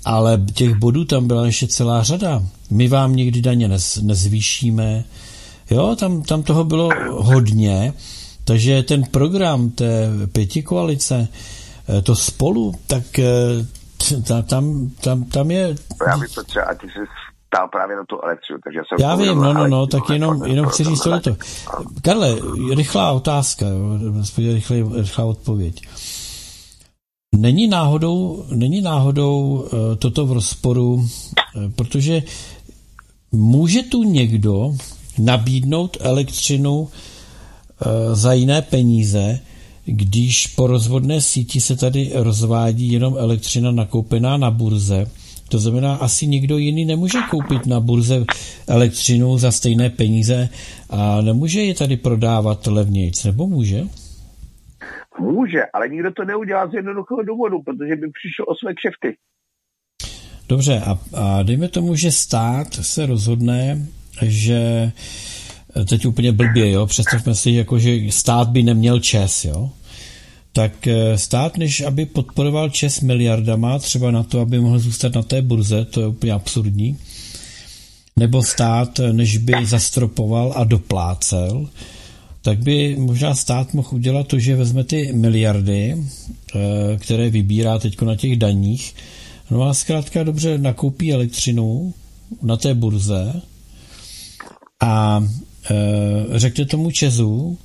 ale těch bodů tam byla ještě celá řada. My vám nikdy daně nez, nezvýšíme. Jo, tam, tam toho bylo hodně, takže ten program té pěti koalice, eh, to spolu, tak tam, tam, tam je... Já bych to třeba, a ty jsi ptal právě na tu elektřinu. Takže jsem Já vím, no, no, no, tak jenom, jenom chci říct to. Karle, rychlá otázka, rychlá, rychlá odpověď. Není náhodou, není náhodou uh, toto v rozporu, protože může tu někdo nabídnout elektřinu uh, za jiné peníze, když po rozvodné síti se tady rozvádí jenom elektřina nakoupená na burze to znamená, asi nikdo jiný nemůže koupit na burze elektřinu za stejné peníze a nemůže je tady prodávat levnějc, nebo může? Může, ale nikdo to neudělá z jednoduchého důvodu, protože by přišel o své kšefty. Dobře, a, a dejme tomu, že stát se rozhodne, že teď úplně blbě, jo, představme si, jako, že stát by neměl čes, jo, tak eh, stát, než aby podporoval Čes miliardama, třeba na to, aby mohl zůstat na té burze, to je úplně absurdní, nebo stát, eh, než by zastropoval a doplácel, tak by možná stát mohl udělat to, že vezme ty miliardy, eh, které vybírá teď na těch daních, no a zkrátka dobře nakoupí elektřinu na té burze a řekne tomu Česu,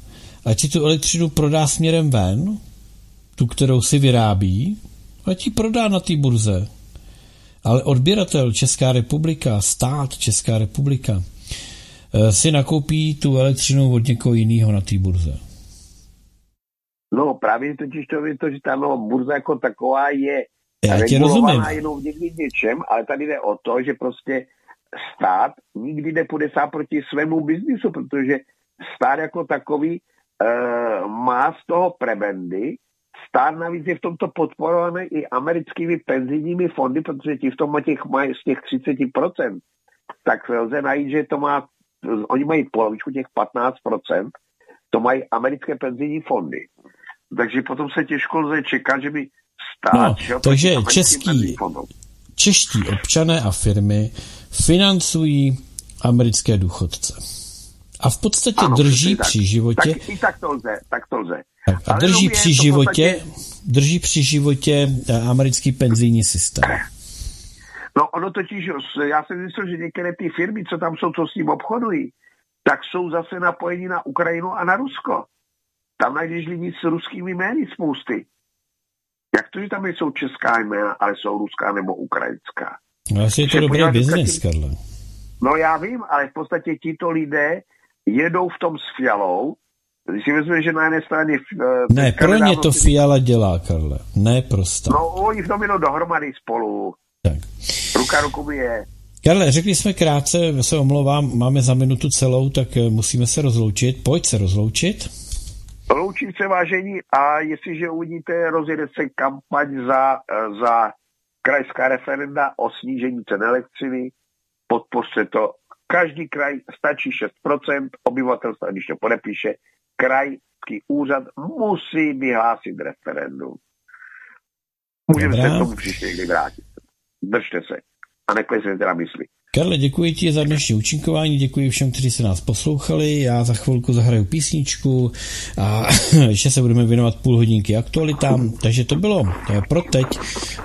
ať si tu elektřinu prodá směrem ven, tu, kterou si vyrábí, a ti prodá na té burze. Ale odběratel Česká republika, stát Česká republika, eh, si nakoupí tu elektřinu od někoho jiného na té burze. No právě totiž to je to, že ta no, burza jako taková je Já tě rozumím. jenom někdy něčem, ale tady jde o to, že prostě stát nikdy nepůjde sám proti svému biznisu, protože stát jako takový uh, má z toho prebendy, Stát navíc je v tomto podporovaný i americkými penzijními fondy, protože ti v tom těch mají z těch 30%, tak lze najít, že to má, oni mají polovičku těch 15%, to mají americké penzijní fondy. Takže potom se těžko lze čekat, že by stát no, šel Takže český, čeští občané a firmy financují americké důchodce. A v podstatě ano, drží při tak. životě... Tak, I tak to lze, tak to lze. A drží při, životě, podstatě... drží při životě eh, americký penzijní systém. No ono totiž, já jsem myslel, že některé ty firmy, co tam jsou, co s tím obchodují, tak jsou zase napojení na Ukrajinu a na Rusko. Tam najdeš lidi s ruskými jmény spousty. Jak to, že tam jsou česká jména, ale jsou ruská nebo ukrajinská? No asi je to dobrý biznis, Karle. No já vím, ale v podstatě tito lidé jedou v tom s Fialou, když si vezme, že na jedné straně... Uh, ne, pro ně to. Fiala dělá, Karle, ne prostě. No, oni v tom jenom dohromady spolu. Tak. Ruka ruku je. Karle, řekli jsme krátce, se omlouvám, máme za minutu celou, tak eh, musíme se rozloučit. Pojď se rozloučit. Loučím se, vážení, a jestliže uvidíte, rozjede se kampaň za, eh, za krajská referenda o snížení cen elektřiny, podpořte to Každý kraj stačí 6% obyvatelstva, když to podepíše, krajský úřad musí vyhlásit referendum. Můžeme se k tomu příště někdy vrátit. Držte se. A neklesejte teda mysli. Karle, děkuji ti za dnešní účinkování, děkuji všem, kteří se nás poslouchali. Já za chvilku zahraju písničku a ještě se budeme věnovat půl hodinky aktualitám. Takže to bylo pro teď.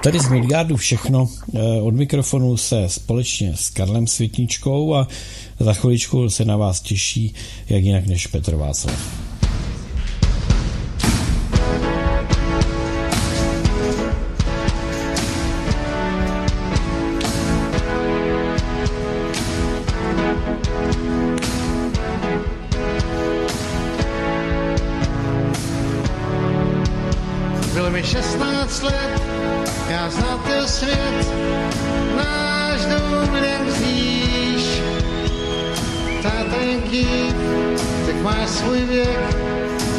Tady z Midgardu všechno. Eh, od mikrofonu se společně s Karlem Světničkou a za chviličku se na vás těší, jak jinak než Petr Václav. mi 16 let, já znám ten svět, náš dům jen kříž. Táta jen tak máš svůj věk,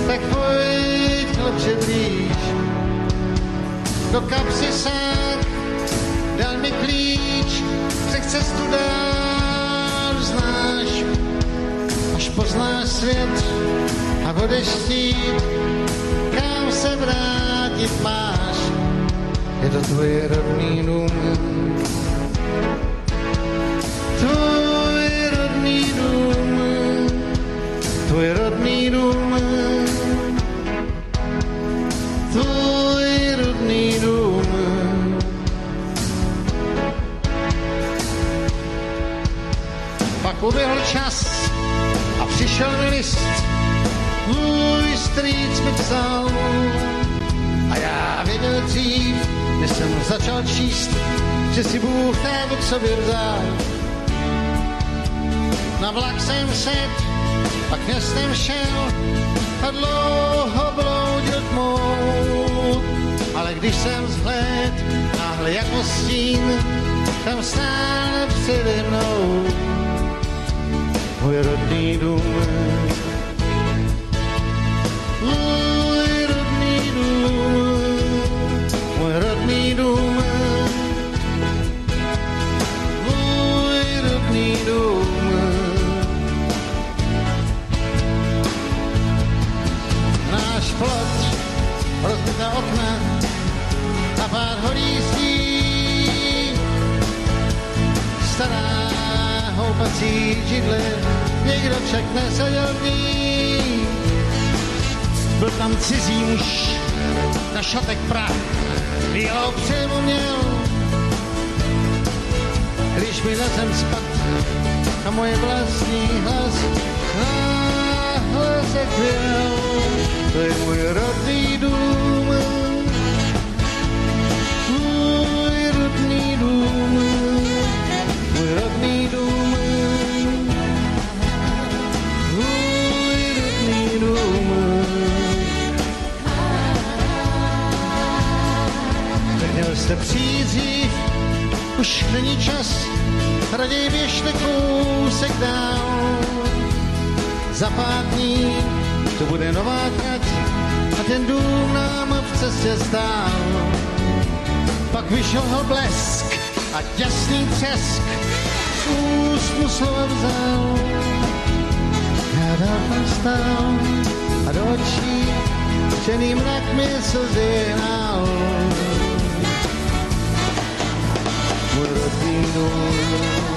tak pojď hlubše blíž. Do kapsy sák, dal mi klíč, přech cestu dál znáš, až poznáš svět a budeš chtít, kam se vrát nic máš, je to tvoje rodný dům. Tvůj rodný dům, tvůj rodný dům, tvůj rodný dům. Uběhl čas a přišel mi list, můj strýc mi psal, dřív, než jsem začal číst, že si Bůh té k sobě vzal. Na vlak jsem set, pak městem šel a dlouho bloudil tmou. Ale když jsem vzhled, náhle jako stín, tam stále přede mnou. Můj rodný dům pacích židli, někdo však neseděl v ní. Byl tam cizí muž, na šatek prach, jeho přijmu měl. Když mi na zem spad, na moje vlastní hlas, náhle se chvěl, to je můj rodný dům. Můj rodný dům, můj rodný dům. Jste přijít dřív, už není čas, raději běžte kousek dál. Za pár dní to bude nová trať a ten dům nám v cestě stál. Pak vyšel ho blesk a těsný třesk z úst mu slova vzal. Já dál tam stál a do očí černým mrak mi slzy nál. You.